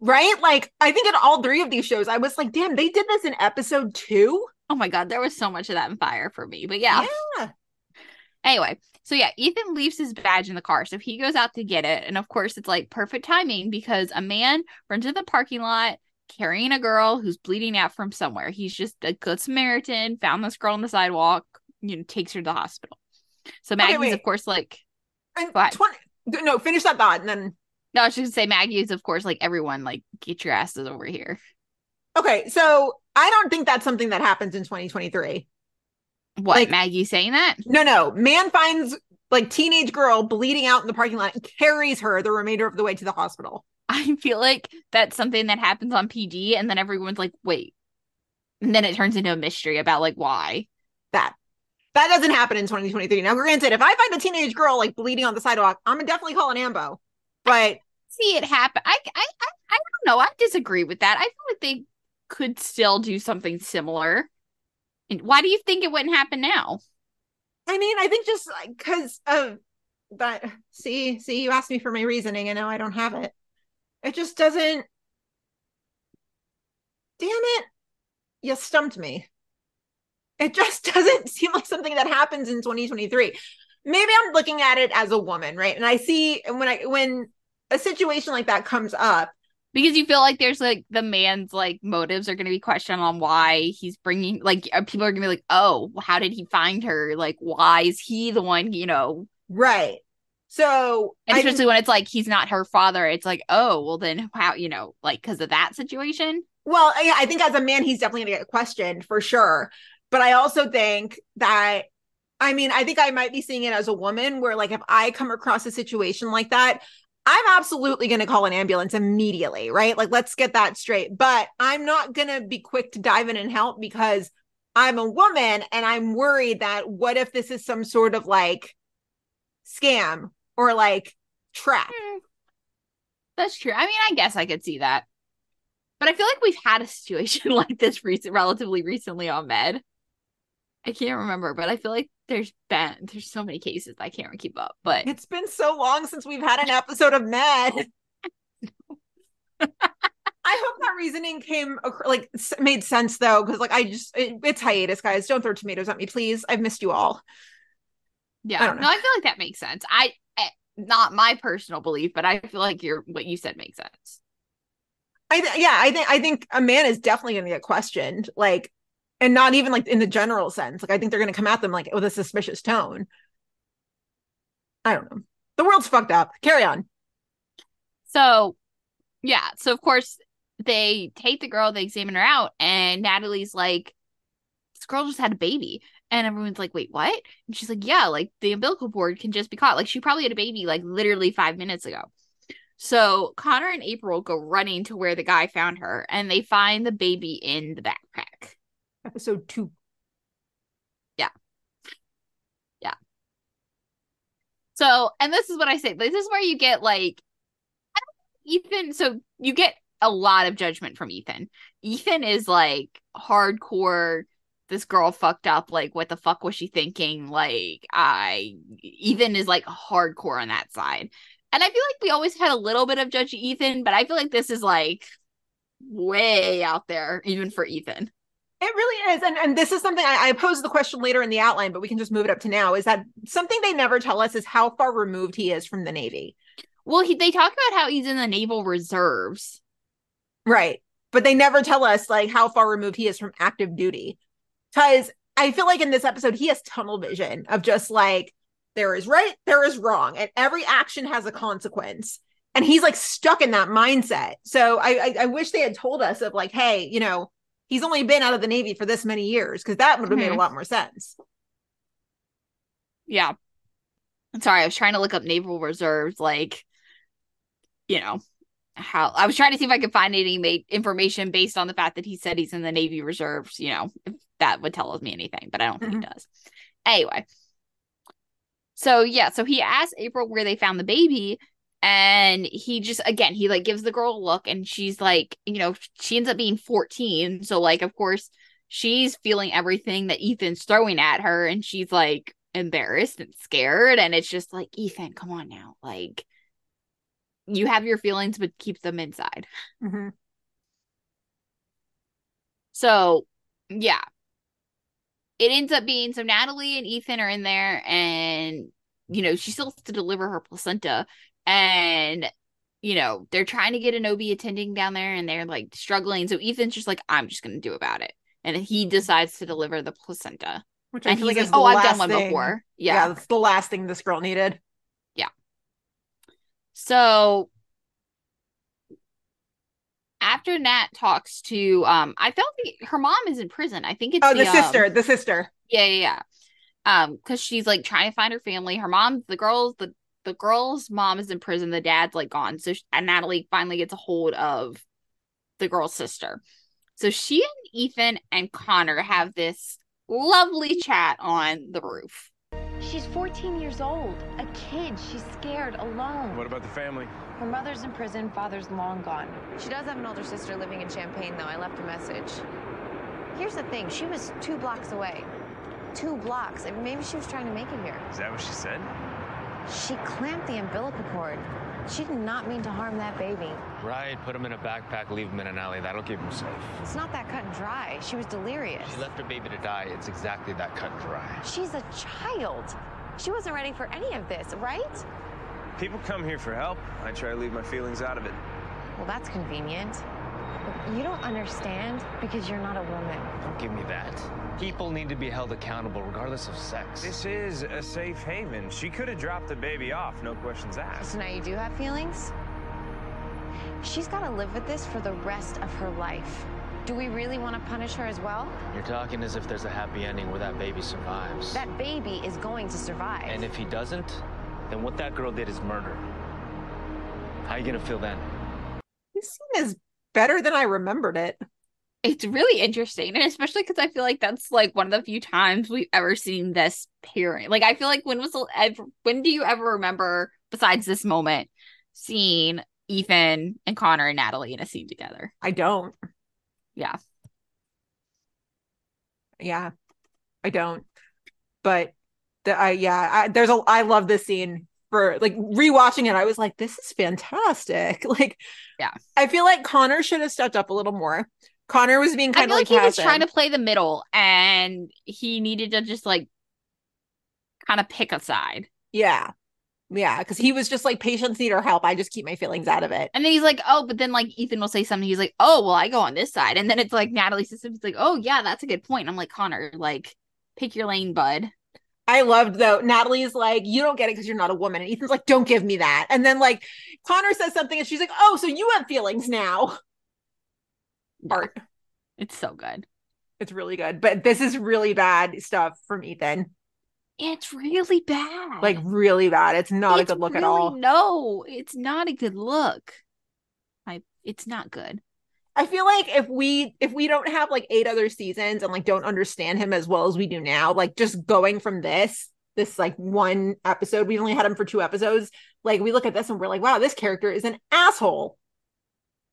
Right? Like, I think in all three of these shows, I was like, damn, they did this in episode two. Oh my god, there was so much of that in fire for me. But yeah. Yeah. Anyway, so yeah, Ethan leaves his badge in the car. So he goes out to get it. And of course, it's like perfect timing because a man runs into the parking lot carrying a girl who's bleeding out from somewhere. He's just a good Samaritan, found this girl on the sidewalk, you know, takes her to the hospital. So Okay, Maggie's, of course, like, And Go ahead. 20, no, finish that thought. And then, no, I was just gonna say Maggie's, of course, like, everyone, like, get your asses over here. okay. So I don't think that's something that happens in 2023. What, Like- Maggie saying that? No, no. Man finds like teenage girl bleeding out in the parking lot and carries her the remainder of the way to the hospital. I feel like that's something that happens on PD, and then everyone's like, wait. And then it turns into a mystery about, like, why. That that doesn't happen in 2023. Now, granted, if I find a teenage girl like bleeding on the sidewalk, I'm gonna definitely call an ambo. But see it happen. I, I, I, I don't know. I disagree with that. I feel like they could still do something similar. And why do you think it wouldn't happen now? I mean, I think just because of but See, see, you asked me for my reasoning, and now I don't have it. It just doesn't. Damn it! You stumped me. It just doesn't seem like something that happens in 2023. Maybe I'm looking at it as a woman, right? And I see and when I when a situation like that comes up, Because you feel like there's like the man's like motives are going to be questioned on why he's bringing like uh, people are going to be like, oh, how did he find her? Like, why is he the one? You know, right? So and I especially when it's like he's not her father. It's like, oh, well then how? You know, like because of that situation. Well, yeah, I think as a man, he's definitely going to get questioned for sure. But I also think that, I mean, I think I might be seeing it as a woman where, like, if I come across a situation like that, I'm absolutely going to call an ambulance immediately, right? Like, let's get that straight. But I'm not going to be quick to dive in and help because I'm a woman and I'm worried that what if this is some sort of like scam or like trap? Hmm. That's true. I mean, I guess I could see that. But I feel like we've had a situation like this recent, relatively recently on Med. I can't remember, but I feel like there's been there's so many cases I can't keep up. But It's been so long since we've had an episode of Med. I hope that reasoning came like made sense though, because like I just it, it's hiatus, guys. Don't throw tomatoes at me, please. I've missed you all. yeah, I don't know. no, I feel like that makes sense. I eh, not my personal belief, but I feel like your what you said makes sense. I th- yeah, I think I think a man is definitely going to get questioned, like, and not even like in the general sense. Like I think they're going to come at them like with a suspicious tone. I don't know. The world's fucked up. Carry on. So, yeah. So, of course, they take the girl, they examine her out, and Natalie's like, this girl just had a baby. And everyone's like, wait, what? And she's like, yeah, like the umbilical cord can just be caught. Like, she probably had a baby like literally five minutes ago. So, Connor and April go running to where the guy found her, and they find the baby in the backpack. Episode two. Yeah. Yeah. So, and this is what I say. This is where you get like Ethan. So you get a lot of judgment from Ethan. Ethan is like hardcore. This girl fucked up. Like, what the fuck was she thinking? Like, I Ethan is like hardcore on that side. And I feel like we always had a little bit of judge Ethan, but I feel like this is like way out there, even for Ethan. It really is. And and this is something I, I posed the question later in the outline, but we can just move it up to now. Is that something they never tell us is how far removed he is from the Navy? Well, he, they talk about how he's in the naval reserves. Right. but they never tell us like how far removed he is from active duty. Because I feel like in this episode, he has tunnel vision of just like, there is right, there is wrong, and every action has a consequence. And he's like stuck in that mindset. So I, I, I wish they had told us of like, hey, you know, he's only been out of the Navy for this many years, because that would have made a Mhm. lot more sense. Yeah. I'm sorry, I was trying to look up naval reserves, like, you know, how I was trying to see if I could find any ma- information based on the fact that he said he's in the Navy Reserves, you know, if that would tell me anything, but I don't think Mhm. it does. Anyway. So yeah, so he asked April where they found the baby, and he just again he like gives the girl a look, and she's like, you know, she ends up being 14. So like of course she's feeling everything that Ethan's throwing at her, and she's like embarrassed and scared, and it's just like, Ethan, come on now. Like you have your feelings, but keep them inside. Mhm. So, yeah. It ends up being so Natalie and Ethan are in there, and you know, she still has to deliver her placenta, and you know, they're trying to get an OB attending down there, and they're like struggling. So Ethan's just like, I'm just gonna do about it, and he decides to deliver the placenta. Which I And feel he's like like, is oh, I've done one thing- before. Yeah. Yeah. that's the last thing this girl needed. Yeah so after Nat talks to, um, I felt like her mom is in prison. I think it's Oh, the, um, sister, the sister. Yeah, yeah, yeah. Um, because she's like trying to find her family. Her mom, the girls, the the girl's mom is in prison. The dad's like gone. So sh- and Natalie finally gets a hold of the girl's sister. So she and Ethan and Connor have this lovely chat on the roof. She's 14 years old, a kid. She's scared, alone. What about the family? Her mother's in prison, father's long gone. She does have an older sister living in Champaign, though. I left a message. Here's the thing she was two blocks away. Two blocks. I mean, maybe she was trying to make it here. Is that what she said? She clamped the umbilical cord. She did not mean to harm that baby. Right, put him in a backpack, leave him in an alley. That'll keep him safe. It's not that cut and dry. She was delirious. She left her baby to die. It's exactly that cut and dry. She's a child. She wasn't ready for any of this, right? People come here for help. I try to leave my feelings out of it. Well, that's convenient. But you don't understand because you're not a woman. Don't give me that. People need to be held accountable regardless of sex. This is a safe haven. She could have dropped the baby off, no questions asked. So now you do have feelings? She's got to live with this for the rest of her life. Do we really want to punish her as well? You're talking as if there's a happy ending where that baby survives. That baby is going to survive. And if he doesn't, then what that girl did is murder. How are you gonna feel then? This scene is better than I remembered it. It's really interesting, and especially because I feel like that's like one of the few times we've ever seen this pairing. Like, I feel like when was the ever, when do you ever remember, besides this moment, seeing Ethan and Connor and Natalie in a scene together? I don't. Yeah. Yeah, I don't. But the I yeah, I, there's a I love this scene for like rewatching it. I was like, this is fantastic. Like, Yeah. I feel like Connor should have stepped up a little more. Connor was being kind of like like, he was trying to play the middle, and he needed to just like kind of pick a side. Yeah. Yeah, because he was just like patients need our help. I just keep my feelings out of it. And then he's like, oh, but then like Ethan will say something. He's like, oh, well, I go on this side. And then it's like Natalie's sister. He's like, oh, yeah, that's a good point. I'm like, Connor, like, pick your lane, bud. I loved though. Natalie's like, you don't get it because you're not a woman. And Ethan's like, don't give me that. And then like Connor says something and she's like, oh, so you have feelings now. Yeah, Art. It's so good. It's really good. But this is really bad stuff from Ethan. It's really bad. Like really bad. It's not a good look at all. No, it's not a good look. I it's not good. I feel like if we if we don't have like eight other seasons and like don't understand him as well as we do now, like just going from this this like one episode, we only had him for two episodes. Like we look at this and we're like, wow, this character is an asshole.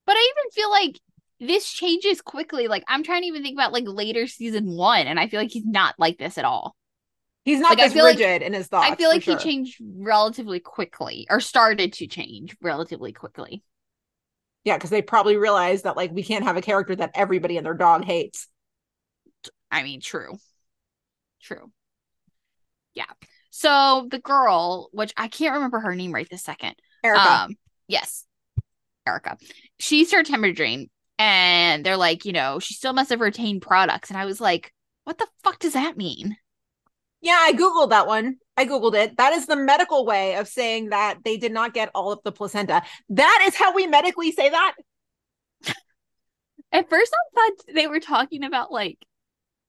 But I even feel like this changes quickly. Like I'm trying to even think about like later season one, and I feel like he's not like this at all. He's not Like, I this feel like- rigid in his thoughts. I feel like sure. he changed relatively quickly, or started to change relatively quickly. Yeah, because they probably realized that like we can't have a character that everybody and their dog hates. I mean, true. True. Yeah. So the girl, which I can't remember her name right this second. Erica. Um, yes. Erica. She started hemorrhaging and they're like, you know, she still must have retained products. And I was like, what the fuck does that mean? Yeah, I googled that one. I googled it. That is the medical way of saying that they did not get all of the placenta. That is how we medically say that. At first, I thought they were talking about like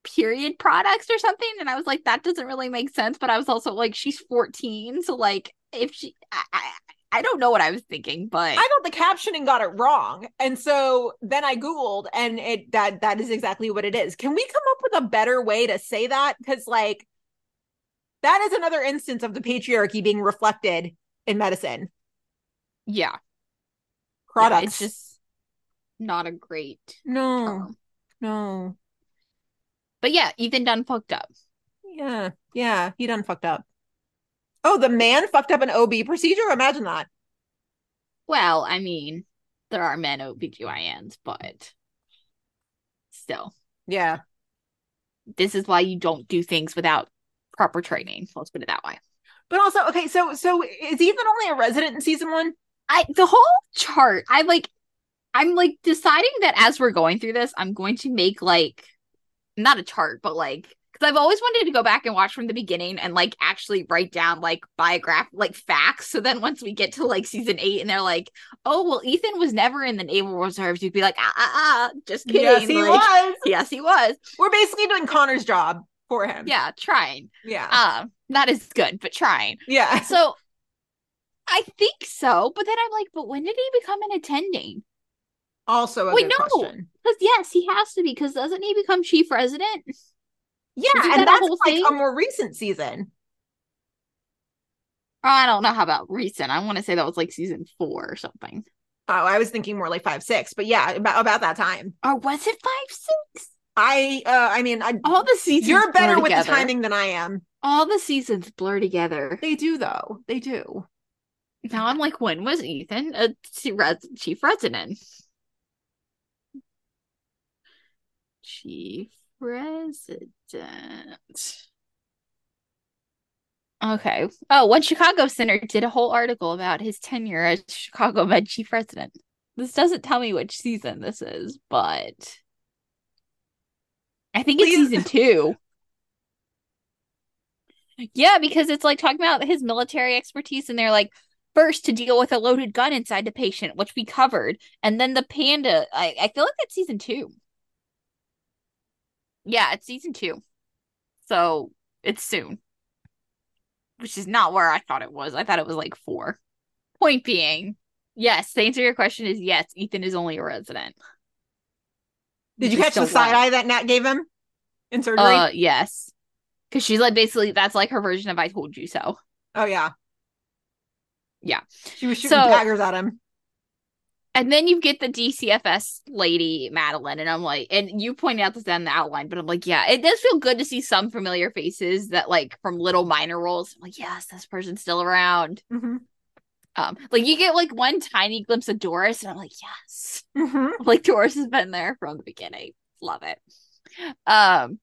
period products or something, and I was like, that doesn't really make sense. But I was also like, she's 14, so like, if she, I, I, I don't know what I was thinking, but I thought the captioning got it wrong, and so then I googled, and it that that is exactly what it is. Can we come up with a better way to say that? Because like, that is another instance of the patriarchy being reflected in medicine. yeah, Products. Yeah, it's just not a great no, term. no. But yeah, Ethan done fucked up. Yeah, yeah. He done fucked up. Oh, the man fucked up an OB procedure. Imagine that. Well, I mean, there are men OBGYNs, but still, Yeah. this is why you don't do things without proper training. Let's put it that way. But also, okay, so so is Ethan only a resident in season one? I the whole chart, I like I'm like deciding that as we're going through this, I'm going to make like not a chart, but like because I've always wanted to go back and watch from the beginning and like actually write down like biograph like facts. So then once we get to like season eight and they're like, oh well, Ethan was never in the Naval Reserves, you'd be like, ah ah ah, just kidding. Yes, he like, was. Yes, he was. We're basically doing Connor's job for him. Yeah, trying. Yeah. Um, not as good, but trying. yeah. So I think so, but then I'm like, but when did he become an attending? Also a Wait, good no. Because yes, he has to be. Because doesn't he become chief resident? Yeah, Isn't that and that's like thing? a more recent season. I don't know how about recent. I want to say that was like season four or something. Oh, I was thinking more like five, six, but yeah, about about that time. Or was it five, six? I uh I mean I All the seasons. you're better with together. the timing than I am. All the seasons blur together. They do though. They do. Now I'm like, when was Ethan a res- chief resident? Chief resident. Okay. Oh, One Chicago Center did a whole article about his tenure as Chicago Med chief president. This doesn't tell me which season this is, but I think it's Please- season two. Yeah, because it's like talking about his military expertise, and they're like, first to deal with a loaded gun inside the patient, which we covered, and then the panda. I, I feel like that's season two. Yeah, it's season two. So it's soon. Which is not where I thought it was. I thought it was like four. Point being, yes, the answer to your question is yes, Ethan is only a resident. Did you catch the side eye that Nat gave him in surgery? Uh, yes. Because she's like basically that's like her version of I told you so. oh yeah. Yeah. She was shooting So- daggers at him. And then you get the DCFS lady, Madeline, and I'm like, and you pointed out this in the outline, but I'm like, yeah, it does feel good to see some familiar faces that like from little minor roles. I'm like, yes, this person's still around. Mm-hmm. Um, like you get like one tiny glimpse of Doris, and I'm like, yes, Mm-hmm. like Doris has been there from the beginning. Love it. Um,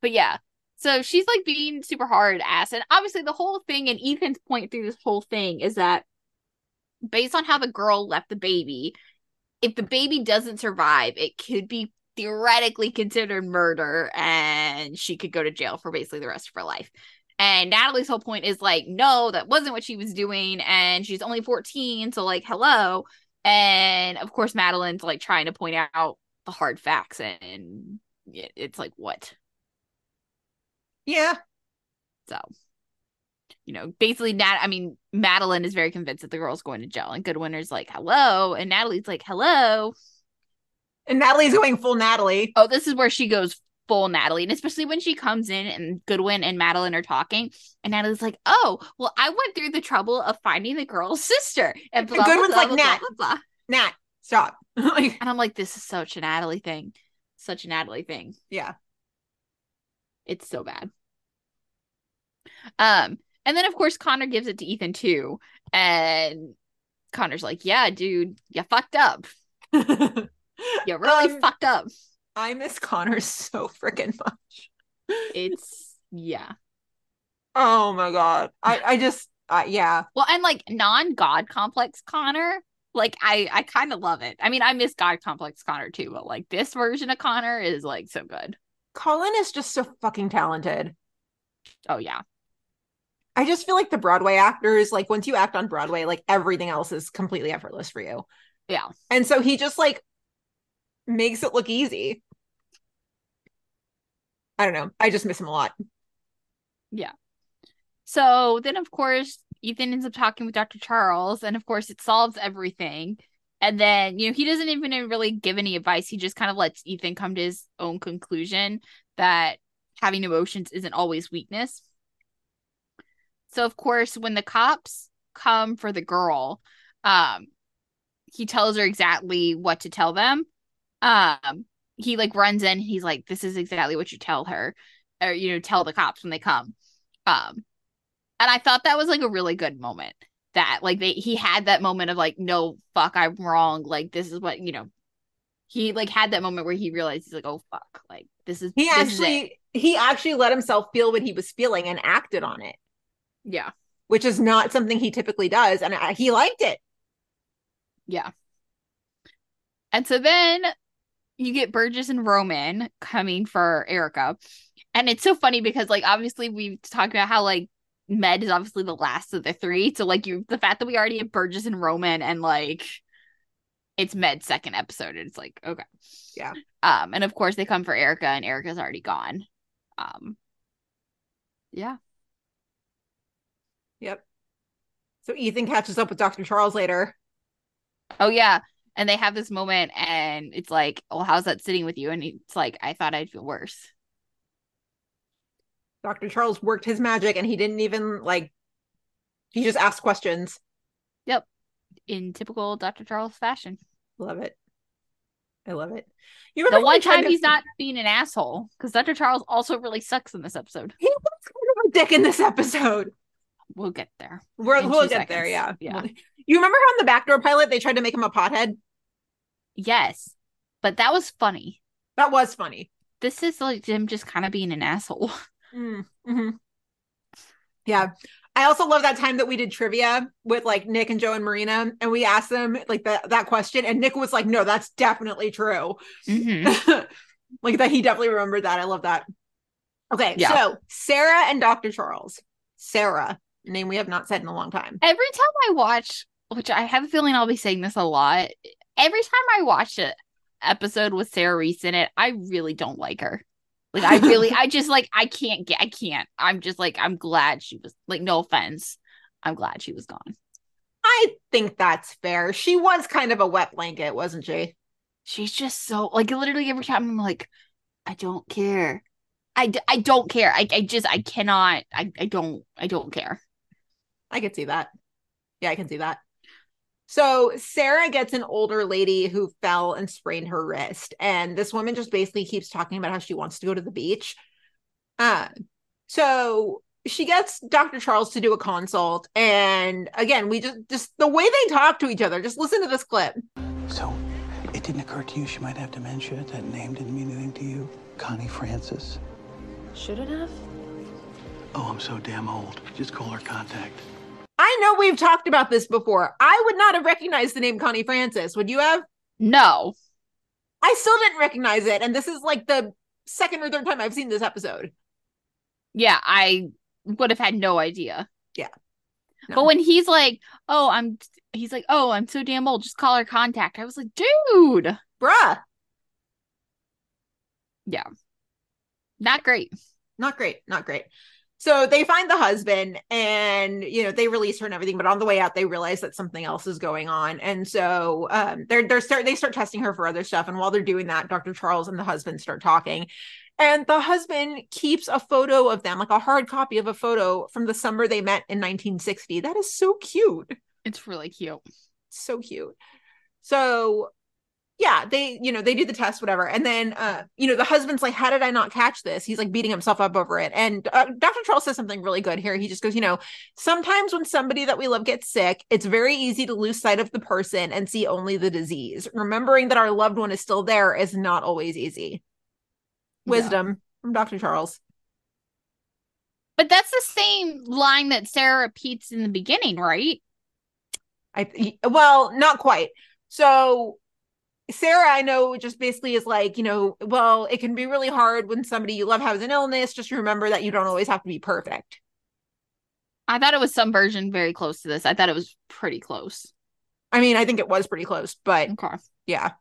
but yeah, so she's like being super hard ass, and obviously the whole thing, and Ethan's point through this whole thing is that based on how the girl left the baby, if the baby doesn't survive, it could be theoretically considered murder, and she could go to jail for basically the rest of her life. And Natalie's whole point is like, no, that wasn't what she was doing, and she's only 14, so like, hello. And of course, Madeline's like trying to point out the hard facts, and it's like, what? Yeah. So, you know, basically, Nat. I mean, Madeline is very convinced that the girl's going to jail, and Goodwinter's like, "Hello," and Natalie's like, "Hello." And Natalie's going full Natalie. Oh, this is where she goes full Natalie, and especially when she comes in and Goodwin and Madeline are talking, and Natalie's like, "Oh, well, I went through the trouble of finding the girl's sister," and blah, blah, Goodwin's blah, like, blah, "Nat." blah, blah, blah. Nat, stop. like, and I'm like, "This is such a Natalie thing, such a Natalie thing." yeah. It's so bad. Um, and then of course Connor gives it to Ethan too, and Connor's like, "Yeah, dude, you fucked up. You really Um, fucked up." I miss Connor so freaking much. It's yeah. Oh my god. I I just uh, yeah. Well, and like non-god complex Connor Like I I kind of love it. I mean, I miss God Complex Connor too, but like this version of Connor is like so good. Colin is just so fucking talented. Oh yeah. I just feel like the Broadway actors, like once you act on Broadway, like everything else is completely effortless for you. Yeah. And so he just like makes it look easy. I don't know. I just miss him a lot. Yeah. So then, of course, Ethan ends up talking with Dr. Charles, and of course, it solves everything. And then, you know, he doesn't even really give any advice. He just kind of lets Ethan come to his own conclusion that having emotions isn't always weakness. So, of course, when the cops come for the girl, um, he tells her exactly what to tell them. Um, he like runs in, he's like, This is exactly what you tell her, or you know, tell the cops when they come. Um, and I thought that was like a really good moment. That like they he had that moment of like, no, fuck, I'm wrong. Like this is what you know. He like had that moment where he realized he's like, oh fuck, like this is He this is actually he actually let himself feel what he was feeling and acted on it, yeah which is not something he typically does, and I, he liked it. yeah. And so then you get Burgess and Roman coming for Erica. And it's so funny because like obviously we've talked about how like Med is obviously the last of the three. So like you the fact that we already have Burgess and Roman and like it's Med's second episode, it's like, okay. Yeah. Um, and of course they come for Erica and Erica's already gone. Um yeah. Yep. So Ethan catches up with Dr. Charles later. Oh yeah. And they have this moment and it's like, well, how's that sitting with you? And it's like, I thought I'd feel worse. Dr. Charles worked his magic and he didn't even like he just asked questions. Yep. In typical Dr. Charles fashion. Love it. I love it. You The one time he's not being an asshole, because Dr. Charles also really sucks in this episode. he was kind of a dick in this episode. We'll get there. We're, we'll get there, yeah. Yeah. You remember how in the backdoor pilot they tried to make him a pothead? Yes. But that was funny. That was funny. This is like him just kind of being an asshole. Mm, mhm. Yeah. I also love that time that we did trivia with like Nick and Joe and Marina, and we asked them like that that question, and Nick was like, "No, that's definitely true." Mhm. like that, he definitely remembered that. I love that. Okay, Yeah. so Sarah and Dr. Charles. Sarah, name we have not said in a long time. Every time I watch, which I have a feeling I'll be saying this a lot, every time I watch an episode with Sarah Reese in it, I really don't like her. Like I really, I just like I can't get, I can't. I'm just like I'm glad she was like no offense, I'm glad she was gone. I think that's fair. She was kind of a wet blanket, wasn't she? She's just so like literally every time I'm like, I don't care. I, d- I don't care. I, I just I cannot. I, I don't I don't care. I could see that. Yeah, I can see that. So Sarah gets an older lady who fell and sprained her wrist, and this woman just basically keeps talking about how she wants to go to the beach. Uh, so she gets Dr. Charles to do a consult, and again, we just just the way they talk to each other. Just listen to this clip. So, it didn't occur to you she might have dementia? That name didn't mean anything to you? Connie Francis? Should it have? Oh, I'm so damn old. Just call her contact. I know we've talked about this before. I would not have recognized the name Connie Francis. Would you have? No. I still didn't recognize it, and this is like the second or third time I've seen this episode. Yeah, I would have had no idea. Yeah. No. But when he's like, "Oh, I'm," he's like, "Oh, I'm so damn old. Just call her contact." I was like, "Dude, Bruh. yeah, not great." not great not great so they find the husband and you know they release her and everything but on the way out they realize that something else is going on. And so um they're they're start they start testing her for other stuff. And while they're doing that dr charles and the husband start talking. And the husband keeps a photo of them like a hard copy of a photo from the summer they met in 1960 that is so cute. It's really cute. so cute. So yeah they you know they do the test whatever. And then uh you know the husband's like how did i not catch this? He's like beating himself up over it. And uh, dr charles says something really good here. He just goes you know sometimes when somebody that we love gets sick it's very easy to lose sight of the person and see only the disease. Remembering that our loved one is still there is not always easy. Wisdom from dr charles. But that's the same line that Sarah repeats in the beginning, right? I well, not quite. So Sarah, I know, just basically is like, you know, well, it can be really hard when somebody you love has an illness. Just remember that you don't always have to be perfect. I thought it was some version very close to this. I thought it was pretty close. I mean, I think it was pretty close, but Okay. yeah,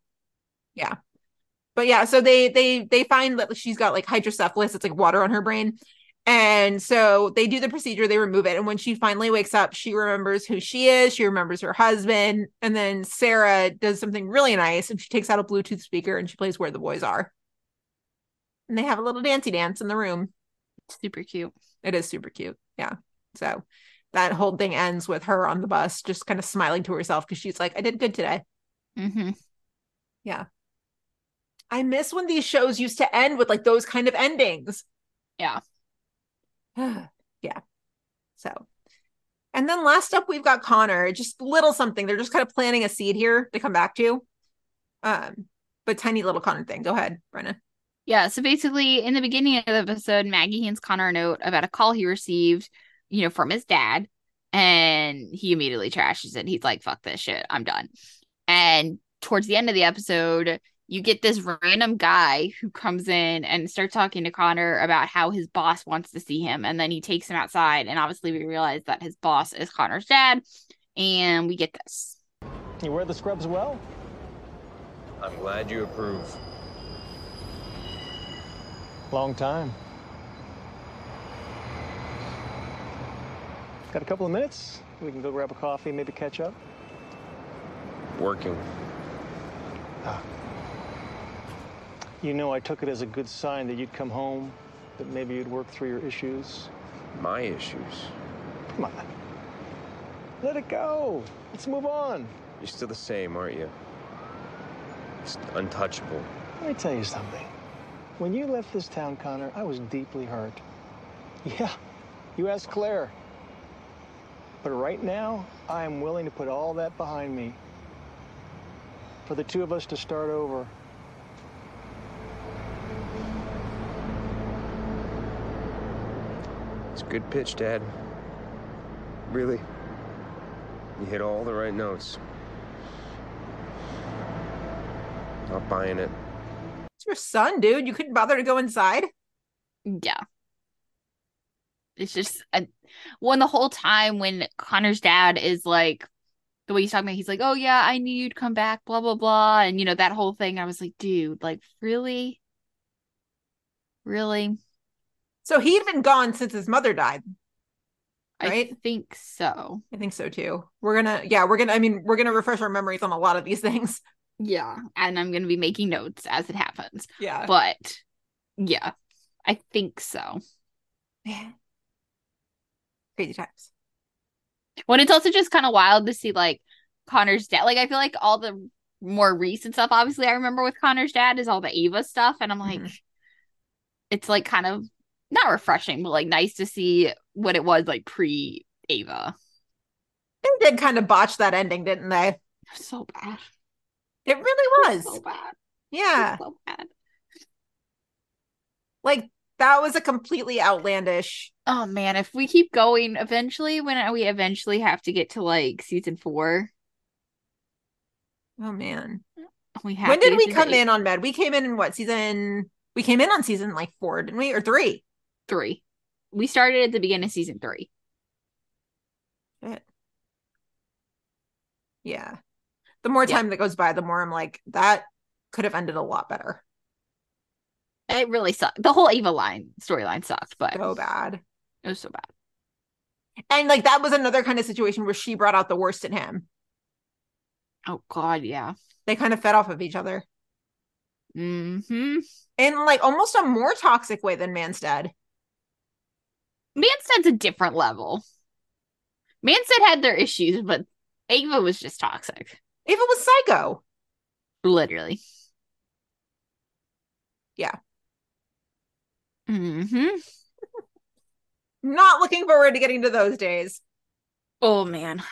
yeah, but yeah. So they they they find that she's got like hydrocephalus. It's like water on her brain, and so they do the procedure. They remove it, and when she finally wakes up, she remembers who she is. She remembers her husband, and then Sarah does something really nice, and she takes out a Bluetooth speaker and she plays "Where the Boys Are," and they have a little dancey dance in the room. Super cute. It is super cute. Yeah. So that whole thing ends with her on the bus, just kind of smiling to herself because she's like, I did good today. Mm-hmm. Yeah. I miss when these shows used to end with like those kind of endings. Yeah. yeah. So, and then last up, we've got Connor, just little something. They're just kind of planting a seed here to come back to. Um, but tiny little Connor thing. Go ahead, Brenna. Yeah. So basically, in the beginning of the episode, Maggie hands Connor a note about a call he received, you know, from his dad, and he immediately trashes it. He's like, "Fuck this shit. I'm done." And towards the end of the episode, you get this random guy who comes in and starts talking to Connor about how his boss wants to see him, and then he takes him outside, and obviously we realize that his boss is Connor's dad, and we get this. You wear the scrubs well? I'm glad you approve. Long time. Got a couple of minutes? We can go grab a coffee, maybe catch up. Working. Ah. You know, I took it as a good sign that you'd come home, that maybe you'd work through your issues. My issues. Come on. Let it go. Let's move on. You're still the same, aren't you? It's untouchable. Let me tell you something. When you left this town, Connor, I was deeply hurt. Yeah, you asked Claire. But right now, I am willing to put all that behind me. For the two of us to start over. It's a good pitch, Dad. Really. You hit all the right notes. Not buying it. It's your son, dude. You couldn't bother to go inside. Yeah. It's just uh, I, when the whole time when Connor's dad is like the way he's talking about, he's like, "Oh yeah, I knew you'd come back," blah blah blah, and you know that whole thing. I was like, dude, like really, really. So he'd been gone since his mother died. Right? I think so. I think so too. We're gonna, yeah, we're gonna. I mean, we're gonna refresh our memories on a lot of these things. Yeah, and I'm gonna be making notes as it happens. Yeah, but yeah, I think so. Yeah. Crazy times. When it's also just kind of wild to see like Connor's dad. Like I feel like all the more recent stuff, obviously, I remember with Connor's dad is all the Ava stuff, and I'm like, Mm-hmm. it's like kind of not refreshing, but like nice to see what it was like pre Ava. They did kind of botch that ending, didn't they? So bad. It really was. So bad. Yeah. So bad. Like that was a completely outlandish. Oh man, if we keep going, eventually, when we eventually have to get to like season four, Oh man. we have. When did we come the- in on Med? We came in in what season? We came in on season like four, didn't we? Or three? Three. We started at the beginning of season three. Shit. Yeah. The more Yeah. time that goes by, the more I'm like, that could have ended a lot better. It really sucked. The whole Ava line storyline sucked, but So bad. it was so bad. And like that was another kind of situation where she brought out the worst in him. Oh God, yeah. They kind of fed off of each other Mm-hmm. in like almost a more toxic way than Manstead. Manstead's a different level. Manstead had their issues, but Ava was just toxic. Ava was psycho. Literally. Yeah. Mm-hmm. Not looking forward to getting to those days. Oh man.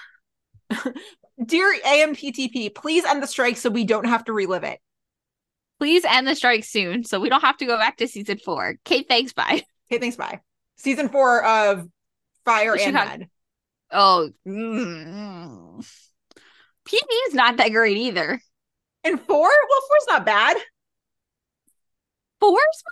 Dear AMPTP, please end the strike so we don't have to relive it. Please end the strike soon so we don't have to go back to season four. Kate, thanks, bye. Okay, thanks. Bye. Season four of Fire and Chicago- Med. Oh, mm. PD is not that great either. And four? Well, four's not bad. Four's,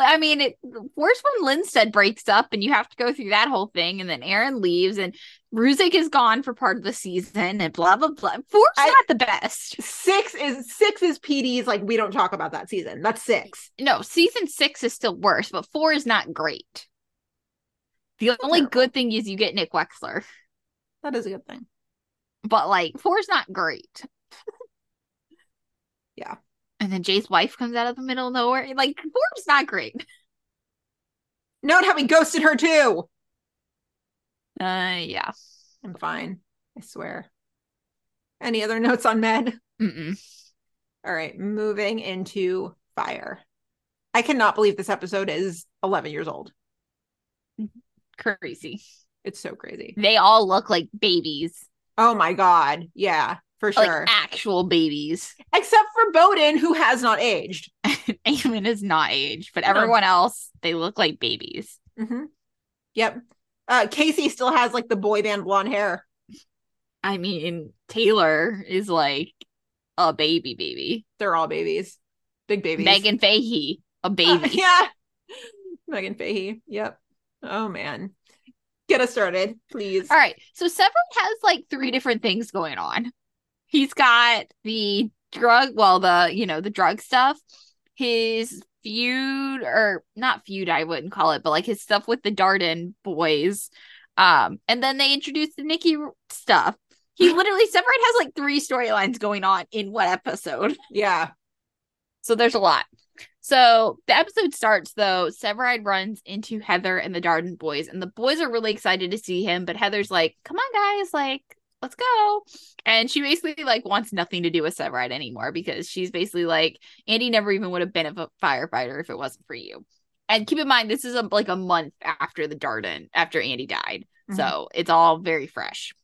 I mean, it, four's when Linstead breaks up and you have to go through that whole thing, and then Aaron leaves, and Ruzek is gone for part of the season, and blah blah blah. Four's I- not the best. Six is six is PD's like we don't talk about that season. That's six. No, season six is still worse, but four is not great. The only terrible. good thing is you get Nick Wechsler, That is a good thing. but like four is not great. Yeah. And then Jay's wife comes out of the middle of nowhere. Like four is not great. Note how we ghosted her too. Uh, yeah. I'm fine. I swear. Any other notes on Med? Mm-mm. All right, moving into Fire. I cannot believe this episode is 11 years old. Crazy. It's so crazy. They all look like babies, Oh my god. Yeah, for sure. like actual babies. Except for Boden, who has not aged. Eamonn is not aged, but No. everyone else they look like babies. hmm Yep. Uh, Casey still has like the boy band blonde hair. I mean, Taylor is like a baby baby. They're all babies. Big babies. Megan Fahey, a Uh, baby. yeah. Megan Fahey. Yep. Oh man. Get us started, please. All right. So Severide has like three different things going on. He's got the drug, well, the, you know, the drug stuff, his feud, or not feud, I wouldn't call it, but like his stuff with the Darden boys. Um, and then they introduced the Nikki stuff. He literally, Severide has like three storylines going on in one episode. Yeah. So there's a lot. So the episode starts though. Severide runs into Heather and the Darden boys, and the boys are really excited to see him. But Heather's like, "Come on, guys, like, let's go." And she basically like wants nothing to do with Severide anymore because she's basically like, Andy never even would have been a firefighter if it wasn't for you. And keep in mind, this is a, like a month after the Darden, after Andy died, Mhm. so it's all very fresh.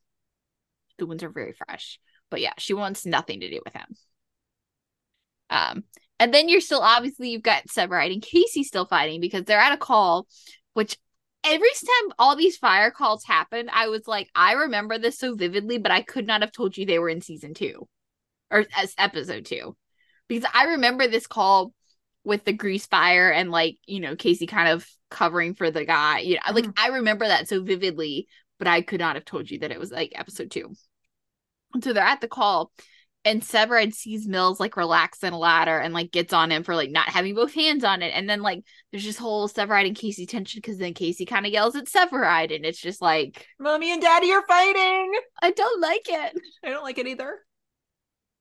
The wounds are very fresh, but yeah, she wants nothing to do with him. Um, and then you're still obviously you've got Severide and Casey still fighting because they're at a call, which every time all these fire calls happened, I was like, I remember this so vividly, but I could not have told you they were in season two or as episode two. Because I remember this call with the grease fire and like, you know, Casey kind of covering for the guy. You know, like mm-hmm. I remember that so vividly, but I could not have told you that it was like episode two. And so they're at the call and Severide sees Mills like relax in a ladder and like gets on him for like not having both hands on it. And then like there's this whole Severide and Casey tension because then Casey kind of yells at Severide and it's just like Mommy and Daddy are fighting. I don't like it. I don't like it either.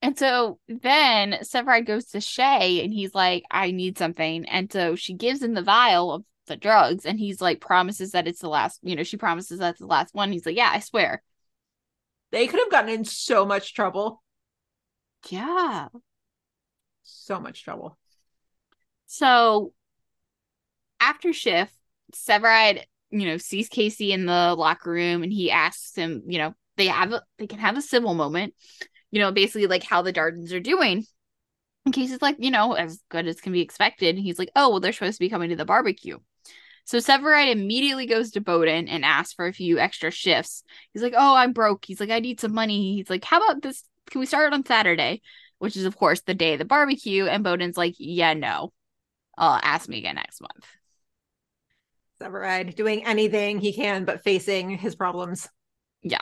And so then Severide goes to Shay and he's like, I need something. And so she gives him the vial of the drugs and he's like promises that it's the last, you know, she promises that's the last one. He's like, Yeah, I swear. They could have gotten in so much trouble. Yeah. So much trouble. So after shift, Severide, you know, sees Casey in the locker room and he asks him, you know, they have a they can have a civil moment, you know, basically like how the Dardens are doing. And Casey's like, you know, as good as can be expected. And he's like, oh, well, they're supposed to be coming to the barbecue. So Severide immediately goes to Boden and asks for a few extra shifts. He's like, oh, I'm broke. He's like, I need some money. He's like, how about this? Can we start on Saturday? Which is, of course, the day of the barbecue. And Boden's like, yeah, no. Uh, ask me again next month. Severide doing anything he can but facing his problems. Yeah.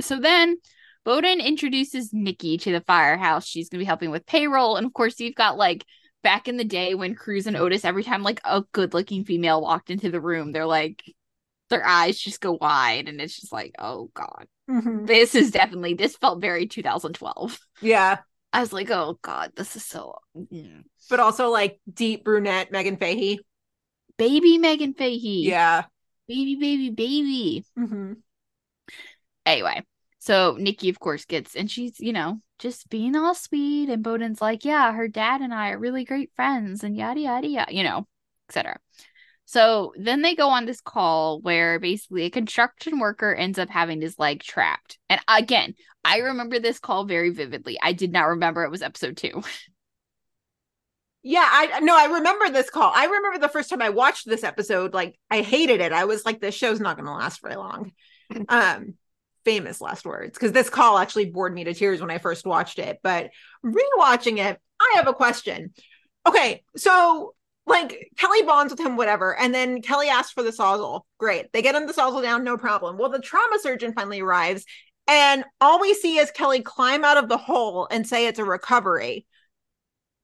So then Bowden introduces Nikki to the firehouse. She's going to be helping with payroll. And of course, you've got like back in the day when Cruz and Otis, every time like a good looking female walked into the room, they're like, their eyes just go wide. And it's just like, oh God, Mhm. this is definitely, this felt very 2012. Yeah. I was like, oh God, this is so. mm. But also like deep brunette Megan Fahey. Baby Megan Fahey. Yeah. Baby, baby, baby. hmm anyway so nikki of course gets and she's you know just being all sweet and boden's like yeah her dad and i are really great friends and yada yada yada you know etc so then they go on this call where basically a construction worker ends up having his leg trapped and again i remember this call very vividly i did not remember it was episode two Yeah, I no, I remember this call. I remember the first time I watched this episode, like I hated it. I was like, this show's not gonna last very long. Um, famous last words because this call actually bored me to tears when I first watched it. But rewatching it, I have a question. Okay, so like Kelly bonds with him, whatever, and then Kelly asks for the sawzall. Great, they get him the sawzall down, no problem. Well, the trauma surgeon finally arrives, and all we see is Kelly climb out of the hole and say it's a recovery.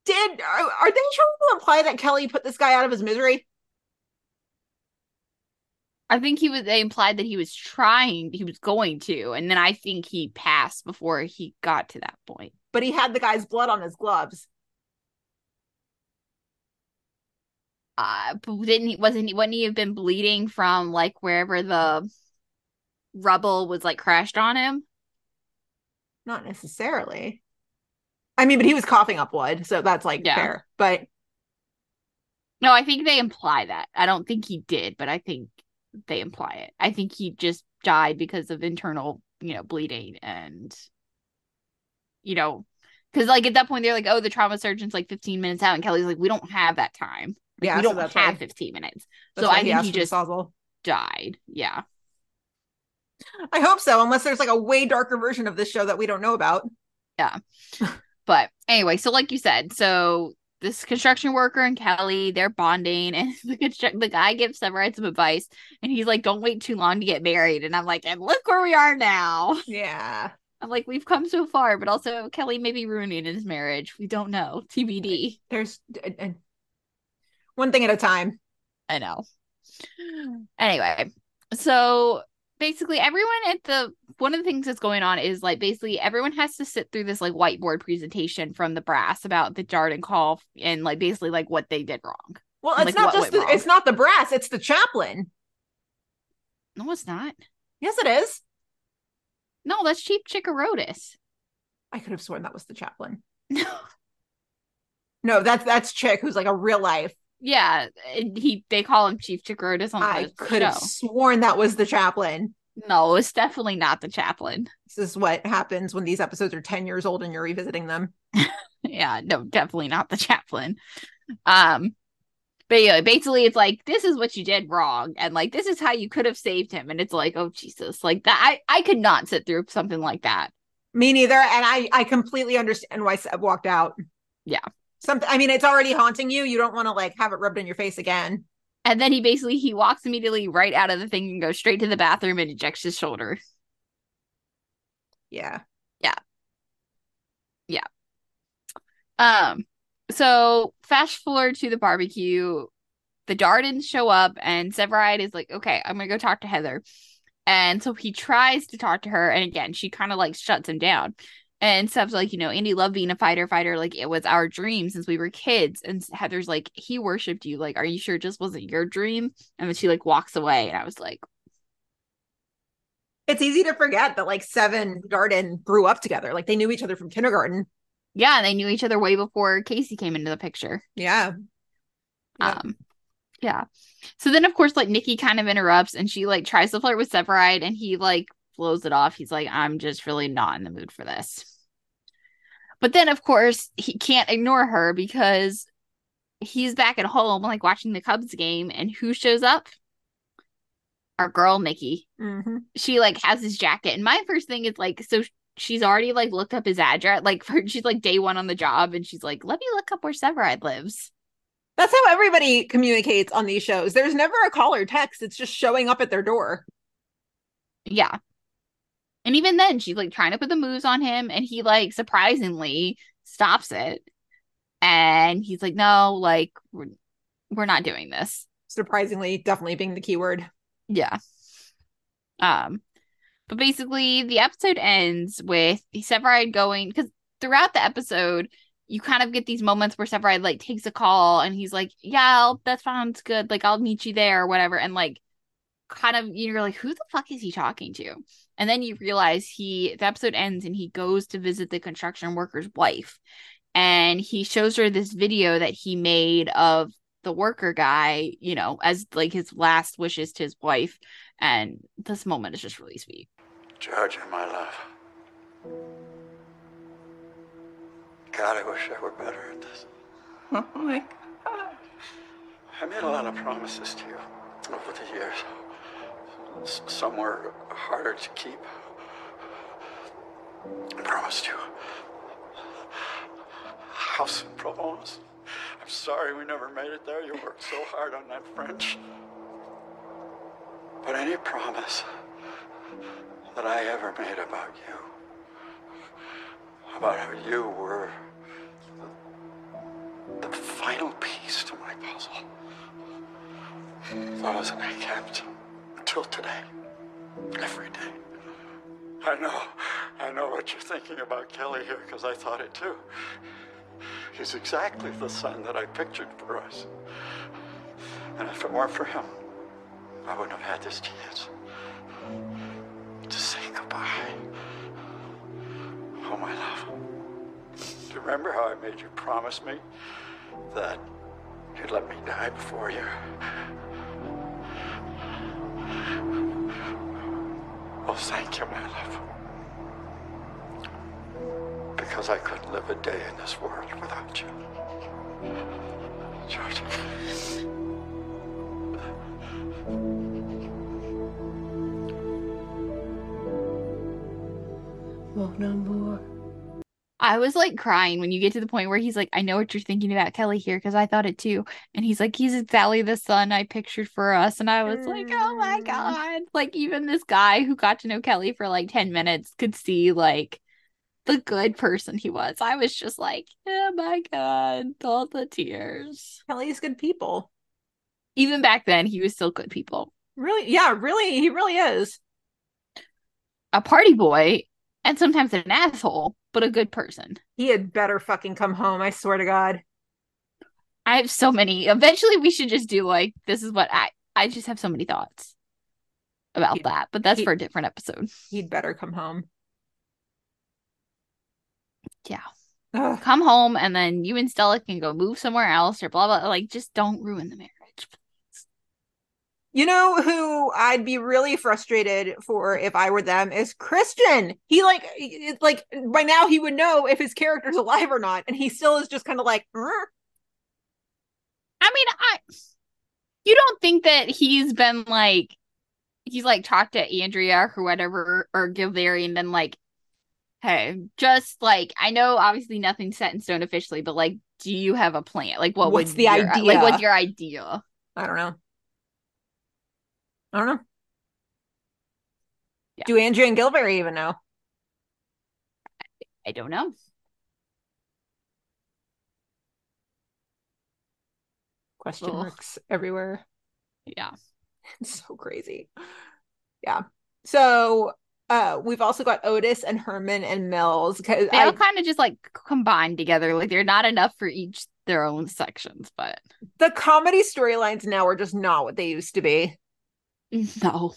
Did are, are they trying to imply that Kelly put this guy out of his misery? I think he was they implied that he was trying, he was going to, and then I think he passed before he got to that point. But he had the guy's blood on his gloves. Uh didn't he wasn't he wouldn't he have been bleeding from like wherever the rubble was like crashed on him? Not necessarily. I mean, but he was coughing up blood, so that's like Yeah. fair. But No, I think they imply that. I don't think he did, but I think they imply it. I think he just died because of internal, you know, bleeding and you know, because like at that point they're like, oh, the trauma surgeon's like 15 minutes out, and Kelly's like, we don't have that time. Like, Yeah, we so don't have why- 15 minutes. So I think asked he just died. Yeah. I hope so, unless there's like a way darker version of this show that we don't know about. Yeah. but anyway, so like you said, so this construction worker and Kelly, they're bonding, and the construct the guy gives Severide some advice, and he's like, "Don't wait too long to get married." And I'm like, "And look where we are now." Yeah. I'm like, "We've come so far," but also Kelly may be ruining his marriage. We don't know. TBD. There's and one thing at a time. I know. Anyway, so basically everyone at the one of the things that's going on is like basically everyone has to sit through this like whiteboard presentation from the brass about the Darden call and like basically like what they did wrong. Well, it's like, not just the, it's not the brass, it's the chaplain. No, it's not. Yes, it is. No, that's Chief Chikerotis. I could have sworn that was the chaplain. No. No, that's that's Chick, who's like a real life. Yeah, and he they call him Chief Chikerotis on the I could have sworn that was the chaplain. No, it's definitely not the chaplain. This is what happens when these episodes are 10 years old and you're revisiting them. yeah, no, definitely not the chaplain. Um, but yeah, basically, it's like this is what you did wrong, and like this is how you could have saved him, and it's like, oh Jesus, like that. I I could not sit through something like that. Me neither. And I I completely understand why Sev walked out. Yeah. Something I mean, it's already haunting you. You don't want to like have it rubbed in your face again. And then he basically he walks immediately right out of the thing and goes straight to the bathroom and ejects his shoulder. Yeah. Yeah. Yeah. Um, so fast forward to the barbecue, the Dardens show up, and Severide is like, "Okay, I'm gonna go talk to Heather." And so he tries to talk to her, and again, she kind of like shuts him down. And stuff like, you know, Andy loved being a fighter, fighter. Like it was our dream since we were kids. And Heather's like, he worshipped you. Like, are you sure it just wasn't your dream? And then she like walks away, and I was like, It's easy to forget that like Sev and Darden grew up together. Like they knew each other from kindergarten. yeah. They knew each other way before Casey came into the picture. Yeah. Yeah. Um, yeah. So then, of course, like Nikki kind of interrupts and she like tries to flirt with Severide and he like blows it off. He's like, I'm just really not in the mood for this. But then, of course, he can't ignore her because he's back at home, like watching the Cubs game. And who shows up? Our girl, Nikki. Mm-hmm. She like has his jacket. And my first thing is like, so she's already like looked up his address. Like, for, she's like day one on the job and she's like, let me look up where Severide lives. That's how everybody communicates on these shows. There's never a call or text. It's just showing up at their door. Yeah. And even then, she's like trying to put the moves on him, and he like surprisingly stops it. And he's like, no, like, we're, we're not doing this. Surprisingly, definitely being the keyword. Yeah. Um, but basically, the episode ends with Severide going because throughout the episode, you kind of get these moments where Severide like takes a call and he's like, "Yeah, I'll, that sounds good. Like, I'll meet you there or whatever." And like, kind of, you're like, "Who the fuck is he talking to?" And then you realize he the episode ends and he goes to visit the construction worker's wife, and he shows her this video that he made of the worker guy, you know, as like his last wishes to his wife. And this moment is just really sweet. Georgia, my love. God, I wish I were better at this. Oh my God. I made a lot of promises to you over the years. S- some were harder to keep. I promised you. House in Provence. I'm sorry we never made it there. You worked so hard on that French. But any promise that I ever made about you, about how you were the, the final piece to my puzzle, those I kept today, every day. I know, I know what you're thinking about Kelly here because I thought it too. He's exactly the son that I pictured for us. And if it weren't for him, I wouldn't have had this chance to say goodbye. Oh, my love. Do you remember how I made you promise me that you'd let me die before you? Well, thank you, my love. Because I couldn't live a day in this world without you. George. Mon amour. I was like crying when you get to the point where he's like, I know what you're thinking about Kelly here because I thought it too. And he's like, he's exactly the son I pictured for us. And I was like, oh my mm. God. Like, even this guy who got to know Kelly for like 10 minutes could see like the good person he was. I was just like, oh my God, all the tears. Kelly's good people. Even back then, he was still good people. Really? Yeah, really. He really is. A party boy and sometimes an asshole, but a good person. He had better fucking come home. I swear to God. I have so many. Eventually, we should just do like this is what I I just have so many thoughts about He- that, but that's he- for a different episode. He'd better come home. Yeah, Ugh. come home and then you and Stella can go move somewhere else or blah blah. Like, just don't ruin the marriage. You know who I'd be really frustrated for if I were them is Christian. He like it's like by now he would know if his character's alive or not, and he still is just kind of like, "Er." I mean, I you don't think that he's been like he's like talked to Andrea or whatever or Gilvary and been like, hey, just like I know obviously nothing's set in stone officially, but like, do you have a plan? Like, what What's the your- idea? Like, what's your idea? I don't know. I don't know. Yeah. Do Andrea and Gilvary even know? I don't know. Question Ugh. marks everywhere. Yeah. It's so crazy. Yeah. So uh we've also got Otis and Herman and Mills because They all kind of just like combined together. Like they're not enough for each their own sections, but the comedy storylines now are just not what they used to be. no.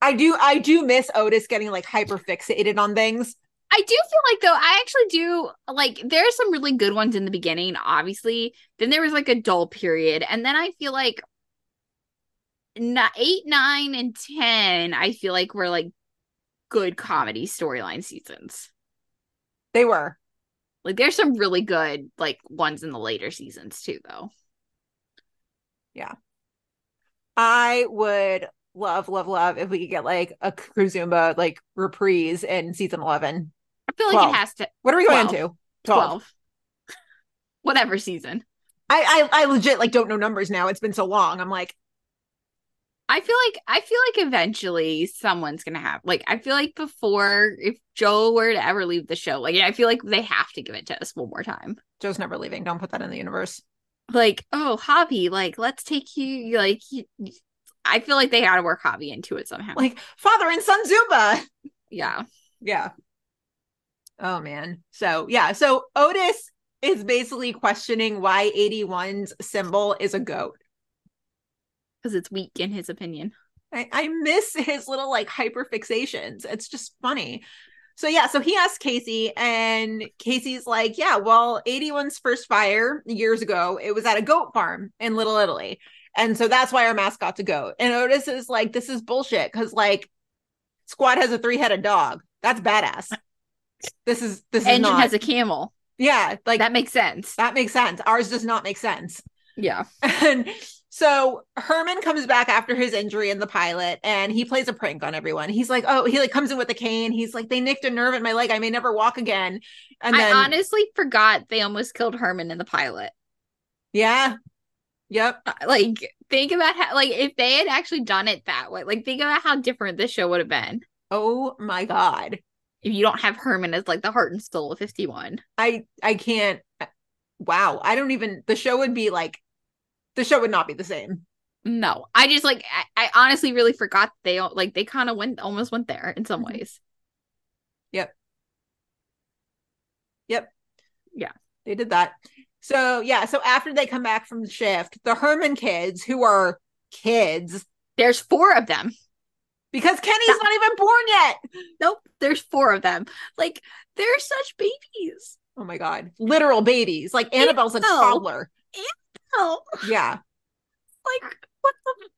I do I do miss Otis getting like hyper fixated on things. I do feel like though I actually do like there are some really good ones in the beginning, obviously. Then there was like a dull period, and then I feel like eight, nine, and ten. I feel like were like good comedy storyline seasons. They were. Like there's some really good like ones in the later seasons too, though. I would love, love, love if we could get like a Kuzumba like reprise in season eleven. I feel like 12. it has to What are we going 12. into? 12. Whatever season. I, I I legit like don't know numbers now. It's been so long. I'm like, I feel like I feel like eventually someone's gonna have like I feel like before if Joe were to ever leave the show, like I feel like they have to give it to us one more time. Joe's never leaving. Don't put that in the universe. Like, oh hobby like let's take you like you- I feel like they gotta work hobby into it somehow. Like father and son Zumba. yeah. Yeah. Oh man. So yeah. So Otis is basically questioning why 81's symbol is a goat. Because it's weak in his opinion. I, I miss his little like hyper fixations. It's just funny. So yeah, so he asked Casey, and Casey's like, Yeah, well, 81's first fire years ago, it was at a goat farm in Little Italy. And so that's why our mascot's a goat. And Otis is like, This is bullshit, because like Squad has a three-headed dog. That's badass. This is this is Engine not has a camel. yeah, like That makes sense. that makes sense. Ours does not make sense. Yeah. And So Herman comes back after his injury in the pilot and he plays a prank on everyone. He's like, oh, he like comes in with a cane. He's like, they nicked a nerve in my leg. I may never walk again. And then I honestly forgot they almost killed Herman in the pilot. Yeah. Yep. Uh, Like, think about how, like, if they had actually done it that way, like, think about how different this show would have been. Oh my God. If you don't have Herman as like the heart and soul of 51. I I can't wow. I don't even the show would be like the show would not be the same. No, I just like, I, I honestly really forgot they like, they kind of went, almost went there in some mm-hmm. ways. Yep. Yep. Yeah. They did that. So yeah, so after they come back from the shift, the Herman kids, who are kids, There's four of them. because Kenny's not even born yet. Nope, there's four of them. Like, they're such babies. Oh my god. Literal babies. Like Annabelle's a Annabelle. Oh, Yeah. like, what the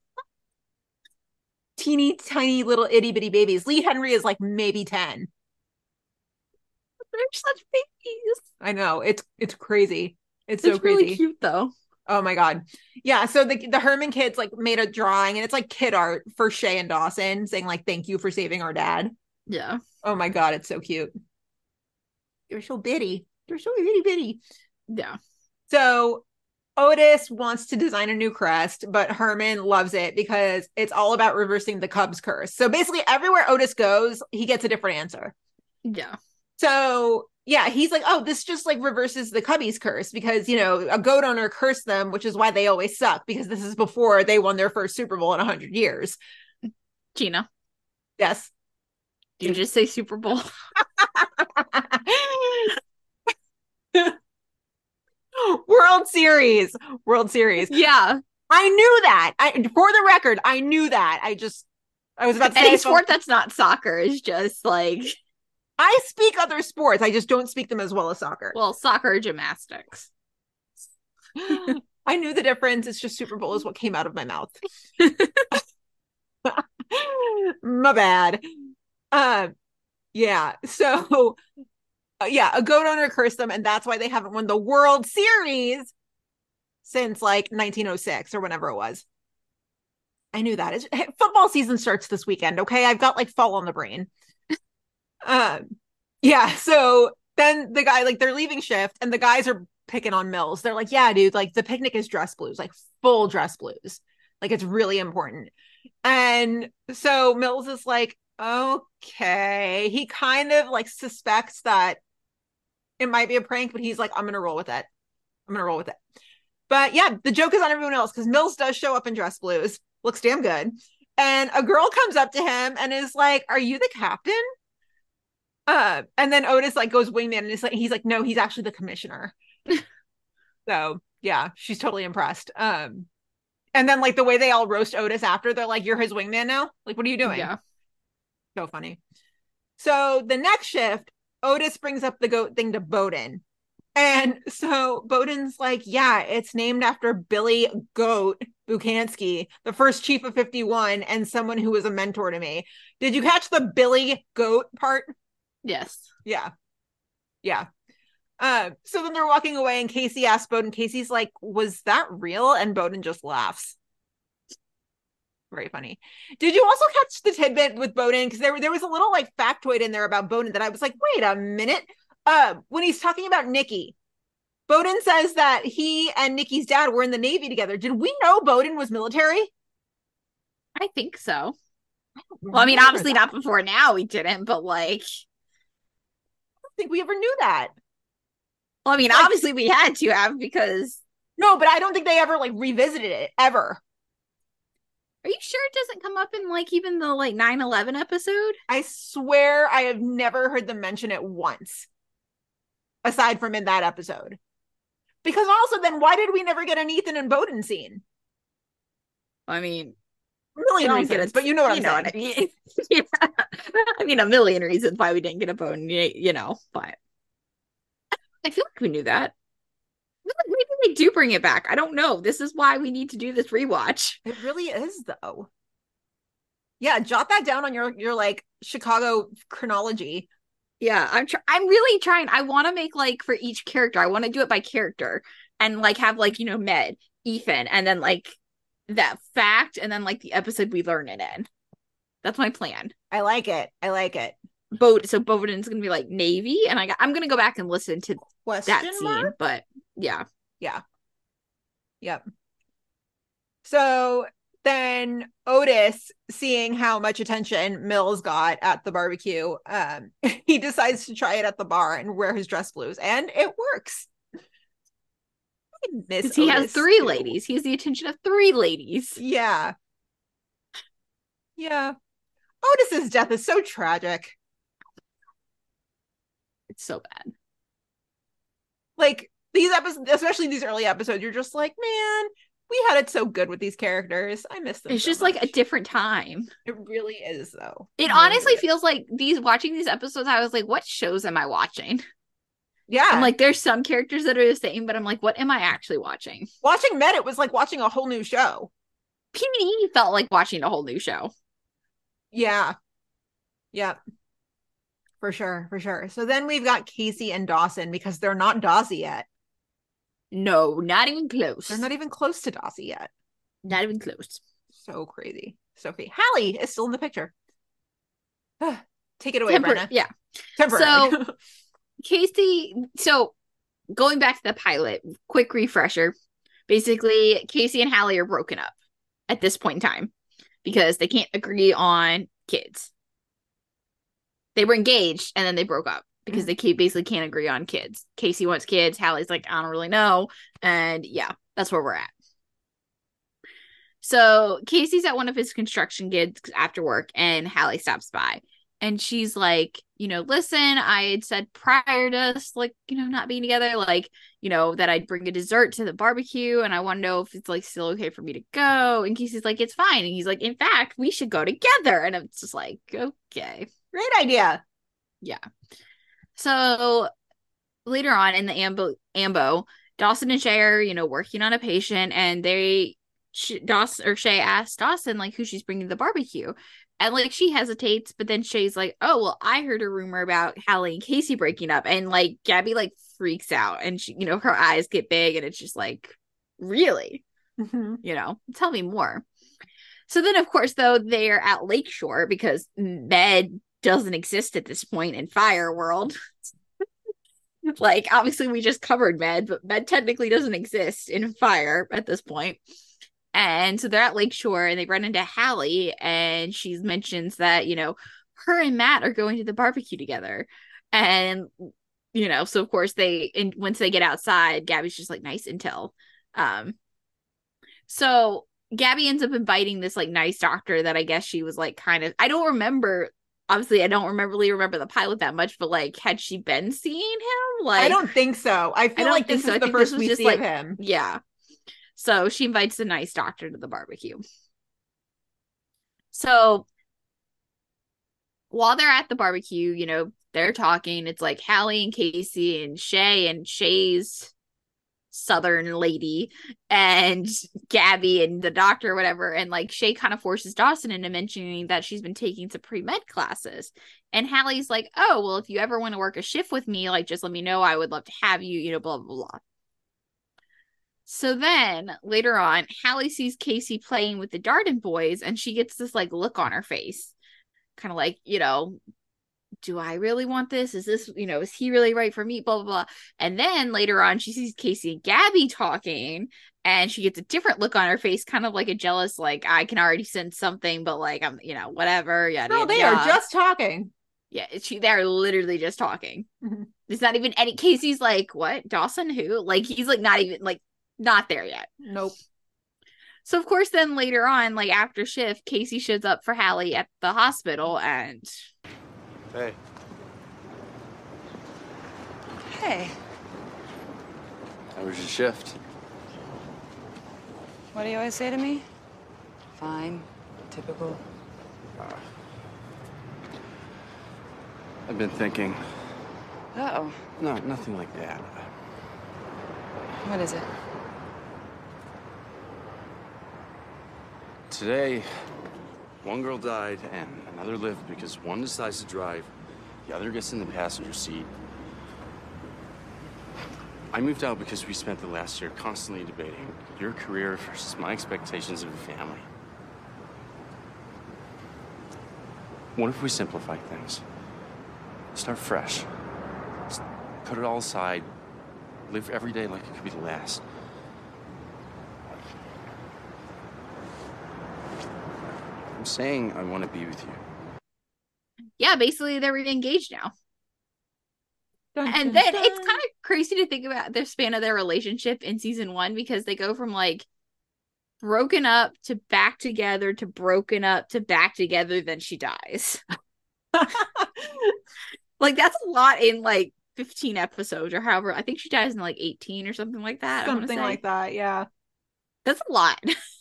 Teeny tiny little itty bitty babies. Lee Henry is like maybe 10. They're such babies. I know. It's it's crazy. It's It's so crazy. really cute though. Oh my god. Yeah, so the the Herman kids like made a drawing and it's like kid art for Shay and Dawson saying like thank you for saving our dad. Yeah. Oh my god, it's so cute. They're so bitty. They're so bitty bitty. Yeah. So Otis wants to design a new crest, but Herman loves it because it's all about reversing the Cubs curse. So basically everywhere Otis goes, he gets a different answer. Yeah. So yeah, he's like, oh, this just like reverses the Cubbies curse because you know a goat owner cursed them, which is why they always suck because this is before they won their first Super Bowl in hundred years. Gina, Yes. did you just say Super Bowl? World Series, World Series. yeah. I knew that. I for the record, I knew that. I just I was about to say Any felt- sport that's not soccer is just like, I speak other sports. I just don't speak them as well as soccer. well, soccer gymnastics. I knew the difference. It's just Super Bowl is what came out of my mouth. my bad. Uh, yeah. So, yeah, a goat owner cursed them, and that's why they haven't won the World Series since like 1906 or whenever it was. I knew that. It's, hey, football season starts this weekend. Okay, I've got like fall on the brain. um, yeah. So then the guy, like, they're leaving shift, and the guys are picking on Mills. They're like, "Yeah, dude, like the picnic is dress blues, like full dress blues. Like it's really important." And so Mills is like, "Okay." He kind of like suspects that it might be a prank, but he's like, "I'm gonna roll with it. I'm gonna roll with it." But yeah, the joke is on everyone else because Mills does show up in dress blues, looks damn good. And a girl comes up to him and is like, Are you the captain? Uh, and then Otis like goes wingman and is like, he's like, No, he's actually the commissioner. so yeah, she's totally impressed. Um, and then like the way they all roast Otis after, they're like, You're his wingman now? Like, what are you doing? Yeah. So funny. So the next shift, Otis brings up the goat thing to Boden. And so Boden's like, yeah, it's named after Billy Goat Bukansky, the first chief of 51 and someone who was a mentor to me. Did you catch the Billy Goat part? Yes. Yeah. Yeah. Uh, so then they're walking away and Casey asks Boden, Casey's like, was that real? And Boden just laughs. Very funny. Did you also catch the tidbit with Boden? Because there, there was a little like factoid in there about Boden that I was like, wait a minute. Uh, when he's talking about Nikki, Boden says that he and Nikki's dad were in the Navy together. Did we know Boden was military? I think so. Well, I mean, obviously that. not before now we didn't, but like, I don't think we ever knew that. well, I mean, Like- obviously we had to have because No, but I don't think they ever like revisited it ever. Are you sure it doesn't come up in like even the like 9 11 episode? I swear I have never heard them mention it once, aside from in that episode. Because also, then why did we never get an Ethan and Boden scene? I mean, A million don't reasons, get it, but you know what I'm know saying. I mean. yeah. I mean, a million reasons why we didn't get a bone, you know, but I feel like we knew that. Maybe they do bring it back. I don't know. This is why we need to do this rewatch. It really is, though. Yeah, jot that down on your your like Chicago chronology. Yeah, I'm tr- I'm really trying. I want to make like for each character. I want to do it by character and like have like you know Med, Ethan, and then like that fact and then like the episode we learn it in. That's my plan. I like it. I like it. Boat so Boden's gonna be like Navy, and I got, I'm gonna go back and listen to Question that scene. mark? But yeah, Yeah. Yep. So then Otis, seeing how much attention Mills got at the barbecue, um, he decides to try it at the bar and wear his dress blues, and it works. I miss because he has three too. ladies. He has the attention of three ladies. Yeah. Yeah. Otis's death is so tragic. It's so bad. Like these episodes, especially these early episodes, you're just like, man, we had it so good with these characters. I miss them. It's so just like a different time. it really is though. It really honestly is. feels like these watching these episodes. I was like, what shows am I watching? yeah. I'm like, there's some characters that are the same, but I'm like, what am I actually watching? watching Med, it was like watching a whole new show. PD felt like watching a whole new show. Yeah. Yep. For sure, for sure. So then we've got Casey and Dawson because they're not Dawsey yet. No, not even close. They're not even close to Dawsey yet. not even close. So crazy. So crazy. Hallie is still in the picture. Take it away, Tempor- Brenna. yeah. Temporary. So- Casey, so going back to the pilot, quick refresher. Basically, Casey and Hallie are broken up at this point in time because they can't agree on kids. They were engaged and then they broke up because mm-hmm. they ca- basically can't agree on kids. Casey wants kids. Hallie's like, I don't really know. And yeah, that's where we're at. So Casey's at one of his construction gigs after work, and Hallie stops by. And she's like, you know, listen, I had said prior to us, like, you know, not being together, like, you know, that I'd bring a dessert to the barbecue, and I want to know if it's like still okay for me to go. And Casey's like, it's fine. And he's like, in fact, we should go together. And it's just like, okay. Great idea. Yeah. So later on in the Ambo, Ambo, Dawson and Shay are, you know, working on a patient, and they, she, Dawson or Shay asks Dawson like who she's bringing to the barbecue, and like she hesitates, but then Shay's like, "Oh well, I heard a rumor about Hallie and Casey breaking up," and like Gabby like freaks out, and she, you know, her eyes get big, and it's just like, really, Mhm. you know, tell me more. So then, of course, though, they're at Lakeshore because Med doesn't exist at this point in Fire World. like, obviously, we just covered Med, but Med technically doesn't exist in Fire at this point. And so they're at Lakeshore and they run into Hallie, and she mentions that, you know, her and Matt are going to the barbecue together. And, you know, so of course they, and once they get outside, Gabby's just like, nice intel. Um, so Gabby ends up inviting this like nice doctor that I guess she was like kind of I don't remember obviously I don't remember really remember the pilot that much, but like had she been seeing him? Like I don't think so. I feel don't like this so. I is the first we see like- of him. yeah. So she invites the nice doctor to the barbecue. So while they're at the barbecue, you know, they're talking. It's like Hallie and Casey and Shay and Shay's southern lady and Gabby and the doctor or whatever. And like Shay kind of forces Dawson into mentioning that she's been taking some pre-med classes. And Hallie's like, oh, well, if you ever want to work a shift with me, like just let me know. I would love to have you, you know, blah, blah, blah. So then later on, Hallie sees Casey playing with the Darden boys and she gets this like look on her face. Kind of like, you know, do I really want this? Is this, you know, is he really right for me? Blah, blah, blah. And then later on, she sees Casey and Gabby talking and she gets a different look on her face, kind of like a jealous, like, I can already sense something, but like, I'm, you know, whatever. Yeah. No, they are just talking. Yeah, she they're literally just talking. Mhm. There's not even any Casey's like, what? Dawson who? Like he's like not even like not there yet. Nope. So of course then later on, like after shift, Casey shows up for Hallie at the hospital and Hey. Hey, How was your shift? what do you always say to me? Fine. Typical. I've been thinking. Uh oh. No, nothing like that. What is it? Today, one girl died and another lived because one decides to drive, the other gets in the passenger seat. I moved out because we spent the last year constantly debating your career versus my expectations of a family. What if we simplify things? Start fresh. Put it all aside. Live every day like it could be the last. I'm saying I want to be with you. Yeah, basically they're engaged now. and then it's kind of crazy to think about the span of their relationship in season one because they go from like broken up to back together to broken up to back together, then she dies. like that's a lot in like 15 episodes or however. I think she dies in like 18 or something like that. Something like that, yeah. That's a lot.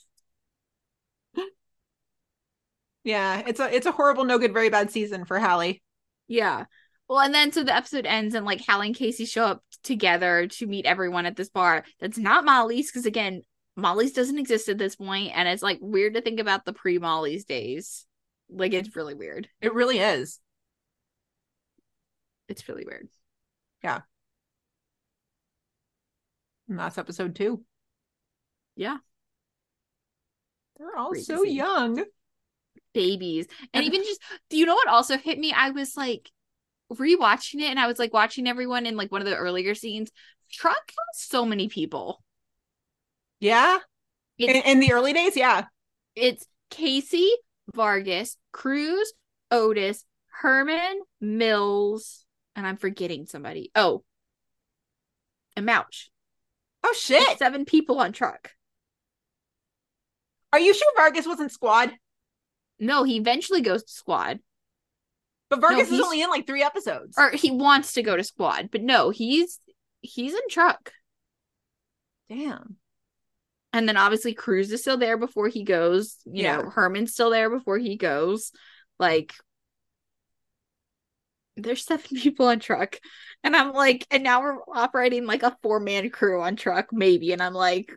Yeah, it's a it's a horrible, no good, very bad season for Hallie. Yeah. Well, and then so the episode ends and like Hallie and Casey show up together to meet everyone at this bar. That's not Molly's because again, Molly's doesn't exist at this point, and it's like weird to think about the pre Molly's days. Like it's really weird. It really is. It's really weird. Yeah. And that's episode two. Yeah. They're all Crazy. so young. Babies. And even just do you know what also hit me? I was like rewatching it and I was like watching everyone in like one of the earlier scenes. Truck has so many people. Yeah. In, in the early days, yeah. it's Casey, Vargas, Cruz, Otis, Herman, Mills, and I'm forgetting somebody. Oh, and Mouch. Oh shit. It's seven people on truck. Are you sure Vargas wasn't squad? No, he eventually goes to squad. But Vargas is only in like three episodes. Or he wants to go to squad, but no, he's he's in truck. Damn. And then obviously Cruz is still there before he goes. You Yeah. know, Herman's still there before he goes. Like there's seven people on truck. And I'm like, and now we're operating like a four man crew on truck, maybe. And I'm like,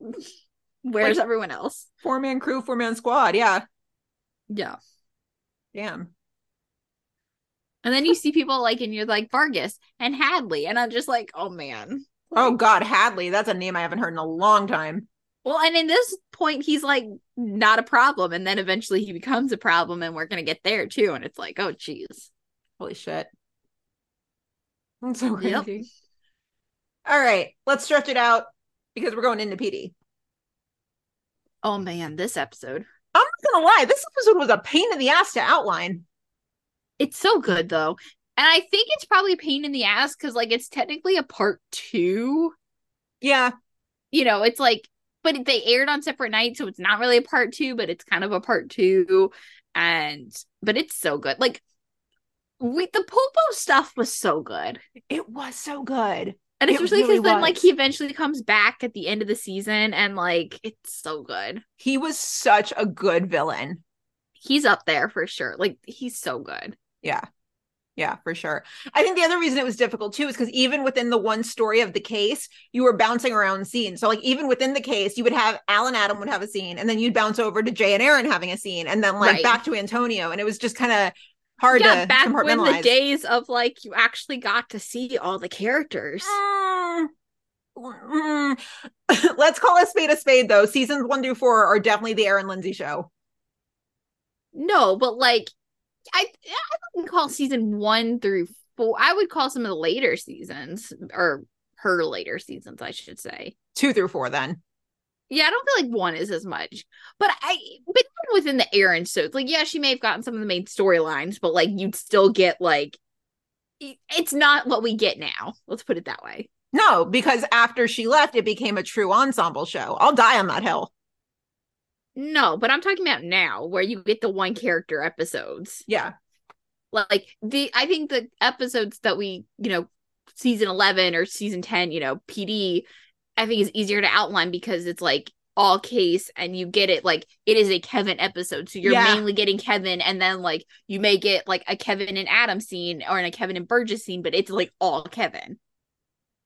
where's Like- everyone else? Four man crew, four man squad. Yeah. Yeah. Damn. And then you see people like, and you're like Vargas and Hadley. And I'm just like, oh man. Oh God, Hadley. That's a name I haven't heard in a long time. Well, and in this point, he's like not a problem. And then eventually he becomes a problem, and we're going to get there too. And it's like, oh, geez. Holy shit. That's so Yep. crazy. All right, let's stretch it out because we're going into PD. Oh man, this episode. I'm not gonna lie, this episode was a pain in the ass to outline. It's so good though. And I think it's probably a pain in the ass because like it's technically a part two. Yeah. You know, it's like, but they aired on separate nights, so it's not really a part two, but it's kind of a part two. And but it's so good. Like we the Pulpo stuff was so good. It was so good. And especially because really then like he eventually comes back at the end of the season and like it's so good. He was such a good villain. He's up there for sure. Like he's so good. Yeah. Yeah, for sure. I think the other reason it was difficult too is because even within the one story of the case, you were bouncing around scenes. So, like, even within the case, you would have Al and Adam would have a scene, and then you'd bounce over to Jay and Erin having a scene, and then like Right. back to Antonio. And it was just kind of hard yeah, to back when the days of like you actually got to see all the characters. Mm, mm. Let's call a spade a spade, though. Seasons one through four are definitely the Erin Lindsay show. No, but like I I wouldn't call season one through four. I would call some of the later seasons or her later seasons, I should say. Two through four, then. Yeah, I don't feel like one is as much. But I but even within the Erin so it's like yeah, she may have gotten some of the main storylines, but like you'd still get like it's not what we get now. Let's put it that way. No, because after she left, it became a true ensemble show. I'll die on that hill. No, but I'm talking about now where you get the one character episodes. Yeah. Like the I think the episodes that we, you know, season 11 or season 10, you know, PD, I think is easier to outline because it's like all case and you get it like it is a Kevin episode. So you're Yeah. mainly getting Kevin and then like you may get like a Kevin and Adam scene or in a Kevin and Burgess scene, but it's like all Kevin.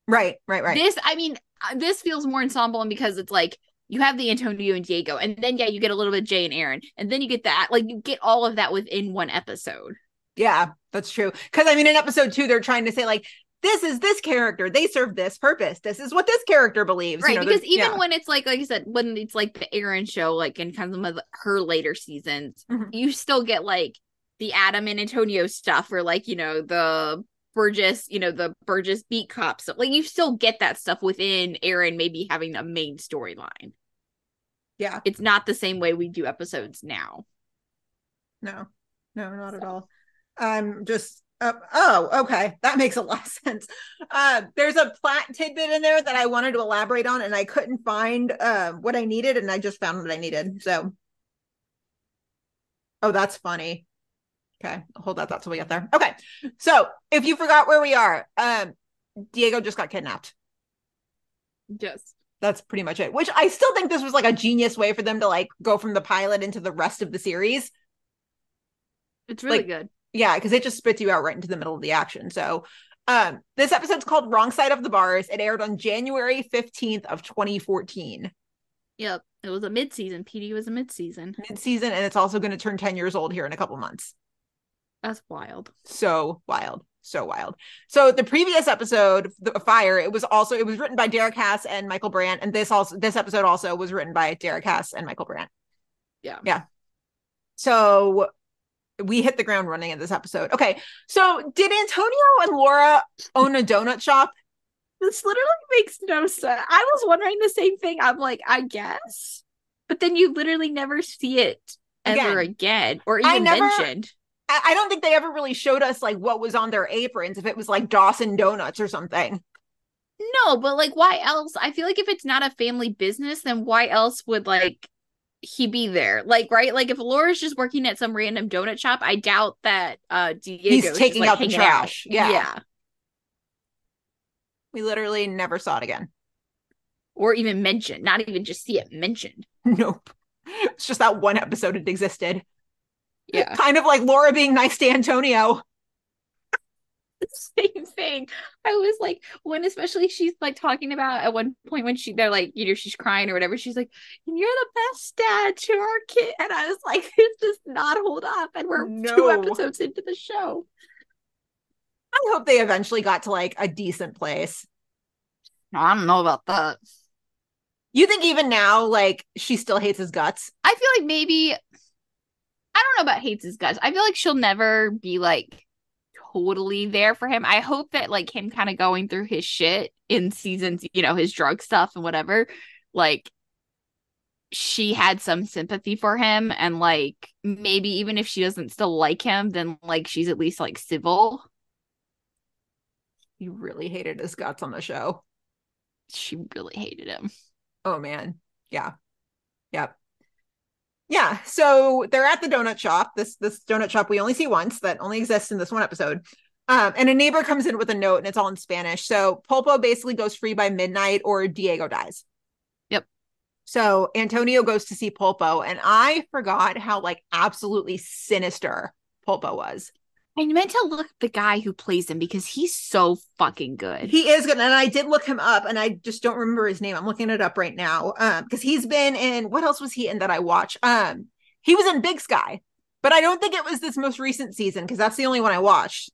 Right, right, right. This, I mean, uh, this feels more ensemble because it's like you have the Antonio and Diego, and then yeah, you get a little bit of Jay and Erin, and then you get that, like you get all of that within one episode. Yeah, that's true. Because I mean, in episode two, they're trying to say like this is this character. They serve this purpose. This is what this character believes. right You know, because even yeah. when it's like like you said when it's like the erin show like in kind of some of the- her later seasons Mhm. you still get like the adam and antonio stuff or like you know the burgess you know the burgess beat cops. stuff like you still get that stuff within erin maybe having a main storyline yeah, it's not the same way we do episodes now no, no, not at all. I'm just uh, oh, okay, that makes a lot of sense. Uh, there's a plat tidbit in there that I wanted to elaborate on, and I couldn't find uh, what I needed, and I just found what I needed. So, oh, that's funny. Okay, hold that thought till we get there. Okay, so if you forgot where we are, um, Diego just got kidnapped. just That's pretty much it. Which I still think this was like a genius way for them to like go from the pilot into the rest of the series. it's really Like, good Yeah, because it just spits you out right into the middle of the action. So um this episode's called Wrong Side of the Bars. It aired on January 15th of 2014. yep it was a mid-season pd was a mid-season Mid-season, and it's also going to turn 10 years old here in a couple months. that's wild So wild. So wild. So the previous episode, The Fire, it was also it was written by Derek Haas and Michael Brandt. And this also this episode also was written by Derek Haas and Michael Brandt. yeah Yeah. So we hit the ground running in this episode. Okay. So did Antonio and Laura own a donut shop? This literally makes no sense. I was wondering the same thing. I'm like, I guess. But then you literally never see it ever again, or I even never- mentioned. I, I don't think they ever really showed us like what was on their aprons, if it was like Dawson Donuts or something. No, but like why else? I feel like if it's not a family business, then why else would like he be there? Like, right? Like if Laura's just working at some random donut shop, I doubt that uh Diego's just, taking like, out the trash. Yeah. Yeah. We literally never saw it again. Or even mentioned, not even just see it mentioned. Nope. It's just that one episode it existed. Yeah. Kind of like Laura being nice to Antonio. same thing. I was like, when especially she's like talking about at one point when she they're like, you know, she's crying or whatever. She's like, "You're the best dad to our kid," and I was like, "This does not hold up." And we're two episodes into the show. I hope they eventually got to like a decent place. I don't know about that. You think even now, like she still hates his guts? I feel like maybe I don't know about hates his guts. I feel like she'll never be like totally there for him. I hope that like him kind of going through his shit in seasons, you know, his drug stuff and whatever, like she had some sympathy for him and like maybe even if she doesn't still like him, then like she's at least like civil. You really hated his guts on the show. She really hated him. Oh man. Yeah. Yep. Yeah. So they're at the donut shop. This this donut shop we only see once that only exists in this one episode. Um, and a neighbor comes in with a note and it's all in Spanish. So Pulpo basically goes free by midnight or Diego dies. Yep. So Antonio goes to see Pulpo, and I forgot how like absolutely sinister Pulpo was. I meant to look the guy who plays him because he's so fucking good. He is good, and I did look him up, and I just don't remember his name. I'm looking it up right now, um, because he's been in what else was he in that I watch? Um, he was in Big Sky, but I don't think it was this most recent season because that's the only one I watched.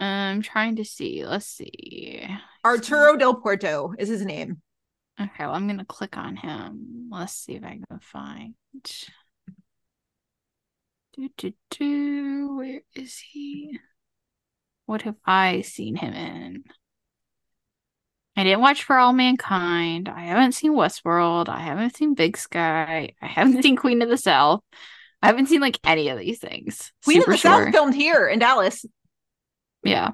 I'm trying to see. Let's see. Arturo Del Puerto is his name. Okay, well, I'm gonna click on him. Let's see if I can find. Do, do, do. Where is he? What have I seen him in? I didn't watch For All Mankind. I haven't seen Westworld. I haven't seen Big Sky. I haven't seen Queen of the South. I haven't seen like any of these things. Queen Super of the South filmed here in Dallas. Yeah.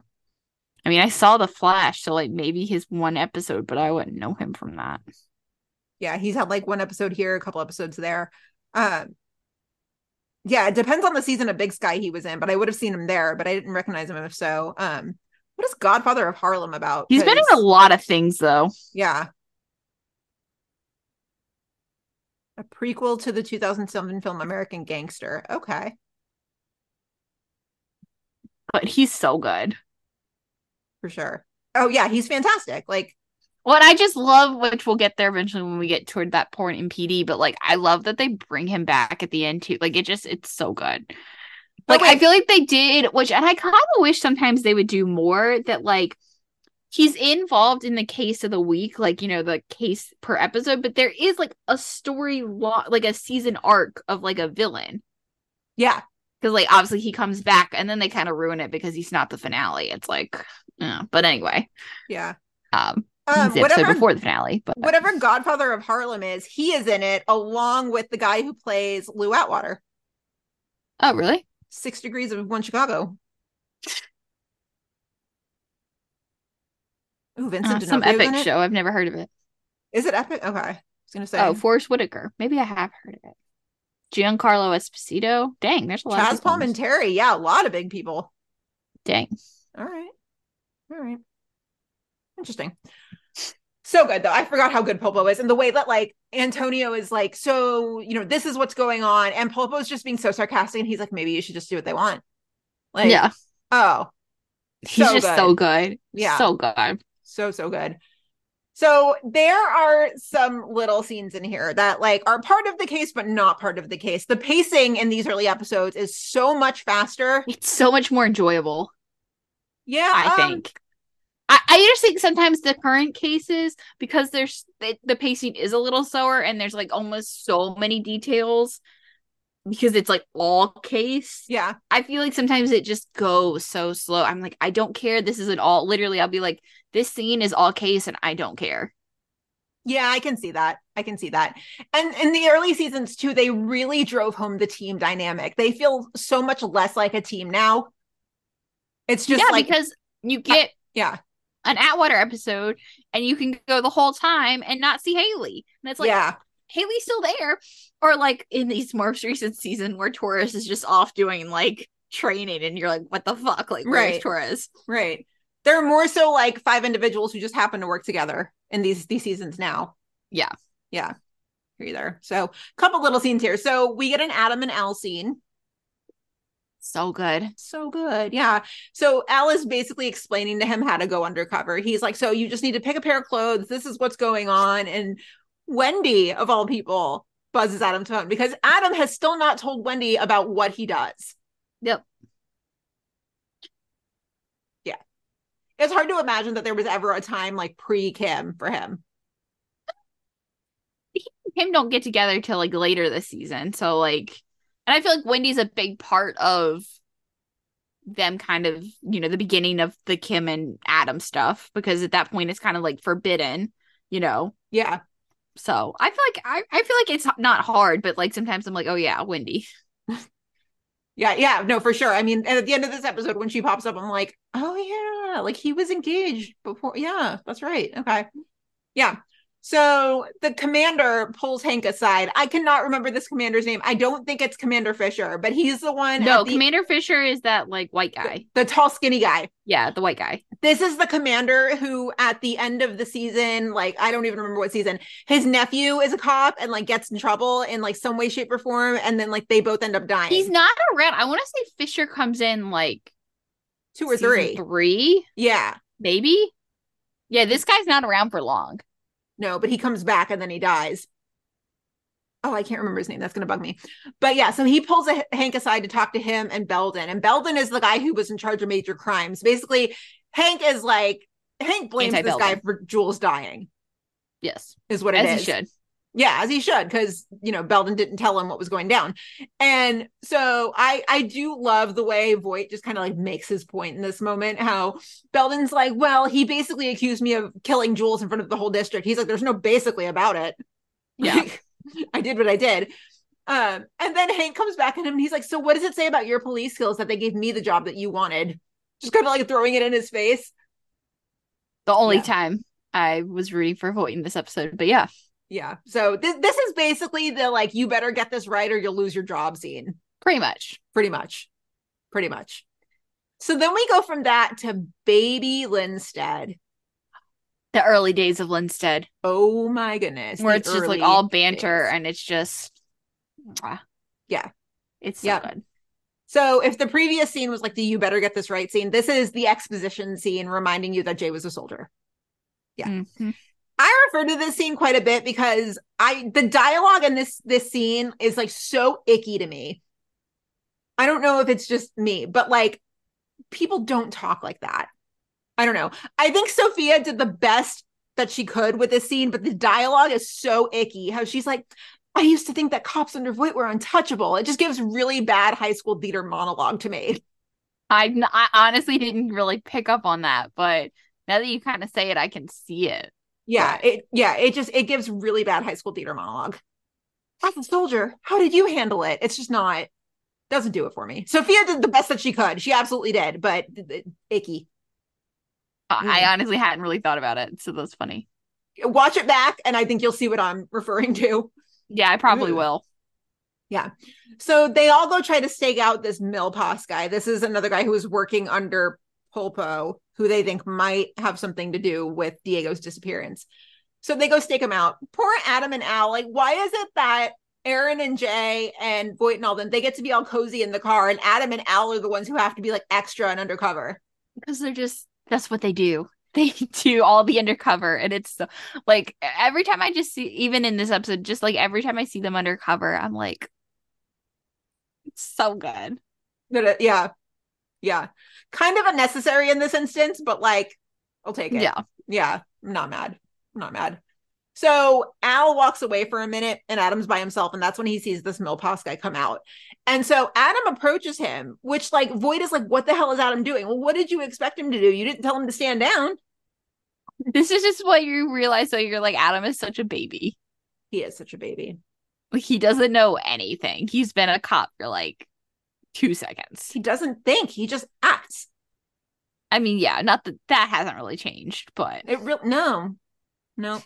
I mean, I saw The Flash, so like maybe his one episode, but I wouldn't know him from that. Yeah, he's had like one episode here, a couple episodes there. Um, yeah, it depends on the season of Big Sky he was in, but I would have seen him there, but I didn't recognize him if so. Um, what is Godfather of Harlem about? He's been in a lot of things though. Yeah. A prequel to the 2007 film American Gangster. Okay. But he's so good. For sure. Oh yeah, he's fantastic. Like What I just love, which we'll get there eventually when we get toward that point in PD, but like I love that they bring him back at the end too. Like it just it's so good. Like I feel like they did, which and I kind of wish sometimes they would do more that like he's involved in the case of the week, like you know, the case per episode, but there is like a story like a season arc of like a villain. Yeah. Because like obviously he comes back and then they kind of ruin it because he's not the finale. It's like uh, but anyway. Yeah. Um, Um, he's the episode whatever- before the finale, but Whatever Godfather of Harlem is, he is in it along with the guy who plays Lou Atwater. Oh, really? Six Degrees of One Chicago. Ooh, Vincent Uh, some epic show. I've never heard of it. Is it epic? Okay. I was gonna say Oh, Forest Whitaker. Maybe I have heard of it. Giancarlo Esposito. Dang, there's a lot. of Chaz. Palminteri. Yeah, a lot of big people. Dang. All right. All right. Interesting. So good though. I forgot how good Pulpo is and the way that like Antonio is like, so you know, this is what's going on. And Pulpo's just being so sarcastic and he's like, maybe you should just do what they want. Like, yeah, oh, he's so just good. so good. Yeah. so good. so so good. So there are some little scenes in here that like are part of the case, but not part of the case. The pacing in these early episodes is so much faster. It's so much more enjoyable. Yeah, I um, think. I, I just think sometimes the current cases because there's the, the pacing is a little slower and there's like almost so many details because it's like all case. Yeah. I feel like sometimes it just goes so slow. I'm like, I don't care. This isn't all. Literally, I'll be like, this scene is all case and I don't care. Yeah, I can see that. I can see that. And in the early seasons too, they really drove home the team dynamic. They feel so much less like a team now. It's just yeah, like because you get yeah, an Atwater episode and you can go the whole time and not see Hailey. And it's like, yeah, Hailey's still there. Or like in these most recent season where Torres is just off doing like training and you're like, what the fuck? Like, where's Right. Torres? right. There are more so like five individuals who just happen to work together in these these seasons now. Yeah. Yeah. There. So a couple little scenes here. So we get an Adam and Al scene. So good. So good. Yeah. So Al is basically explaining to him how to go undercover. He's like, so you just need to pick a pair of clothes. This is what's going on. And Wendy, of all people, buzzes Adam's phone because Adam has still not told Wendy about what he does. Yep. Yeah. It's hard to imagine that there was ever a time like pre Kim for him. Him don't get together till like later this season. So like and I feel like Wendy's a big part of them kind of, you know, the beginning of the Kim and Adam stuff because at that point it's kind of like forbidden, you know. Yeah. So I feel like I, I feel like it's not hard, but like sometimes I'm like, oh yeah, Wendy. Yeah, yeah, no, for sure. I mean, at the end of this episode, when she pops up, I'm like, oh yeah, like he was engaged before. Yeah, that's right. Okay. Yeah. So the commander pulls Hank aside. I cannot remember this commander's name. I don't think it's Commander Fisher, but he's the one. No, the, Commander Fisher is that like white guy. the tall, skinny guy. Yeah, the white guy. This is the commander who, at the end of the season, like I don't even remember what season, his nephew is a cop and like gets in trouble in like some way, shape, or form, and then like they both end up dying. He's not around. I want to say Fisher comes in like two or three. Three, Yeah. maybe. Yeah, this guy's not around for long. No, but he comes back and then he dies. Oh, I can't remember his name. That's going to bug me. But yeah, so he pulls a, Hank aside to talk to him and Belden. And Belden is the guy who was in charge of major crimes. Basically, Hank is like, Hank blames this guy for Jules dying, Yes, is what it as is. he should. Yeah, as he should, because you know Belden didn't tell him what was going down, and so I I do love the way Voight just kind of like makes his point in this moment. How Belden's like, well, he basically accused me of killing Jules in front of the whole district. He's like, there's no basically about it. Yeah. Like, I did what I did. Um, and then Hank comes back at him and he's like, so what does it say about your police skills that they gave me the job that you wanted? Just kind of like throwing it in his face. The only Yeah. time I was rooting for Voight in this episode, but yeah, Yeah. So this this is basically the like you better get this right or you'll lose your job scene. pretty much. Pretty much. Pretty much. So then we go from that to baby Linstead. The early days of Linstead, Oh my goodness. where it's just like all banter days. and it's just, mwah. Yeah. it's so Yeah. good. So if the previous scene was like the you better get this right scene, this is the exposition scene reminding you that Jay was a soldier. Yeah. Mhm. I refer to this scene quite a bit because I the dialogue in this this scene is like so icky to me. I don't know if it's just me, but like people don't talk like that. I don't know. I think Sophia did the best that she could with this scene, but the dialogue is so icky. How she's like, I used to think that cops under Voight were untouchable. It just gives really bad high school theater monologue to me. I, I honestly didn't really pick up on that, but now that you kind of say it, I can see it. Yeah, it yeah, it just it gives really bad high school theater monologue. As a soldier, how did you handle it? It's just not doesn't do it for me. Sophia did the best that she could. She absolutely did, but icky. I honestly hadn't really thought about it, so that's funny. Watch it back, and I think you'll see what I'm referring to. Yeah, I probably will. Yeah. So they all go try to stake out this Milpas guy. This is another guy who is working under Pulpo, who they think might have something to do with Diego's disappearance. So they go stake him out. Poor Adam and Al. Like, why is it that Erin and Jay and Voight and all them, they get to be all cozy in the car, and Adam and Al are the ones who have to be like extra and undercover? Because they're just that's what they do. They do all the undercover, and it's so, like every time I just see, even in this episode, just like every time I see them undercover, I'm like, it's so good. Uh, yeah, yeah, kind of unnecessary in this instance, but like, I'll take it. Yeah, yeah, I'm not mad. I'm not mad. So Al walks away for a minute and Adam's by himself. And that's when he sees this Milpas guy come out. And so Adam approaches him, which like Voight is like, what the hell is Adam doing? Well, what did you expect him to do? You didn't tell him to stand down. This is just what you realize. So you're like, Adam is such a baby. He is such a baby. He doesn't know anything. He's been a cop for like two seconds. He doesn't think, he just acts. I mean, yeah, not that that hasn't really changed, but it real no, no.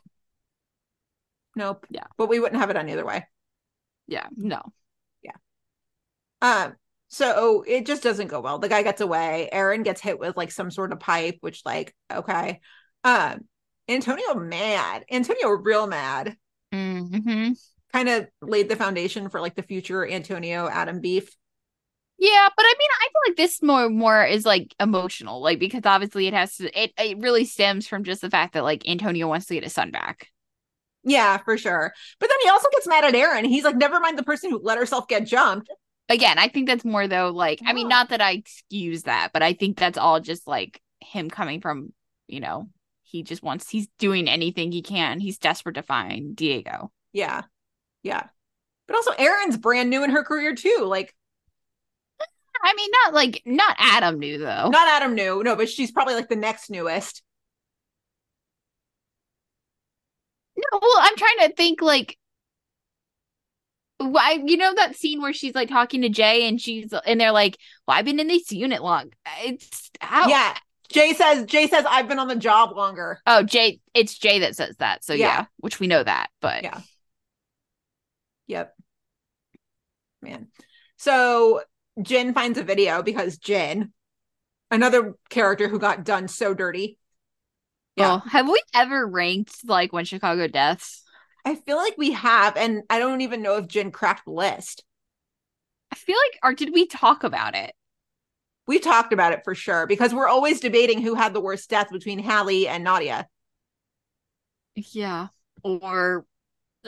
Nope. Yeah. But we wouldn't have it on either way. Yeah. No. Yeah. Um, so it just doesn't go well. The guy gets away. Erin gets hit with like some sort of pipe, which like, okay. Um, Antonio mad. Antonio real mad. Mm-hmm. Kind of laid the foundation for like the future Antonio Adam beef. Yeah, but I mean, I feel like this more more is like emotional, like because obviously it has to. It it really stems from just the fact that like Antonio wants to get his son back. Yeah, for sure. But then he also gets mad at Erin. He's like, never mind the person who let herself get jumped. Again, I think that's more though, like, I mean, not that I excuse that, but I think that's all just like him coming from, you know, he just wants, he's doing anything he can. He's desperate to find Diego. Yeah. Yeah. But also, Erin's brand new in her career too. Like, I mean, not like, not Adam new though. Not Adam new. No, but she's probably like the next newest. No, well, I'm trying to think like why you know that scene where she's like talking to Jay and she's and they're like, Well, I've been in this unit long. It's how Yeah. Jay says Jay says I've been on the job longer. Oh, Jay it's Jay that says that. So yeah, Yeah. which we know that, but Yeah. Yep. Man. So Jin finds a video because Jin, another character who got done so dirty. Yeah. Oh, have we ever ranked like when Chicago deaths? I feel like we have, and I don't even know if Jin cracked the list. I feel like or did we talk about it? We talked about it for sure because we're always debating who had the worst death between Hallie and Nadia. Yeah. Or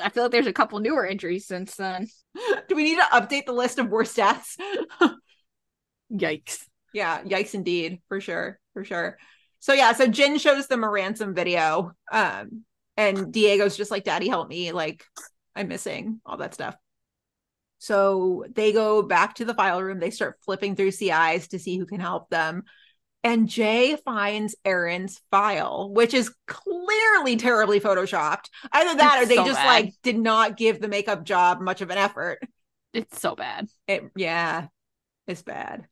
I feel like there's a couple newer entries since then. Do we need to update the list of worst deaths? Yikes. Yeah, yikes indeed, for sure, for sure. So yeah, so Jin shows them a ransom video. Um, and Diego's just like, Daddy, help me. Like, I'm missing all that stuff. So they go back to the file room. They start flipping through CIs to see who can help them. And Jay finds Erin's file, which is clearly terribly photoshopped. Either that It's or they so just bad. like did not give the makeup job much of an effort. It's so bad. It yeah, it's bad.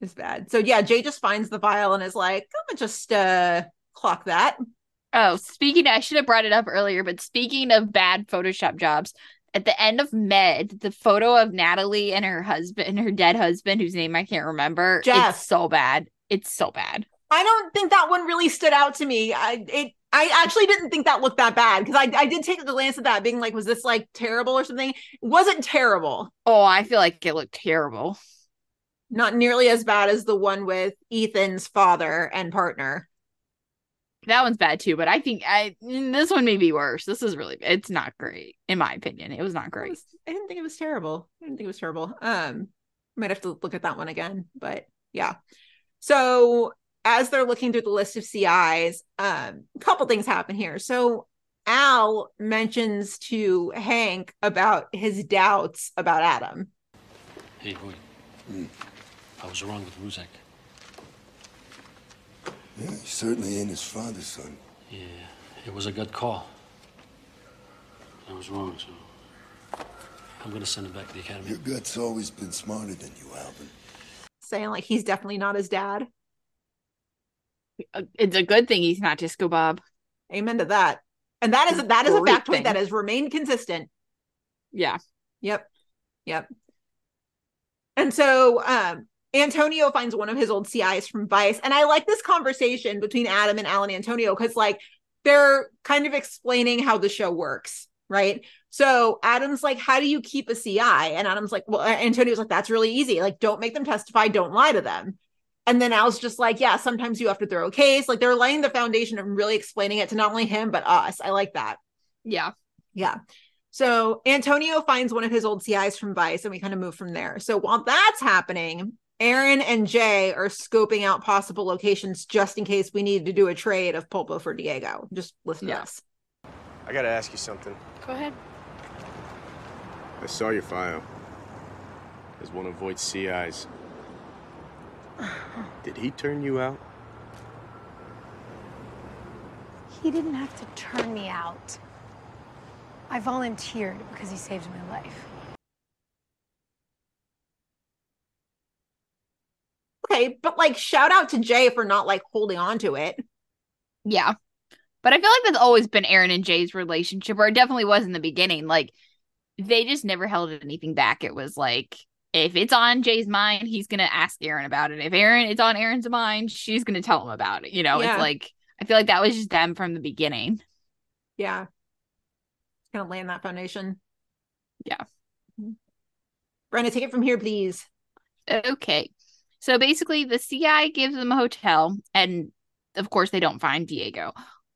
It's bad. So yeah, Jay just finds the file and is like, I'm gonna just uh clock that. Oh, speaking, I should have brought it up earlier, but speaking of bad Photoshop jobs, at the end of Med, the photo of Natalie and her husband, her dead husband, whose name I can't remember, Jeff. it's so bad. It's so bad. I don't think that one really stood out to me. I it I actually didn't think that looked that bad because I I did take a glance at that, being like, was this like terrible or something? It wasn't terrible. Oh, I feel like it looked terrible. Not nearly as bad as the one with Ethan's father and partner. That one's bad too, but I think I mm, this one may be worse. This is really it's not great in my opinion. It was not great. was- I didn't think it was terrible. I didn't think it was terrible. Um, might have to look at that one again, but yeah. So as they're looking through the list of CIs, um, a couple things happen here. So Al mentions to Hank about his doubts about Adam. Hey, boy. I was wrong with Ruzek. Yeah, he certainly ain't his father's son. Yeah, it was a good call. I was wrong, so I'm gonna send him back to the academy. Your gut's always been smarter than you, Alvin. Saying like he's definitely not his dad. Uh, It's a good thing he's not Disco Bob. Amen to that. And that is that is a factoid thing. that has remained consistent. Yeah. Yep. Yep. And so um Antonio finds one of his old CIs from Vice. And I like this conversation between Adam and Al and Antonio because like they're kind of explaining how the show works, right? So Adam's like, How do you keep a CI? And Adam's like, Well, Antonio's like, That's really easy. Like, don't make them testify, don't lie to them. And then Al's just like, Yeah, sometimes you have to throw a case. Like they're laying the foundation and really explaining it to not only him, but us. I like that. Yeah. Yeah. So Antonio finds one of his old CIs from Vice, and we kind of move from there. So while that's happening, Erin and Jay are scoping out possible locations just in case we need to do a trade of Pulpo for Diego. Just listen to us. I gotta ask you something. Go ahead. I saw your file. As one of Voight's CIs. Did he turn you out? He didn't have to turn me out. I volunteered because he saved my life. Okay, but like shout out to Jay for not like holding on to it. Yeah. But I feel like that's always been Erin and Jay's relationship, or it definitely was in the beginning. Like they just never held anything back. It was like if it's on Jay's mind, he's gonna ask Erin about it. If Erin it's on Erin's mind, she's gonna tell him about it. You know, Yeah. it's like I feel like that was just them from the beginning. Yeah. Gonna lay in that foundation. Yeah. Brenda, take it from here, please. Okay. So basically, the CI gives them a hotel, and of course, they don't find Diego.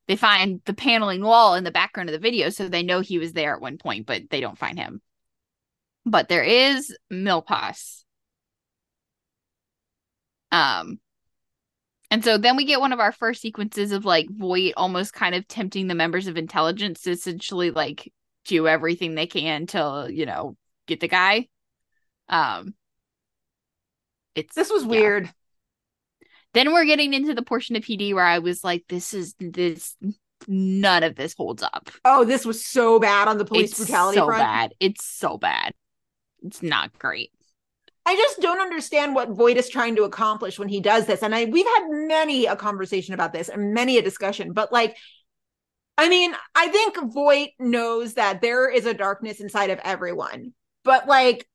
They find the paneling wall in the background of the video, so they know he was there at one point, but they don't find him. But there is Milpas. Um, and so then we get one of our first sequences of like Voight almost kind of tempting the members of intelligence to essentially like do everything they can to, you know, get the guy. Um, it's this was yeah. weird. Then we're getting into the portion of PD where I was like, this is this none of this holds up. Oh, this was so bad on the police it's brutality so front. bad. It's so bad. It's not great. I just don't understand what Voight is trying to accomplish when he does this. And I we've had many a conversation about this and many a discussion, but like I mean, I think Voight knows that there is a darkness inside of everyone. But like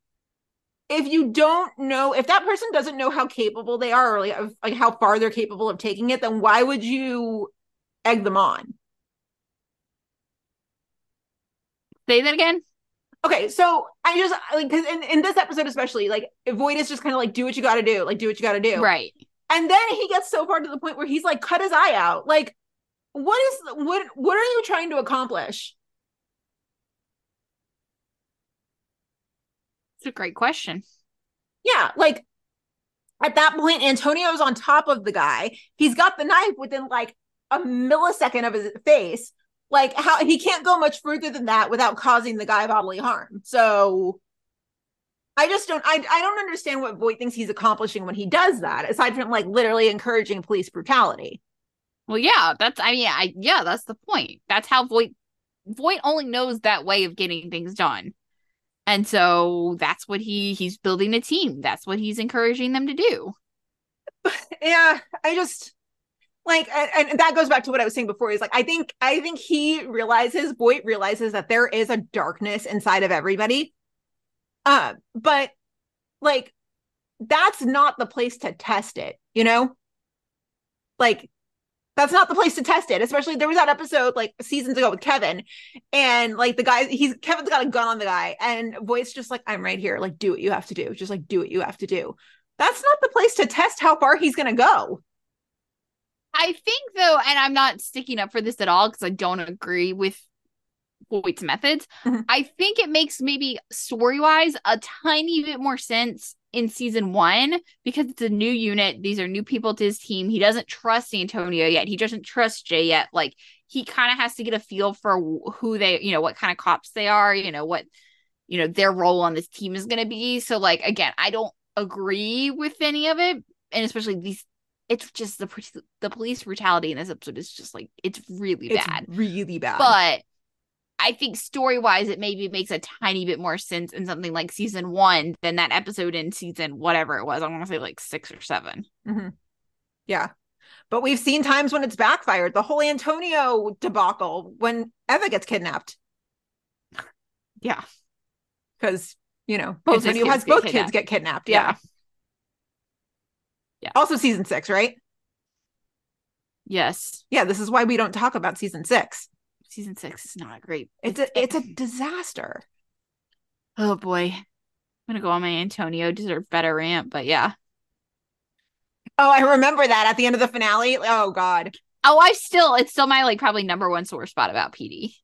if you don't know if that person doesn't know how capable they are or like, of- like how far they're capable of taking it, then why would you egg them on? Say that again. Okay, so I just like because in, in this episode especially, like Voight is just kind of like do what you got to do, like do what you got to do, Right. And then he gets so far to the point where he's like cut his eye out. Like, what is what what are you trying to accomplish? It's a great question. Yeah, like at that point, Antonio's on top of the guy. He's got the knife within like a millisecond of his face. Like how he can't go much further than that without causing the guy bodily harm. So I just don't I I don't understand what Voight thinks he's accomplishing when he does that, aside from like literally encouraging police brutality. Well, yeah, that's I mean, I yeah, that's the point. That's how Voight Voight only knows that way of getting things done. And so that's what he he's building a team. That's what he's encouraging them to do. yeah i just like and, and that goes back to what i was saying before is like i think i think he realizes Voight realizes that there is a darkness inside of everybody uh but like that's not the place to test it you know like that's not the place to test it especially there was that episode like seasons ago with kevin and like the guy he's kevin's got a gun on the guy and Voight's just like i'm right here like do what you have to do just like do what you have to do that's not the place to test how far he's to go. I think though, and I'm not sticking up for this at all because I don't agree with Voight's methods. Mm-hmm. I think it makes maybe story wise a tiny bit more sense in season one because it's a new unit. These are new people to his team. He doesn't trust Antonio yet. He doesn't trust Jay yet. Like he kind of has to get a feel for who they, you know, what kind of cops they are, you know, what, you know, their role on this team is going to be. So, like, again, I don't agree with any of it. And especially these, it's just the the police brutality in this episode is just like, it's really It's bad. really bad. But I think story wise, it maybe makes a tiny bit more sense in something like season one than that episode in season whatever it was. I want to say like six or 7 hmm Yeah. But we've seen times when it's backfired. The whole Antonio debacle when Eva gets kidnapped. Yeah. Because, you know, Both Antonio kids has get both kidnapped. kids get kidnapped. Yeah. Yeah. Yeah. Also season six, right? Yes. Yeah, this is why we don't talk about season six. Season six is not great. It's a it's a disaster. Oh boy. I'm gonna go on my Antonio deserve better rant, but yeah. Oh, I remember that at the end of the finale. Oh God. Oh, I still it's still my like probably number one sore spot about PD.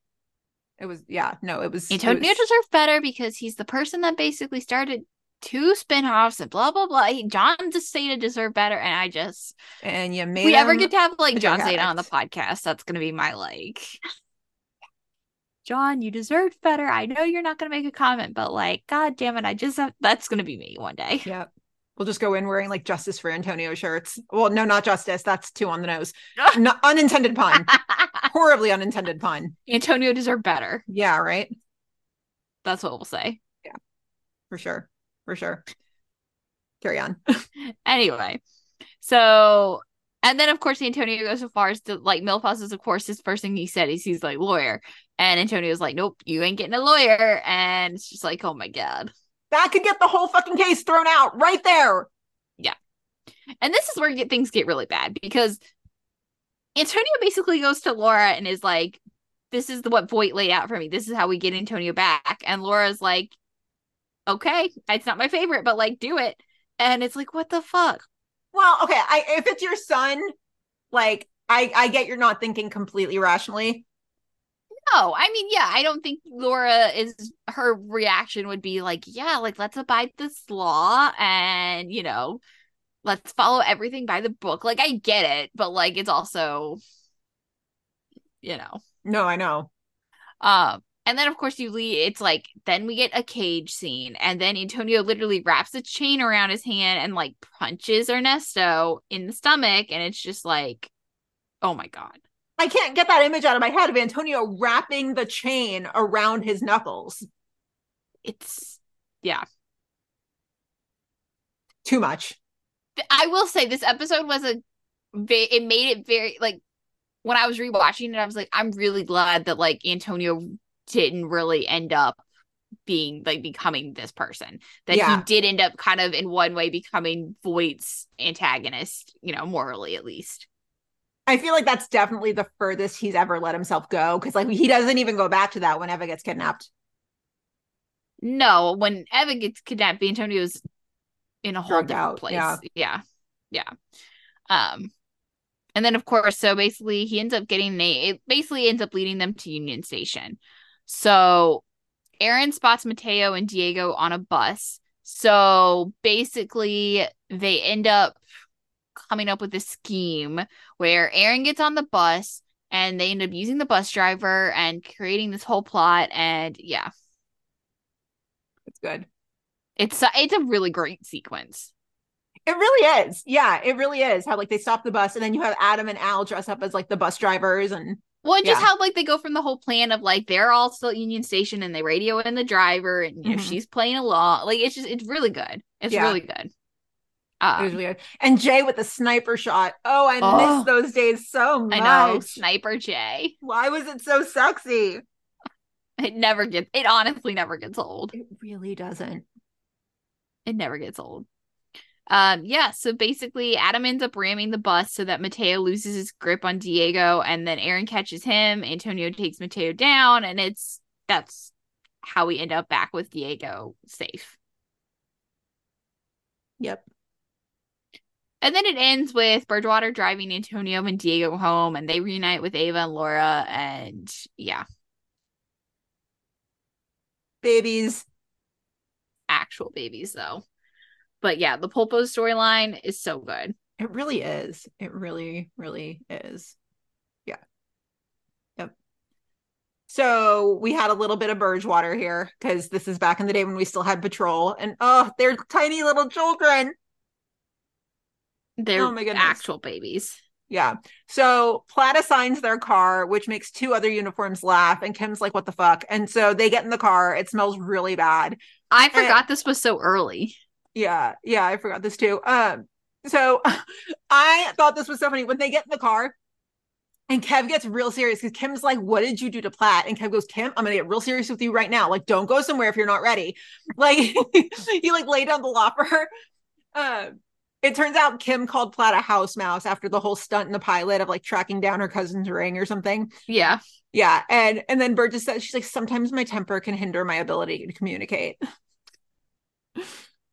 It was yeah, no, it was it Antonio was- deserved better because he's the person that basically started two spin-offs and blah blah blah. He- Jon Seda deserved better, and I just and you made we ever get to have like Jon Seda on the podcast, that's gonna be my like John, you deserved better. I know you're not gonna make a comment, but like, god damn it, I just have that's gonna be me one day. Yep. We'll just go in wearing like justice for Antonio shirts. Well, no, not justice. That's two on the nose. no, unintended pun. Horribly unintended pun. Antonio deserved better. Yeah, right. That's what we'll say. Yeah. For sure. For sure. Carry on. anyway, so and then of course Antonio goes so far as to like Milhouse is of course his first thing he said is he's like lawyer, and Antonio's like, nope, you ain't getting a lawyer, and it's just like, oh my god, That could get the whole fucking case thrown out right there. yeah. And this is where get, things get really bad because Antonio basically goes to Laura and is like, this is the, what Voight laid out for me. This is how we get Antonio back, and Laura's like, okay, it's not my favorite, but like, do it. And it's like, what the fuck? Well, okay. I if it's your son, like I I get you're not thinking completely rationally. No, I mean, yeah, I don't think Laura is her reaction would be like, yeah, like let's abide this law and, you know, let's follow everything by the book. Like I get it, but like it's also you know. No, I know. Um and then of course you leave it's like then we get a cage scene and then Antonio literally wraps a chain around his hand and like punches Ernesto in the stomach and it's just like oh my god. I can't get that image out of my head of Antonio wrapping the chain around his knuckles. It's yeah. Too much. I will say this episode was a it made it very like when I was rewatching it, I was like, I'm really glad that like Antonio didn't really end up being like becoming this person. That Yeah. he did end up kind of in one way becoming Voight's antagonist, you know, morally at least. I feel like that's definitely the furthest he's ever let himself go because like he doesn't even go back to that when Eva gets kidnapped. No, when Evan gets kidnapped, Antonio's in a whole Drugged different out, place. yeah. yeah. Yeah. Um and then of course, so basically he ends up getting they it basically ends up leading them to Union Station. So Erin spots Mateo and Diego on a bus. So basically they end up coming up with a scheme where Erin gets on the bus and they end up using the bus driver and creating this whole plot and yeah It's good. it's a, it's a really great sequence It really is. Yeah, it really is. How like they stop the bus and then you have Adam and Al dress up as like the bus drivers and well and just Yeah. how like they go from the whole plan of like they're all still at union station and they radio in the driver and you know Mhm. she's playing along like it's just it's really good it's Yeah. really good uh, it was really good. And Jay with the sniper shot. Oh, I Oh. miss those days so much. i know sniper Jay. Why was it so sexy? it never gets it honestly never gets old It really doesn't. It never gets old. Um, yeah, so basically Adam ends up ramming the bus so that Mateo loses his grip on Diego and then Erin catches him, Antonio takes Mateo down, and it's that's how we end up back with Diego safe. Yep. And then it ends with Burgewater driving Antonio and Diego home and they reunite with Eva and Laura and yeah, Babies. actual babies though. But yeah, the Pulpo storyline is so good. It really is. It really, really is. Yeah. Yep. So we had a little bit of Burgewater here because this is back in the day when we still had patrol, and oh, they're tiny little children. They're Oh my goodness. actual babies. Yeah. So Platt assigns their car, which makes two other uniforms laugh, and Kim's like, "What the fuck?" And so they get in the car. It smells really bad. I And- forgot this was so early. Yeah, yeah, I forgot this too. Um, so I thought this was so funny when they get in the car and Kev gets real serious because Kim's like, What did you do to Platt? And Kev goes, Kim, I'm gonna get real serious with you right now. Like, don't go somewhere if you're not ready. Like he like laid down the law for her. Um, it turns out Kim called Platt a house mouse after the whole stunt in the pilot of like tracking down her cousin's ring or something. Yeah. Yeah. And and then Burgess says she's like, sometimes my temper can hinder my ability to communicate.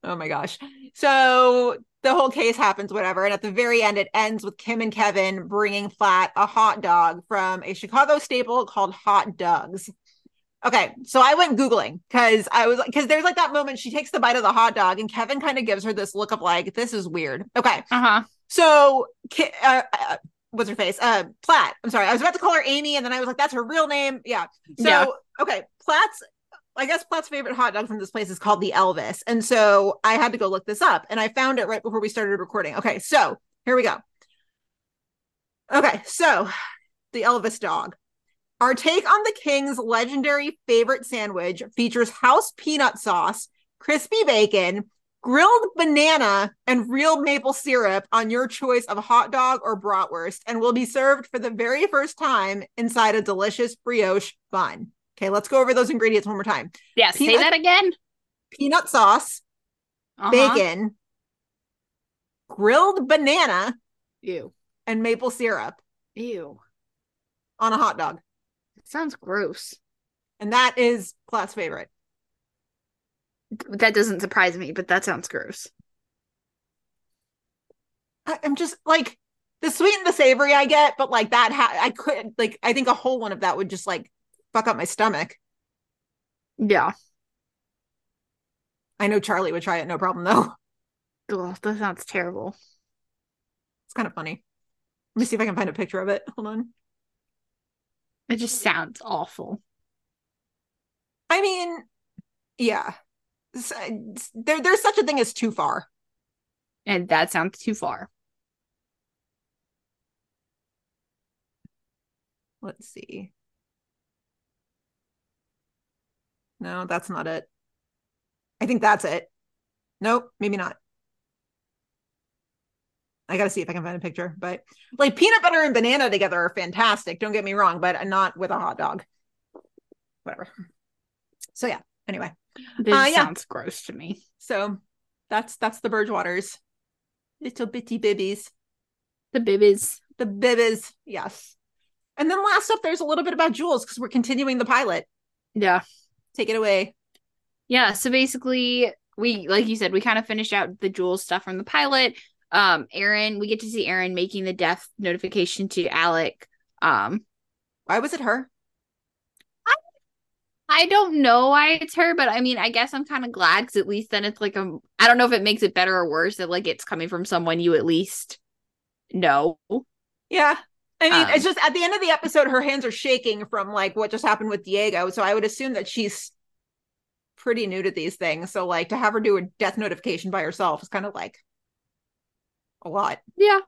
Oh my gosh. So the whole case happens, whatever. And at the very end, it ends with Kim and Kevin bringing Platt a hot dog from a Chicago staple called Hot Doug's. Okay, so I went Googling because I was like because there's like that moment she takes the bite of the hot dog and Kevin kind of gives her this look of like, this is weird. Okay. Uh huh. So, uh, uh, what's her face? Uh, Platt. I'm sorry. I was about to call her Amy, and then I was like, "That's her real name." Yeah. So, Yeah. okay, Platt's. I guess Platt's favorite hot dog from this place is called the Elvis, and so I had to go look this up, and I found it right before we started recording. Okay, so here we go. Okay, so the Elvis dog. Our take on the King's legendary favorite sandwich features house peanut sauce, crispy bacon, grilled banana, and real maple syrup on your choice of hot dog or bratwurst, and will be served for the very first time inside a delicious brioche bun. Okay, let's go over those ingredients one more time. Yeah. Say Peanut- that again. Peanut sauce, Uh-huh. bacon, grilled banana, Ew. and maple syrup Ew. on a hot dog. It Sounds gross. And that is class favorite. That doesn't surprise me, but that sounds gross. I, I'm just like the sweet and the savory I get, but like that, ha- I could like I think a whole one of that would just like fuck up my stomach. Yeah. I know Charlie would try it, no problem though. Ugh, that sounds terrible. It's kind of funny. Let me see if I can find a picture of it. Hold on. It just sounds awful. I mean, yeah, s- uh, there there's such a thing as too far. And that sounds too far. Let's see. No, that's not it. I think that's it. Nope, maybe not. I gotta see if I can find a picture, but like peanut butter and banana together are fantastic. Don't get me wrong, but not with a hot dog. Whatever. So yeah. Anyway, This Uh, yeah. sounds gross to me. so that's that's the Burgewaters, little bitty bibbies, The bibbies. the bibbies. Yes. And then last up, there's a little bit about Jules because we're continuing the pilot. Yeah. Take it away. Yeah. So basically, we, like you said, we kind of finished out the Jules stuff from the pilot. Um, Erin, we get to see Erin making the death notification to Alec. Um, Why was it her? I don't know why it's her, but I mean, I guess I'm kind of glad because at least then it's like a. I don't know if it makes it better or worse that like it's coming from someone you at least know. Yeah. I mean, Um, it's just at the end of the episode, her hands are shaking from like what just happened with Diego. So I would assume that she's pretty new to these things. So like to have her do a death notification by herself is kind of like a lot. Yeah.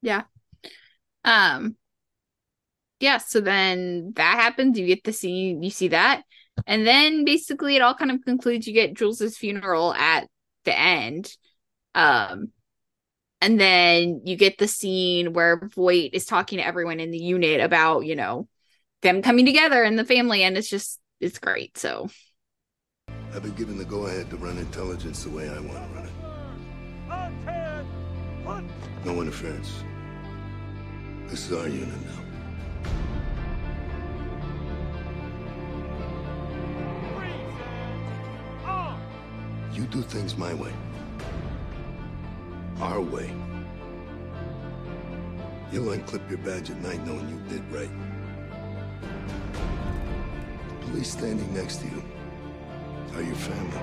Yeah. Um yeah, so then that happens, you get to see you see that. And then basically it all kind of concludes you get Jules's funeral at the end. Um and then you get the scene where Voight is talking to everyone in the unit about, you know, them coming together and the family and it's just it's great. So I've been given the go-ahead to run intelligence the way I want to run it. No interference. This is our unit now. You do things my way our way. You'll unclip your badge at night knowing you did right. The police standing next to you are your family.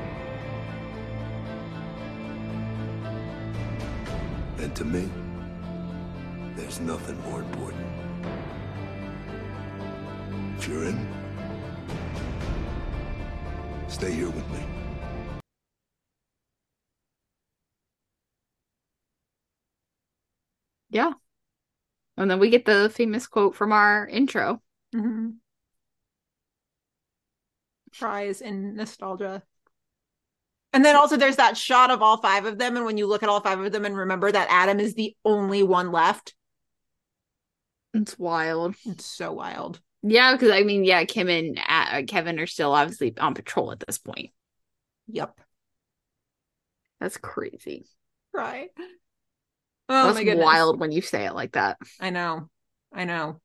And to me, there's nothing more important. If you're in, stay here with me. Yeah. And then we get the famous quote from our intro. Mm-hmm. Fries and nostalgia. And then also there's that shot of all five of them. And when you look at all five of them and remember that Adam is the only one left. It's wild. It's so wild. Yeah, because I mean, yeah, Kim and uh, Kevin are still obviously on patrol at this point. Yep. That's crazy. Right. Oh That's my goodness. wild when you say it like that. I know. I know.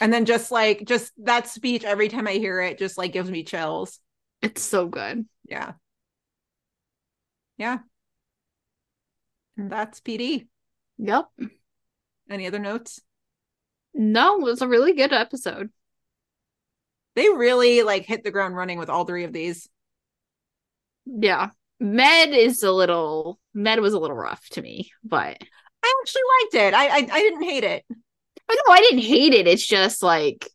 And then just like just that speech every time I hear it just like gives me chills. It's so good. Yeah. Yeah. And that's PD. Yep. Any other notes? No, it was a really good episode. They really like hit the ground running with all three of these. Yeah. Med is a little Med was a little rough to me, but I actually liked it. I I, I didn't hate it. Oh, I know I didn't hate it. It's just like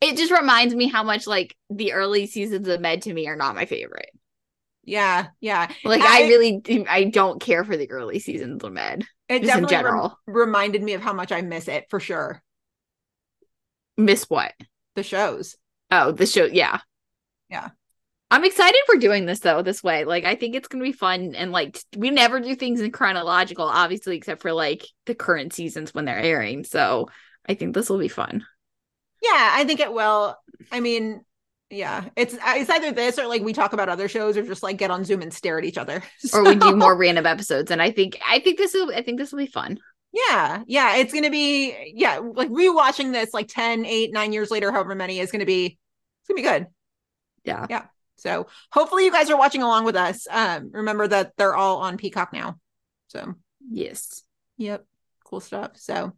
it just reminds me how much like the early seasons of Med to me are not my favorite. Yeah, yeah. Like I, really I don't care for the early seasons of Med. it just in definitely rem- general. reminded me of how much I miss it for sure. Miss what? The shows. Oh, the show, yeah. Yeah. I'm excited for doing this though, this way. Like I think it's gonna be fun and like we never do things in chronological, obviously, except for like the current seasons when they're airing. So I think this will be fun. Yeah, I think it will. I mean, yeah, it's uh, it's either this or like we talk about other shows or just like get on Zoom and stare at each other. Or we do more random episodes. And I think I think this will I think this will be fun. Yeah, yeah, it's gonna be yeah, like rewatching this like 10, 8, 9 years later, however many is gonna be it's gonna be good. Yeah. Yeah. So hopefully you guys are watching along with us. Um, remember that they're all on Peacock now. So Yes. Yep. Cool stuff. So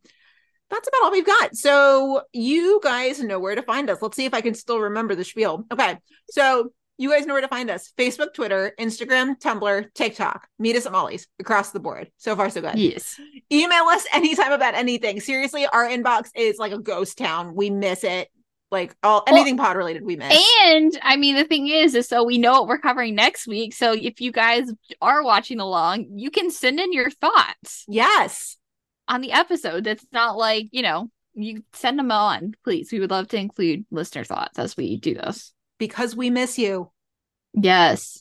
that's about all we've got. So you guys know where to find us. Let's see if I can still remember the spiel. Okay. So you guys know where to find us. Facebook, Twitter, Instagram, Tumblr, TikTok. Meet us at Molly's across the board. So far, so good. Yes. Email us anytime about anything. Seriously, our inbox is like a ghost town. We miss it. Like all anything pod related, we miss. And I mean, the thing is, is so we know what we're covering next week. So if you guys are watching along, you can send in your thoughts. Yes. On the episode. That's not like, you know, you send them on, please. We would love to include listener thoughts as we do this. because we miss you. Yes.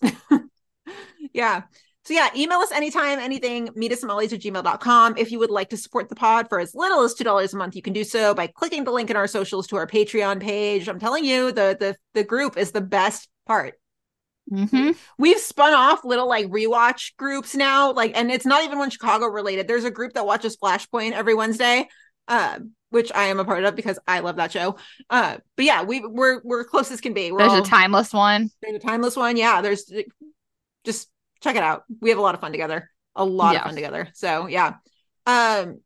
yeah. So yeah, email us anytime, anything, meet us at mollies at gmail.com. If you would like to support the pod for as little as two dollars a month, you can do so by clicking the link in our socials to our Patreon page. I'm telling you, the the the group is the best part. Mm-hmm. We've spun off little like rewatch groups now, like, and it's not even one Chicago related. There's a group that watches Flashpoint every Wednesday, uh, which I am a part of because I love that show. Uh, but yeah, we we're we're close as can be. We're There's all- a timeless one. there's a timeless one. Yeah, there's just check it out. We have a lot of fun together. A lot Yeah. of fun together. So yeah. Um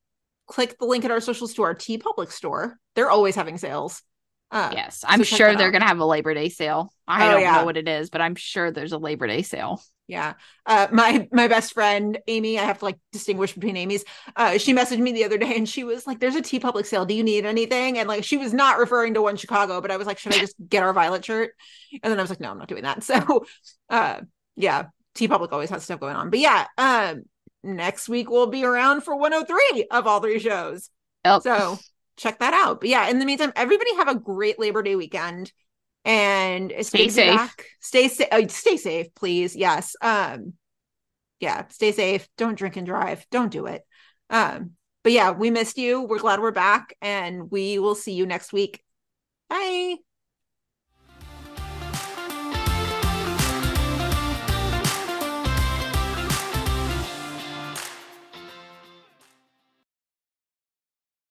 click the link in our socials to our TeePublic store. They're always having sales. Uh, Yes. I'm so sure they're out. gonna have a Labor Day sale. I Oh, don't yeah. know what it is, but I'm sure there's a Labor Day sale. Yeah. Uh my my best friend Amy, I have to like distinguish between Amy's. Uh she messaged me the other day and she was like, There's a TeePublic sale. Do you need anything? And like she was not referring to one Chicago, but I was like, Should I just get our violet shirt? And then I was like, No, I'm not doing that. So uh yeah, TeePublic always has stuff going on. But yeah, um next week we'll be around for 103 of all three shows. Yep. So check that out. But yeah, in the meantime, everybody have a great Labor Day weekend. And Stay good to be safe. back. Stay safe. Uh, stay safe, please. Yes. Um. Yeah. Stay safe. Don't drink and drive. Don't do it. Um. But yeah, we missed you. We're glad we're back, and we will see you next week. Bye.